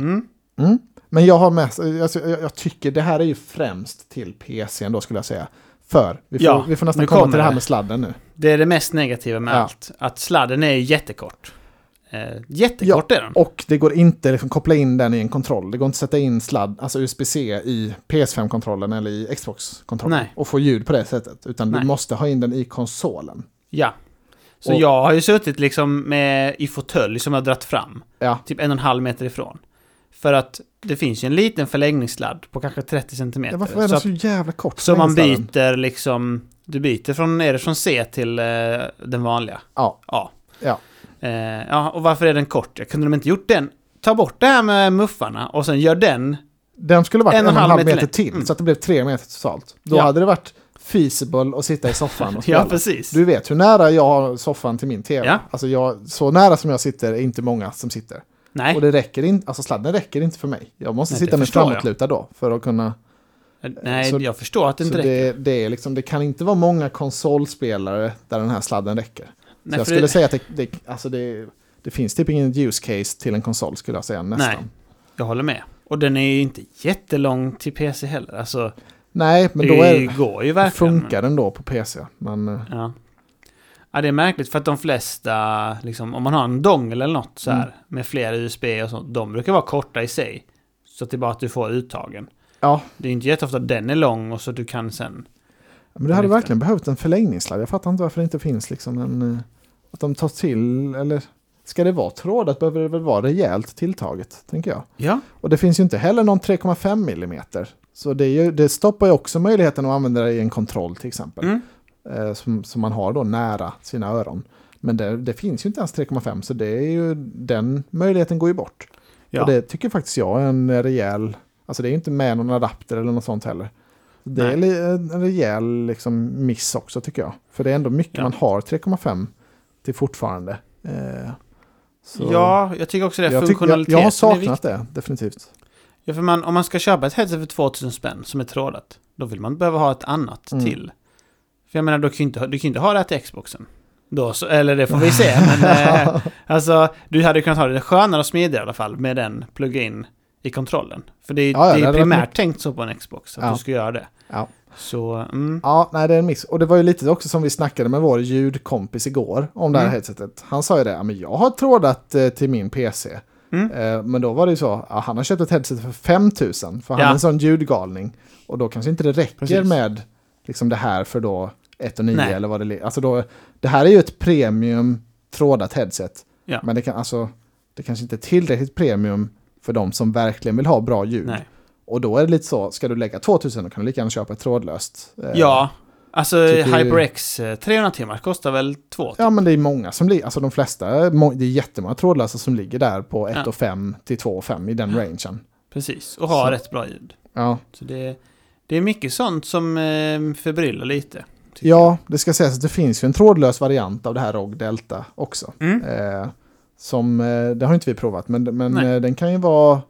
Mm. Mm. Men jag har mest, alltså, jag, jag, tycker det här är ju främst till PC då skulle jag säga. För, vi får, ja, vi får nästan komma till det här med sladden nu. Det är det mest negativa med ja. allt. Att sladden är jättekort. Eh, jättekort ja, är den. Och det går inte liksom koppla in den i en kontroll. Det går inte att sätta in sladd, alltså USB-C i PS5-kontrollen eller i Xbox-kontrollen. Och få ljud på det sättet. Utan Nej. du måste ha in den i konsolen. Ja. Så och, jag har ju suttit liksom med, i fåtölj som jag har dratt fram. Ja. Typ en och en halv meter ifrån. För att det finns ju en liten förlängningssladd på kanske 30 cm. Ja, varför är den så, så jävla kort? Så man byter liksom... Du byter från, är det från C till eh, den vanliga? Ja. Ja. Ja. Eh, ja, och varför är den kort? Jag kunde de inte gjort den? Ta bort det här med muffarna och sen gör den... Den skulle varit en och en halv meter, meter till, mm. så att det blev tre meter totalt. Då ja. hade det varit feasible att sitta i soffan och spela. ja, precis. Du vet hur nära jag har soffan till min tv. Ja. Alltså jag, så nära som jag sitter är inte många som sitter. Nej. Och det räcker inte, alltså sladden räcker inte för mig. Jag måste Nej, sitta med framåtlutad då för att kunna... Nej, så, jag förstår att det inte räcker. Det, det, är liksom, det kan inte vara många konsolspelare där den här sladden räcker. Nej, så jag skulle det... säga att det, det, alltså det, det finns typ ingen use case till en konsol skulle jag säga nästan. Nej, jag håller med. Och den är ju inte jättelång till PC heller. Alltså, Nej, men då är, går ju verkligen. funkar den då på PC. Men, eh, ja. Ja, det är märkligt för att de flesta, liksom, om man har en dongel eller något så här mm. med flera USB och sånt, de brukar vara korta i sig. Så att det är bara att du får uttagen. Ja. Det är inte jätteofta att den är lång och så du kan sen... Men det hade verkligen behövt en förlängningssladd. Jag fattar inte varför det inte finns liksom en... Eh, att de tar till, eller ska det vara trådat behöver det väl vara rejält tilltaget, tänker jag. Ja. Och det finns ju inte heller någon 3,5 mm. Så det, ju, det, stoppar ju också möjligheten att använda det i en kontroll till exempel. Mm. Eh, som, som man har då nära sina öron. Men det, det finns ju inte ens 3,5 så det är ju, den möjligheten går ju bort. Ja. Och det tycker faktiskt jag är en rejäl, alltså det är inte med någon adapter eller något sånt heller. Det Nej. är en rejäl liksom miss också tycker jag. För det är ändå mycket ja. man har 3,5 till fortfarande. Eh, ja, jag tycker också det. är funktionalitet jag, jag har saknat det, definitivt. Ja, för man, om man ska köpa ett headset för 2000 spänn som är trådat, då vill man behöva ha ett annat mm. till. För jag menar, du kan ju inte, du kan inte ha det här till Xboxen. Då, så, eller det får vi se. men, eh, alltså, du hade kunnat ha det skönare och smidigare i alla fall med den plug-in i kontrollen. För det, ja, det är primärt tänkt så på en Xbox, att ja. du ska göra det. Ja. Så, mm. Ja, nej det är en miss. Och det var ju lite också som vi snackade med vår ljudkompis igår om det här mm. headsetet. Han sa ju det, ja, men jag har trådat eh, till min PC. Mm. Eh, men då var det ju så, ja, han har köpt ett headset för 5000 för han är en sån ljudgalning. Och då kanske inte det räcker Precis. med liksom det här för då 1 och 9 eller vad det är. Alltså då, det här är ju ett premium trådat headset. Ja. Men det, kan, alltså, det kanske inte är tillräckligt premium för de som verkligen vill ha bra ljud. Nej. Och då är det lite så, ska du lägga 2000 då kan du lika gärna köpa ett trådlöst. Eh, ja, alltså HyperX 300 eh, timmar kostar väl 2000? Ja, men det är många som ligger, alltså de flesta, det är jättemånga trådlösa som ligger där på 1 ja. 5 till 2 5 i den ja. rangen. Precis, och har så. rätt bra ljud. Ja. Så det, det är mycket sånt som eh, förbryllar lite. Ja, det ska sägas att det finns ju en trådlös variant av det här ROG Delta också. Mm. Eh, som, eh, det har inte vi provat, men, men eh, den kan ju vara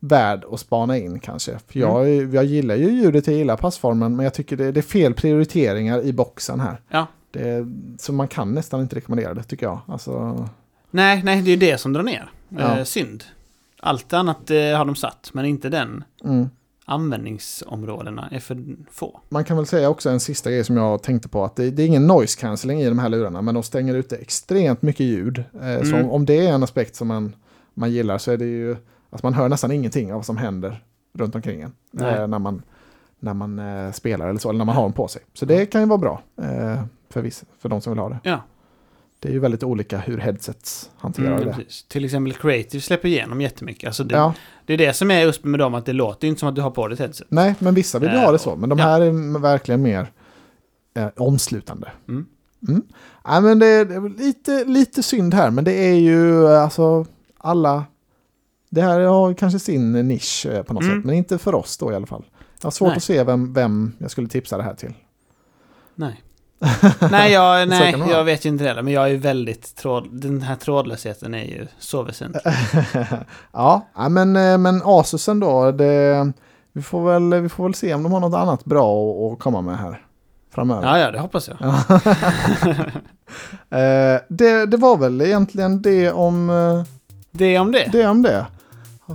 värd att spana in kanske. För jag, mm. jag gillar ju ljudet, jag gillar passformen, men jag tycker det, det är fel prioriteringar i boxen här. Ja. Det, så man kan nästan inte rekommendera det tycker jag. Alltså... Nej, nej, det är ju det som drar ner. Ja. Eh, synd. Allt annat eh, har de satt, men inte den. Mm användningsområdena är för få. Man kan väl säga också en sista grej som jag tänkte på att det, det är ingen noise cancelling i de här lurarna men de stänger ute extremt mycket ljud. Eh, mm. Så om, om, det är en aspekt som man, man gillar så är det ju att man hör nästan ingenting av vad som händer runt omkring en. Eh, när man, när man eh, spelar eller så, eller när man har den på sig. Så det kan ju vara bra eh, för, viss, för de som vill ha det. Ja. Det är ju väldigt olika hur headsets hanterar mm, det. Precis. Till exempel Creative släpper igenom jättemycket. Alltså det, ja. det är det som är just med dem, att det låter inte som att du har på dig ett headset. Nej, men vissa vill ju ha det så. Men de här ja. är verkligen mer eh, omslutande. Mm. Mm. Ja, men det är lite, lite synd här, men det är ju alltså alla... Det här har kanske sin nisch eh, på något mm. sätt, men inte för oss då i alla fall. Jag har svårt nej. att se vem, vem jag skulle tipsa det här till. Nej nej, jag, nej jag vet ju inte det. Men jag är väldigt tråd... Den här trådlösheten är ju så väsentlig. ja, men, eh, men Asusen då. Det, vi, får väl, vi får väl se om de har något annat bra att komma med här framöver. Ja, ja, det hoppas jag. Eh, det, det var väl egentligen det om... Eh, det om det? Det om det.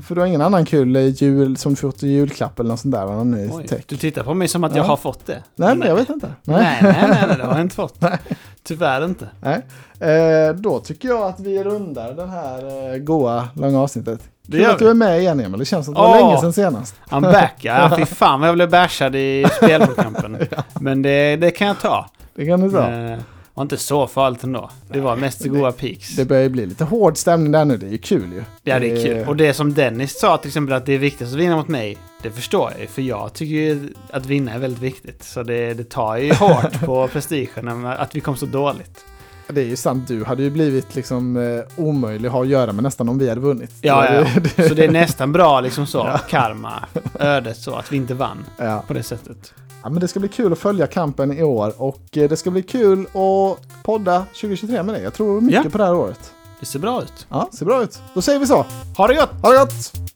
För du har ingen annan kul jul som du fått i julklapp eller något sånt där? Någon Oj, du tittar på mig som att ja. jag har fått det. Nej, men jag vet inte. Nej, nej, nej, nej, det har jag inte fått. nej. Tyvärr inte. Nej. Eh, då tycker jag att vi rundar det här eh, goa, långa avsnittet. Det Kul att du är med igen Emil, det känns som att det var oh, länge sedan senast. I'm back, ja fy fan vad jag blev bashad i spelkampen. ja. Men det, det kan jag ta. Det kan du ta. Eh, var inte så farligt ändå. Det var mest det, goa peaks. Det börjar ju bli lite hård stämning där nu. Det är ju kul ju. Ja, det är kul. Och det som Dennis sa till exempel att det är viktigt att vinna mot mig. Det förstår jag ju. För jag tycker ju att vinna är väldigt viktigt. Så det, det tar ju hårt på prestigen att vi kom så dåligt. Det är ju sant, du hade ju blivit liksom eh, omöjlig att ha att göra med nästan om vi hade vunnit. Ja, ja. så det är nästan bra liksom så, ja. karma, ödet så, att vi inte vann ja. på det sättet. Ja, men det ska bli kul att följa kampen i år och eh, det ska bli kul att podda 2023 med dig. Jag tror mycket ja. på det här året. Det ser bra ut. Ja, ser bra ut. Då säger vi så. Ha det gott! Ha det gott!